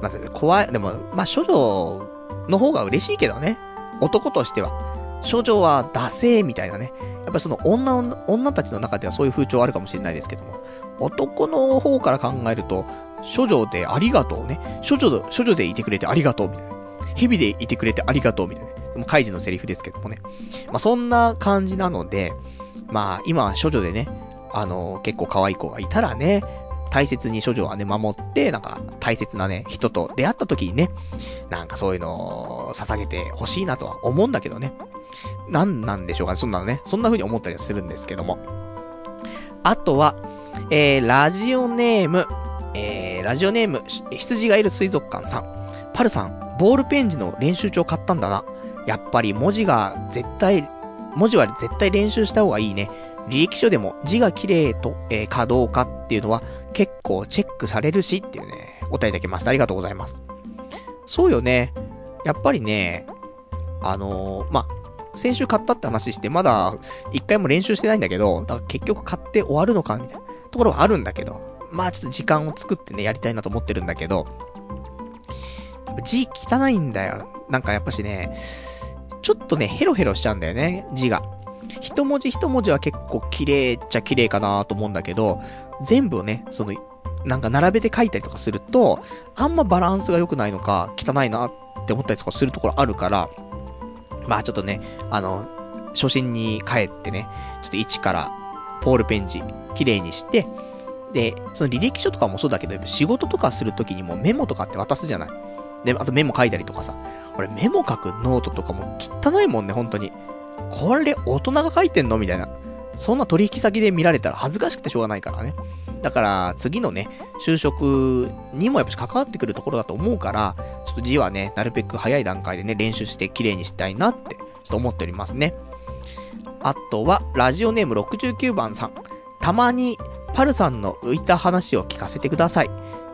まず、怖い、でも、まあ、処女の方が嬉しいけどね。男としては。処女は惰性みたいなね。やっぱその女、女たちの中ではそういう風潮あるかもしれないですけども。男の方から考えると、処女でありがとうね。処女、処女でいてくれてありがとうみたいな。蛇でいてくれてありがとうみたいな。そのカイジのセリフですけどもね。まあ、そんな感じなので、まあ、今は処女でね、あのー、結構可愛い子がいたらね、大切に処女はね、守って、なんか、大切なね、人と出会った時にね、なんかそういうのを捧げてほしいなとは思うんだけどね。なんなんでしょうかね、そんなのね。そんな風に思ったりはするんですけども。あとは、えー、ラジオネーム、えー、ラジオネーム、羊がいる水族館さん。パルさん、ボールペン字の練習帳買ったんだな。やっぱり文字が絶対、文字は絶対練習した方がいいね。履歴書でも字が綺麗と、えー、かどうかっていうのは結構チェックされるしっていうね、お答えいただきました。ありがとうございます。そうよね。やっぱりね、あのー、ま先週買ったって話して、まだ一回も練習してないんだけど、だから結局買って終わるのかみたいなところはあるんだけど、まあちょっと時間を作ってね、やりたいなと思ってるんだけど、字汚いんだよ。なんかやっぱしね、ちょっとね、ヘロヘロしちゃうんだよね、字が。一文字一文字は結構綺麗っちゃ綺麗かなと思うんだけど、全部をね、その、なんか並べて書いたりとかすると、あんまバランスが良くないのか、汚いなって思ったりとかするところあるから、まあちょっとね、あの、初心に帰ってね、ちょっと一からポールペン字、綺麗にして、で、その履歴書とかもそうだけど、仕事とかするときにもメモとかって渡すじゃない。で、あとメモ書いたりとかさ。俺メモ書くノートとかも汚いもんね、本当に。これ大人が書いてんのみたいな。そんな取引先で見られたら恥ずかしくてしょうがないからね。だから、次のね、就職にもやっぱ関わってくるところだと思うから、ちょっと字はね、なるべく早い段階でね、練習して綺麗にしたいなって、ちょっと思っておりますね。あとは、ラジオネーム69番さん。たまに、パルさんの浮いた話を聞かせてください。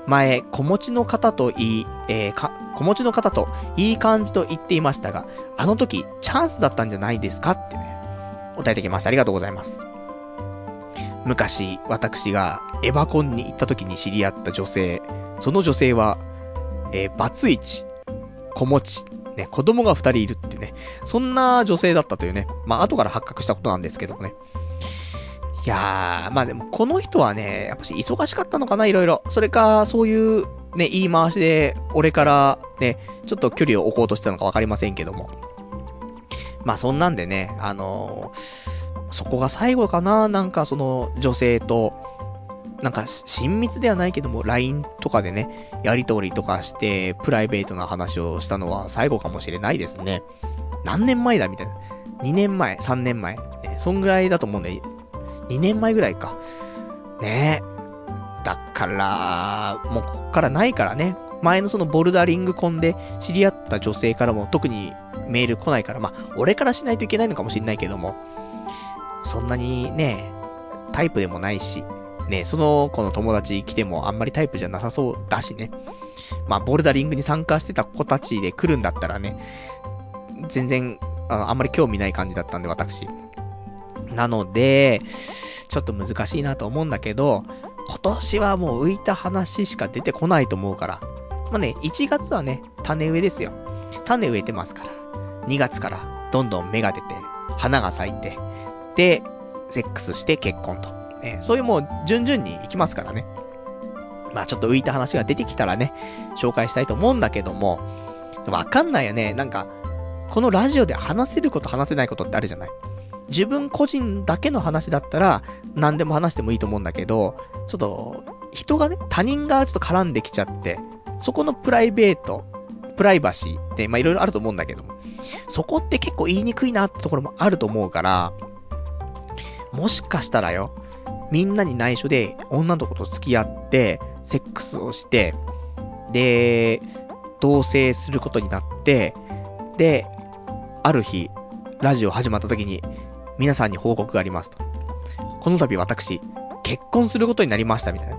前、子持ちの方といい、えー、か、子持ちの方といい感じと言っていましたが、あの時、チャンスだったんじゃないですかってね、答えできました。ありがとうございます。昔、私がエヴァコンに行った時に知り合った女性、その女性は、えー、バツイチ、子持ち、ね、子供が二人いるっていうね、そんな女性だったというね、まあ、後から発覚したことなんですけどもね。いやー、まあでもこの人はね、やっぱし忙しかったのかな、いろいろ。それか、そういうね、言い回しで、俺からね、ちょっと距離を置こうとしてたのかわかりませんけども。まあそんなんでね、あのー、そこが最後かな、なんかその女性と、なんか親密ではないけども、LINE とかでね、やりとりとかして、プライベートな話をしたのは最後かもしれないですね。何年前だみたいな。2年前 ?3 年前、ね、そんぐらいだと思うんで、2年前ぐらいか。ねえ。だから、もうこっからないからね。前のそのボルダリングコンで知り合った女性からも特にメール来ないから、まあ、俺からしないといけないのかもしんないけども、そんなにね、タイプでもないし、ね、その子の友達来てもあんまりタイプじゃなさそうだしね。まあ、ボルダリングに参加してた子たちで来るんだったらね、全然、あ、あんまり興味ない感じだったんで、私。なので、ちょっと難しいなと思うんだけど、今年はもう浮いた話しか出てこないと思うから。まあね、1月はね、種植えですよ。種植えてますから。2月からどんどん芽が出て、花が咲いて、で、セックスして結婚と。ね、そういうもう順々に行きますからね。まあちょっと浮いた話が出てきたらね、紹介したいと思うんだけども、わかんないよね。なんか、このラジオで話せること話せないことってあるじゃない？自分個人だけの話だったら、何でも話してもいいと思うんだけど、ちょっと、人がね、他人がちょっと絡んできちゃって、そこのプライベート、プライバシーって、まあ、いろいろあると思うんだけども、そこって結構言いにくいなってところもあると思うから、もしかしたらよ、みんなに内緒で女の子と付き合って、セックスをして、で、同棲することになって、で、ある日、ラジオ始まった時に、皆さんに報告がありますと。この度私、結婚することになりましたみたいな。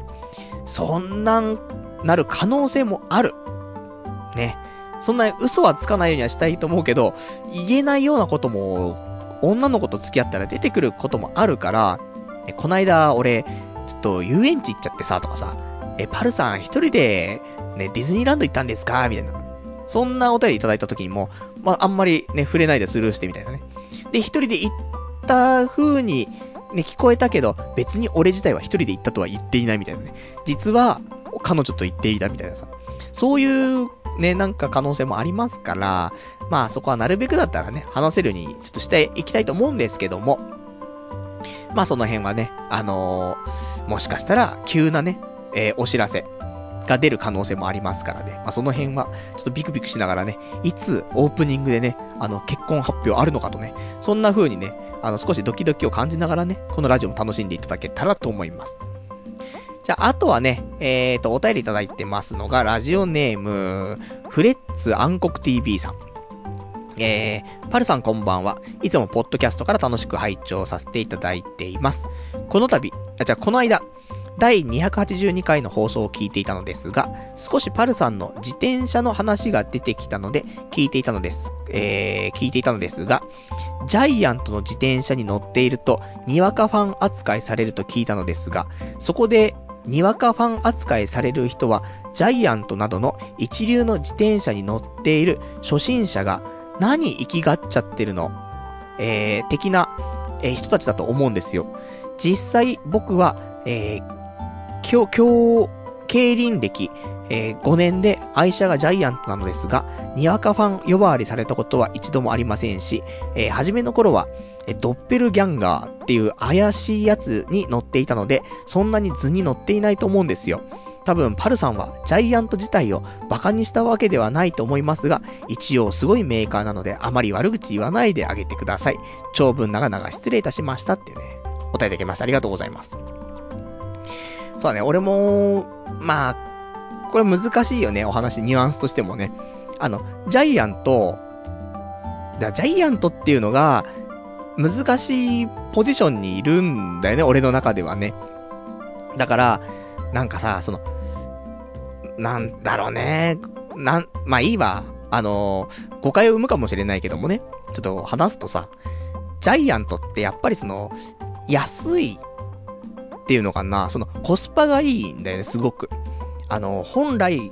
そんなんなる可能性もある。ね。そんな嘘はつかないようにはしたいと思うけど、言えないようなことも、女の子と付き合ったら出てくることもあるから、え、こないだ俺、ちょっと遊園地行っちゃってさ、とかさ、え、パルさん一人で、ね、ディズニーランド行ったんですか？みたいな。そんなお便りいただいた時にも、まあ、あんまりね、触れないでスルーしてみたいなね。で、一人で行った風に、ね、聞こえたけど、別に俺自体は一人で行ったとは言っていないみたいなね。実は、彼女と行っていたみたいなさ。そういう、ね、なんか可能性もありますから、まあそこはなるべくだったらね、話せるようにちょっとしていきたいと思うんですけども、まあその辺はね、あのー、もしかしたら急なね、えー、お知らせが出る可能性もありますからね。まあその辺は、ちょっとビクビクしながらね、いつオープニングでね、あの、結婚発表あるのかとね、そんな風にね、あの、少しドキドキを感じながらね、このラジオも楽しんでいただけたらと思います。じゃあ、あとはね、えーと、お便りいただいてますのが、ラジオネーム、フレッツ暗黒 TV さん。えー、パルさんこんばんは。いつもポッドキャストから楽しく拝聴させていただいています。この度、あ、じゃあこの間、第282回の放送を聞いていたのですが、少しパルさんの自転車の話が出てきたので、聞いていたのです。えー、聞いていたのですが、ジャイアントの自転車に乗っていると、にわかファン扱いされると聞いたのですが、そこで、にわかファン扱いされる人は、ジャイアントなどの一流の自転車に乗っている初心者が、何生きがっちゃってるの？えー、的な、えー、人たちだと思うんですよ。実際僕は、えー、今日、今日、競輪歴、えー、5年で愛車がジャイアントなのですが、にわかファン呼ばわりされたことは一度もありませんし、えー、初めの頃は、えドッペルギャンガーっていう怪しいやつに乗っていたので、そんなに図に乗っていないと思うんですよ。多分、パルさんはジャイアント自体を馬鹿にしたわけではないと思いますが、一応すごいメーカーなので、あまり悪口言わないであげてください。長文長々失礼いたしましたってね、答えできました。ありがとうございます。そうだね、俺も、まあ、これ難しいよね、お話、ニュアンスとしてもね。あの、ジャイアント、ジャイアントっていうのが、難しいポジションにいるんだよね、俺の中ではね。だから、なんかさ、その、なんだろうね。なん、まあいいわ。あの誤解を生むかもしれないけどもね。ちょっと話すとさ、ジャイアントってやっぱりその、安いっていうのかな、そのコスパがいいんだよね、すごく。あの、本来、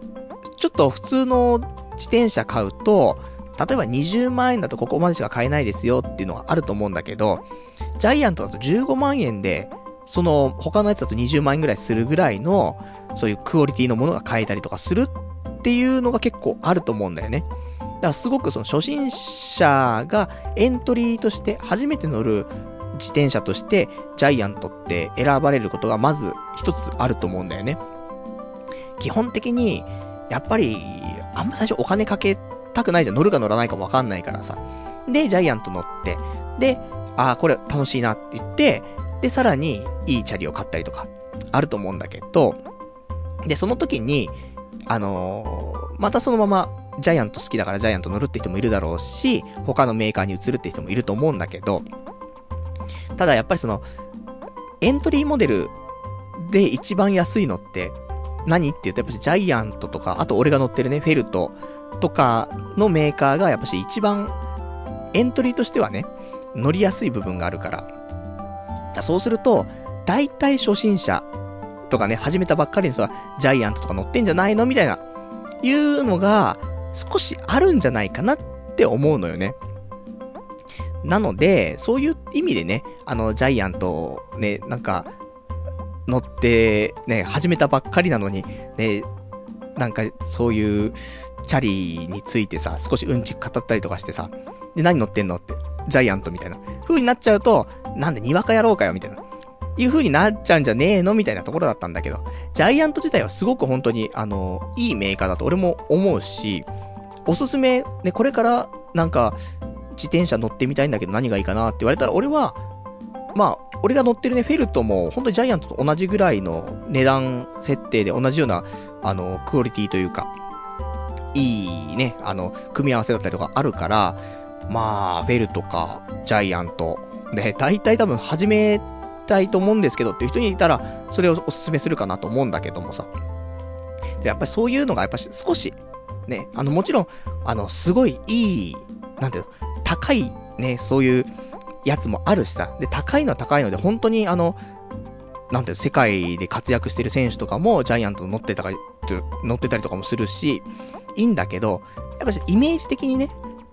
ちょっと普通の自転車買うと、例えば20万円だとここまでしか買えないですよっていうのがあると思うんだけど、ジャイアントだと15万円でその、他のやつだと20万円ぐらいするぐらいの、そういうクオリティのものが買えたりとかするっていうのが結構あると思うんだよね。だからすごくその初心者がエントリーとして初めて乗る自転車としてジャイアントって選ばれることがまず一つあると思うんだよね。基本的に、やっぱり、あんま最初お金かけたくないじゃん。乗るか乗らないかもわかんないからさ。で、ジャイアント乗って、で、ああ、これ楽しいなって言って、で、さらにいいチャリを買ったりとか、あると思うんだけど、で、その時に、あのー、またそのまま、ジャイアント好きだからジャイアント乗るって人もいるだろうし、他のメーカーに移るって人もいると思うんだけど、ただやっぱりその、エントリーモデルで一番安いのって、何って言うとやっぱりジャイアントとか、あと俺が乗ってるね、フェルトとかのメーカーがやっぱし一番エントリーとしてはね、乗りやすい部分があるから。そうすると、大体初心者とかね、始めたばっかりの人は、ジャイアントとか乗ってんじゃないのみたいな、いうのが、少しあるんじゃないかなって思うのよね。なので、そういう意味でね、あの、ジャイアント、ね、なんか、乗って、ね、始めたばっかりなのに、ね、なんか、そういう、チャリについてさ、少しうんち語ったりとかしてさ、で、何乗ってんのって、ジャイアントみたいな。風になっちゃうと、なんでにわか野郎かよ、みたいな。いう風になっちゃうんじゃねえのみたいなところだったんだけど、ジャイアント自体はすごく本当に、あの、いいメーカーだと俺も思うし、おすすめ、ね、これから、なんか、自転車乗ってみたいんだけど何がいいかなって言われたら、俺は、まあ、俺が乗ってるね、フェルトも、本当にジャイアントと同じぐらいの値段設定で同じような、あの、クオリティというか、いいね、あの、組み合わせだったりとかあるから、まあ、フェルトか、ジャイアント、で、大体多分始めたいと思うんですけどっていう人にいたら、それをお勧めするかなと思うんだけどもさ。で、やっぱりそういうのが、やっぱし少し、ね、あの、もちろん、あの、すごいいい、なんていうの、高い、ね、そういうやつもあるしさ。で、高いのは高いので、本当にあの、なんていう世界で活躍してる選手とかも、ジャイアント乗ってたか、乗ってたりとかもするし、いいんだけど、やっぱイメージ的にね、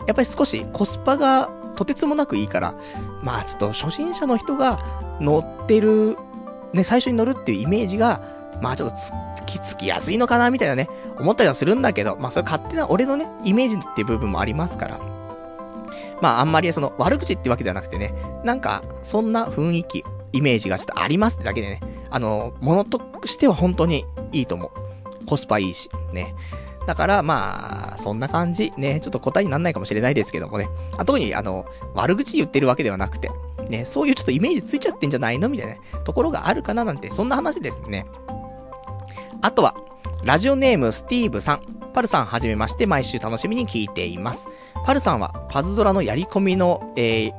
やっぱり少しコスパがとてつもなくいいから、まあちょっと初心者の人が乗ってる、ね、最初に乗るっていうイメージが、まあちょっとつきつきやすいのかなみたいなね、思ったりはするんだけど、まあそれ勝手な俺のね、イメージっていう部分もありますから。まああんまりその悪口ってわけではなくてね、なんかそんな雰囲気、イメージがちょっとありますってだけでね、あの、ものとしては本当にいいと思う。コスパいいし、ね。だから、まあ、そんな感じ。ね、ちょっと答えにならないかもしれないですけどもね。あ特に、あの、悪口言ってるわけではなくて、ね、そういうちょっとイメージついちゃってんじゃないの？みたいなところがあるかななんて、そんな話ですね。あとは、ラジオネームスティーブさん。パルさんはじめまして、毎週楽しみに聞いています。パルさんは、パズドラのやり込みの、えー、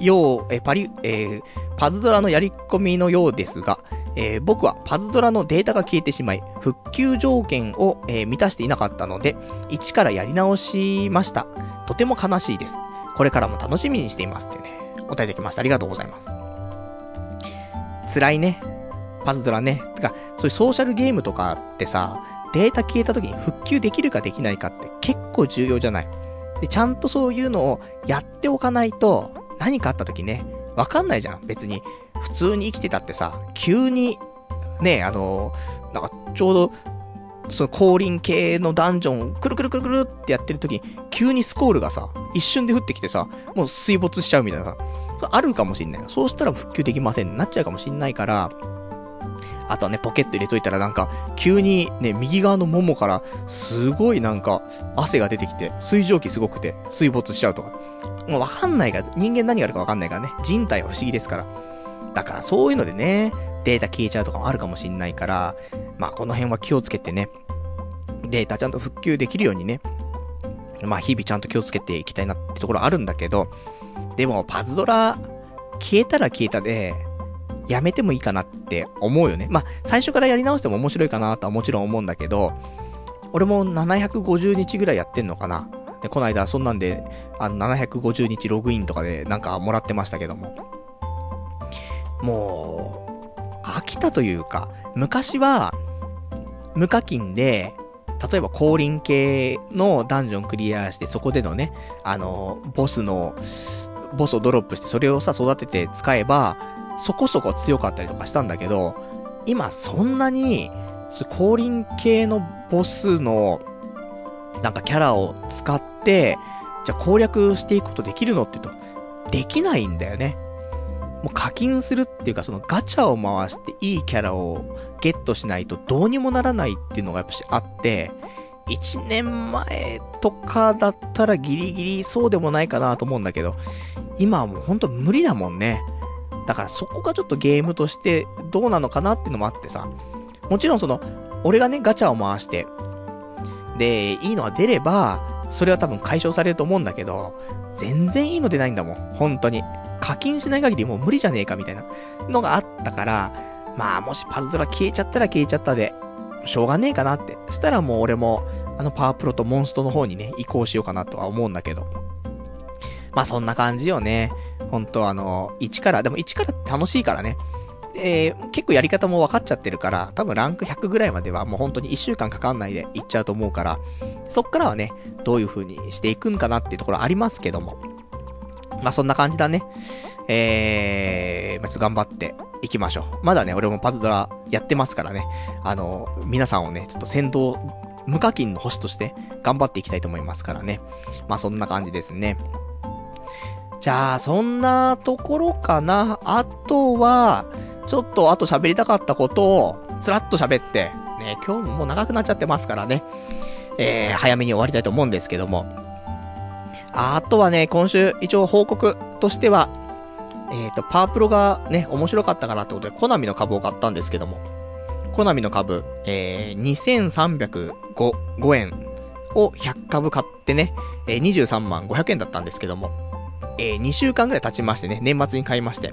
よう、えパリ、えー、パズドラのやり込みのようですが、えー、僕はパズドラのデータが消えてしまい、復旧条件を、えー、満たしていなかったので、一からやり直しました。とても悲しいです。これからも楽しみにしていますってね、お答えできました。ありがとうございます。辛いね。パズドラね。てか、そういうソーシャルゲームとかってさ、データ消えた時に復旧できるかできないかって結構重要じゃない。で、ちゃんとそういうのをやっておかないと、何かあった時ね、わかんないじゃん。別に、普通に生きてたってさ、急に、ね、あの、なんかちょうど、その降臨系のダンジョンを、くるくるくるくるってやってる時に、急にスコールがさ、一瞬で降ってきてさ、もう水没しちゃうみたいなさ、そあるかもしんない。そうしたら復旧できませんなっちゃうかもしんないから、あとはね、ポケット入れといたらなんか、急にね、右側のももから、すごいなんか、汗が出てきて、水蒸気すごくて、水没しちゃうとか。もうわかんないから、人間何があるかわかんないからね、人体は不思議ですから。だからそういうのでね、データ消えちゃうとかもあるかもしんないから、まあこの辺は気をつけてね、データちゃんと復旧できるようにね、まあ日々ちゃんと気をつけていきたいなってところあるんだけど、でもパズドラ、消えたら消えたで、やめてもいいかなって思うよね。まあ、最初からやり直しても面白いかなとはもちろん思うんだけど、俺も750日ぐらいやってんのかな。で、この間そんなんで、あの、750日ログインとかでなんかもらってましたけども。もう、飽きたというか、昔は、無課金で、例えば降臨系のダンジョンクリアして、そこでのね、あの、ボスの、ボスをドロップして、それをさ、育てて使えば、そこそこ強かったりとかしたんだけど、今そんなに、降臨系のボスの、なんかキャラを使って、じゃあ攻略していくことできるのって言うと、できないんだよね。もう課金するっていうか、そのガチャを回していいキャラをゲットしないとどうにもならないっていうのがやっぱしあって、1年前とかだったらギリギリそうでもないかなと思うんだけど、今はもうほんと無理だもんね。だからそこがちょっとゲームとしてどうなのかなっていうのもあってさ、もちろんその、俺がね、ガチャを回して、で、いいのが出れば、それは多分解消されると思うんだけど、全然いいの出ないんだもん。本当に。課金しない限りもう無理じゃねえかみたいなのがあったから、まあもしパズドラ消えちゃったら消えちゃったで、しょうがねえかなって。したらもう俺も、あのパワープロとモンストの方にね、移行しようかなとは思うんだけど。まあそんな感じよね。本当あの、1から、でも1から楽しいからね。えー、結構やり方も分かっちゃってるから、多分ランク100ぐらいまではもう本当に1週間かかんないでいっちゃうと思うから、そっからはね、どういう風にしていくんかなっていうところありますけども。まあそんな感じだね。えー、ま、ちょっと頑張っていきましょう。まだね、俺もパズドラやってますからね。あの、皆さんをね、ちょっと先導、無課金の星として頑張っていきたいと思いますからね。まあそんな感じですね。じゃあ、そんなところかな。あとは、ちょっとあと喋りたかったことを、つらっと喋って、ね、今日ももう長くなっちゃってますからね。えー、早めに終わりたいと思うんですけども。あとはね、今週一応報告としては、えっ、ー、と、パープロがね、面白かったからってことで、コナミの株を買ったんですけども、コナミの株、えー、2305円を100株買ってね、えー、23万500円だったんですけども、えー、2週間ぐらい経ちましてね、年末に買いまして、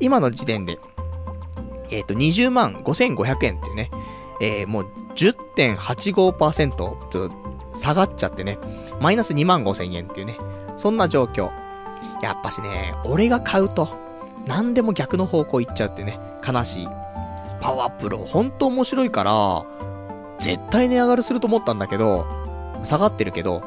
今の時点で、えっ、ー、と、20万5500円っていうね、えー、もう10.85%と下がっちゃってね、マイナス2万5000円っていうね、そんな状況。やっぱしね、俺が買うと、何でも逆の方向行っちゃうってね、悲しい。パワープロ、ほんと面白いから、絶対値上がりすると思ったんだけど、下がってるけど、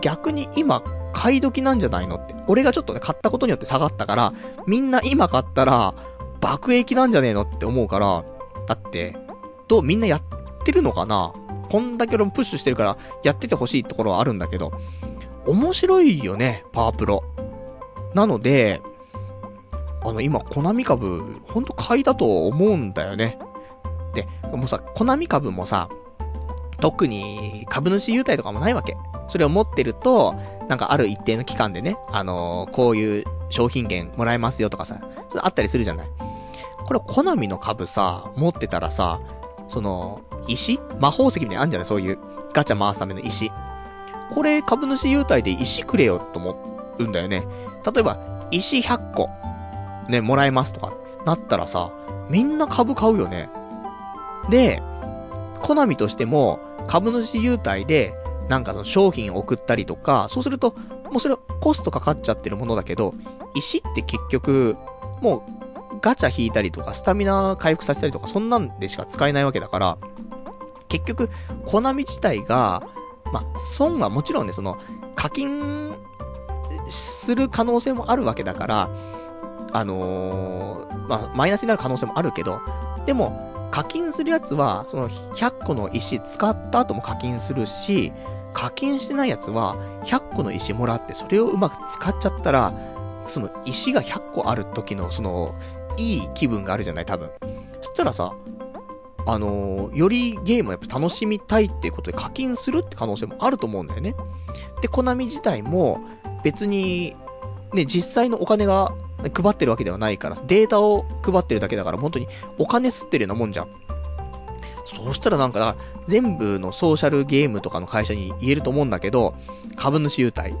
逆に今、買い時なんじゃないのって。俺がちょっとね、買ったことによって下がったから、みんな今買ったら、爆益なんじゃねえのって思うから、だって、どうみんなやってるのかな？こんだけ俺もプッシュしてるから、やっててほしいところはあるんだけど、面白いよね、パワープロ。なので、あの、今、コナミ株、ほんと買いだと思うんだよね。で、もうさ、コナミ株もさ、特に株主優待とかもないわけ。それを持ってると、なんかある一定の期間でね、あのー、こういう商品券もらえますよとかさ、それあったりするじゃない。これ、コナミの株さ、持ってたらさ、その、石？魔法石みたいなのあんじゃない？そういうガチャ回すための石。これ、株主優待で石くれよと思うんだよね。例えば、石100個、ね、もらえますとか、なったらさ、みんな株買うよね。で、コナミとしても、株主優待で、なんかその商品を送ったりとか、そうすると、もうそれはコストかかっちゃってるものだけど、石って結局、もうガチャ引いたりとか、スタミナ回復させたりとか、そんなんでしか使えないわけだから、結局、コナミ自体が、まあ、損はもちろんね、その、課金する可能性もあるわけだから、あのー、まあ、マイナスになる可能性もあるけど、でも、課金するやつは、その100個の石使った後も課金するし、課金してないやつは、100個の石もらって、それをうまく使っちゃったら、その石が100個ある時の、その、いい気分があるじゃない、多分。そしたらさ、あのー、よりゲームをやっぱ楽しみたいっていうことで課金するって可能性もあると思うんだよね。で、コナミ自体も別に、ね、実際のお金が配ってるわけではないから、データを配ってるだけだから、本当にお金吸ってるようなもんじゃん。そうしたらなんか、全部のソーシャルゲームとかの会社に言えると思うんだけど、株主優待、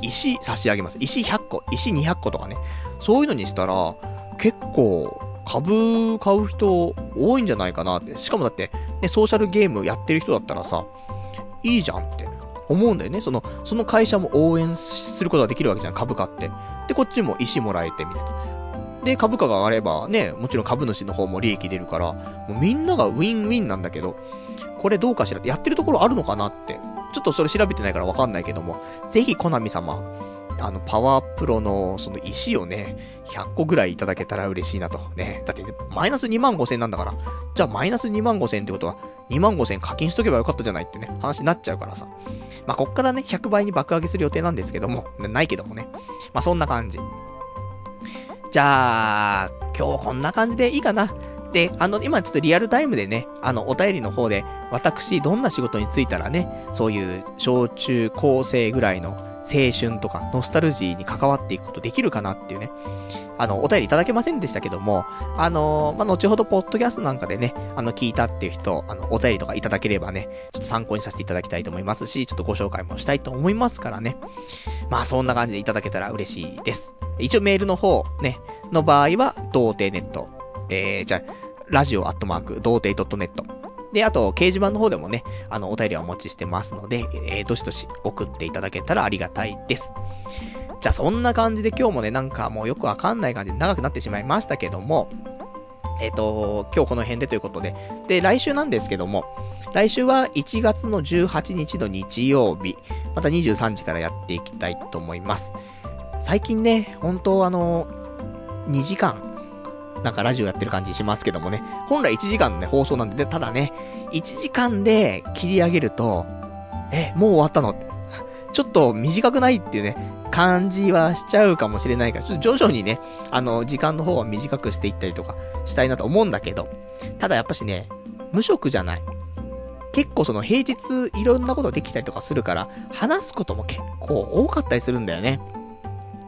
石差し上げます。石100個、石200個とかね。そういうのにしたら、結構、株買う人多いんじゃないかなって。しかもだって、ね、ソーシャルゲームやってる人だったらさ、いいじゃんって思うんだよね。その、その会社も応援することができるわけじゃん、株価って。で、こっちも石もらえて、みたいな。で、株価が上がればね、もちろん株主の方も利益出るから、もうみんながウィンウィンなんだけど、これどうかしらってやってるところあるのかなって。ちょっとそれ調べてないからわかんないけども、ぜひコナミ様、あの、パワープロの、その石をね、100個ぐらいいただけたら嬉しいなと。ね。だって、マイナス2万5千なんだから。じゃあ、マイナス2万5千ってことは、2万5千課金しとけばよかったじゃないってね、話になっちゃうからさ。まあ、こっからね、100倍に爆上げする予定なんですけども、ないけどもね。まあ、そんな感じ。じゃあ、今日こんな感じでいいかな。で、あの、今ちょっとリアルタイムでね、あの、お便りの方で、私、どんな仕事に就いたらね、そういう小中高生ぐらいの青春とかノスタルジーに関わっていくことできるかなっていうね、あの、お便りいただけませんでしたけども、あの、まあ、後ほどポッドキャストなんかでね、あの、聞いたっていう人、あの、お便りとかいただければね、ちょっと参考にさせていただきたいと思いますし、ちょっとご紹介もしたいと思いますからね。まあ、そんな感じでいただけたら嬉しいです。一応メールの方、ね、の場合は、童貞ネット。えー、じゃあ、ラジオアットマーク、童貞 .net。で、あと、掲示板の方でもね、あの、お便りはお持ちしてますので、えー、どしどし送っていただけたらありがたいです。じゃあ、そんな感じで今日もね、なんかもうよくわかんない感じで長くなってしまいましたけども、えっ、ー、と、今日この辺でということで、で、来週なんですけども、来週は1月の18日の日曜日、また23時からやっていきたいと思います。最近ね、本当あの、2時間、なんかラジオやってる感じしますけどもね。本来1時間のね、放送なんで、でただね、1時間で切り上げると、え、もう終わったの？ちょっと短くないっていうね、感じはしちゃうかもしれないから、ちょっと徐々にね、あの、時間の方は短くしていったりとかしたいなと思うんだけど、ただやっぱしね、無職じゃない。結構その平日いろんなことできたりとかするから、話すことも結構多かったりするんだよね。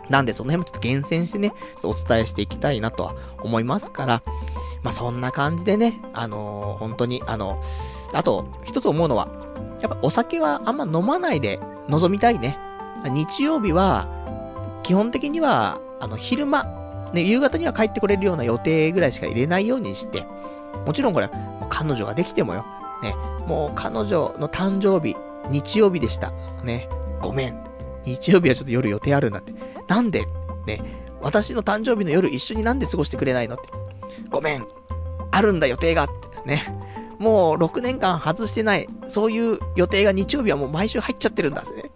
なんでその辺もちょっと厳選してね、お伝えしていきたいなとは思いますから、まあ、そんな感じでね、あのー、本当に、あの、あと、一つ思うのは、やっぱお酒はあんま飲まないで臨みたいね。日曜日は、基本的には、あの、昼間、ね、夕方には帰ってこれるような予定ぐらいしか入れないようにして、もちろんこれ、彼女ができてもよ、ね、もう彼女の誕生日、日曜日でした。ね、ごめん。日曜日はちょっと夜予定あるんだって。なんで？ね、私の誕生日の夜一緒になんで過ごしてくれないのって。ごめん。あるんだ予定がって。ね。もう6年間外してない。そういう予定が日曜日はもう毎週入っちゃってるんだぜ。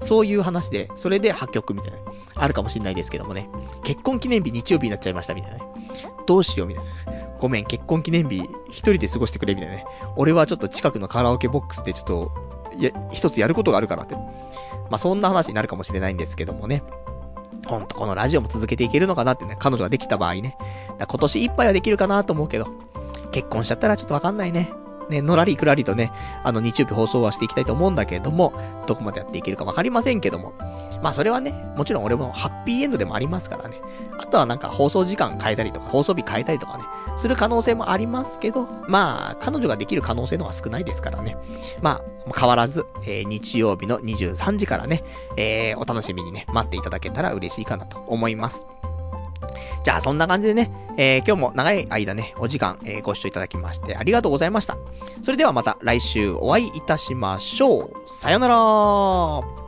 そういう話で、それで破局みたいな。あるかもしんないですけどもね。結婚記念日日曜日になっちゃいましたみたいなね。どうしようみたいな。ごめん、結婚記念日一人で過ごしてくれみたいなね。俺はちょっと近くのカラオケボックスでちょっと、や、一つやることがあるからって。まあ、そんな話になるかもしれないんですけどもね。ほんとこのラジオも続けていけるのかなってね、彼女ができた場合ね。今年いっぱいはできるかなと思うけど、結婚しちゃったらちょっとわかんないね。ね、のらりくらりとね、あの日曜日放送はしていきたいと思うんだけれども、どこまでやっていけるかわかりませんけども。まあそれはね、もちろん俺もハッピーエンドでもありますからね。あとはなんか放送時間変えたりとか、放送日変えたりとかね、する可能性もありますけど、まあ、彼女ができる可能性の方が少ないですからね。まあ、変わらず、えー、日曜日の23時からね、えー、お楽しみにね、待っていただけたら嬉しいかなと思います。じゃあ、そんな感じでね、えー、今日も長い間ね、お時間、えー、ご視聴いただきましてありがとうございました。それではまた来週お会いいたしましょう。さよなら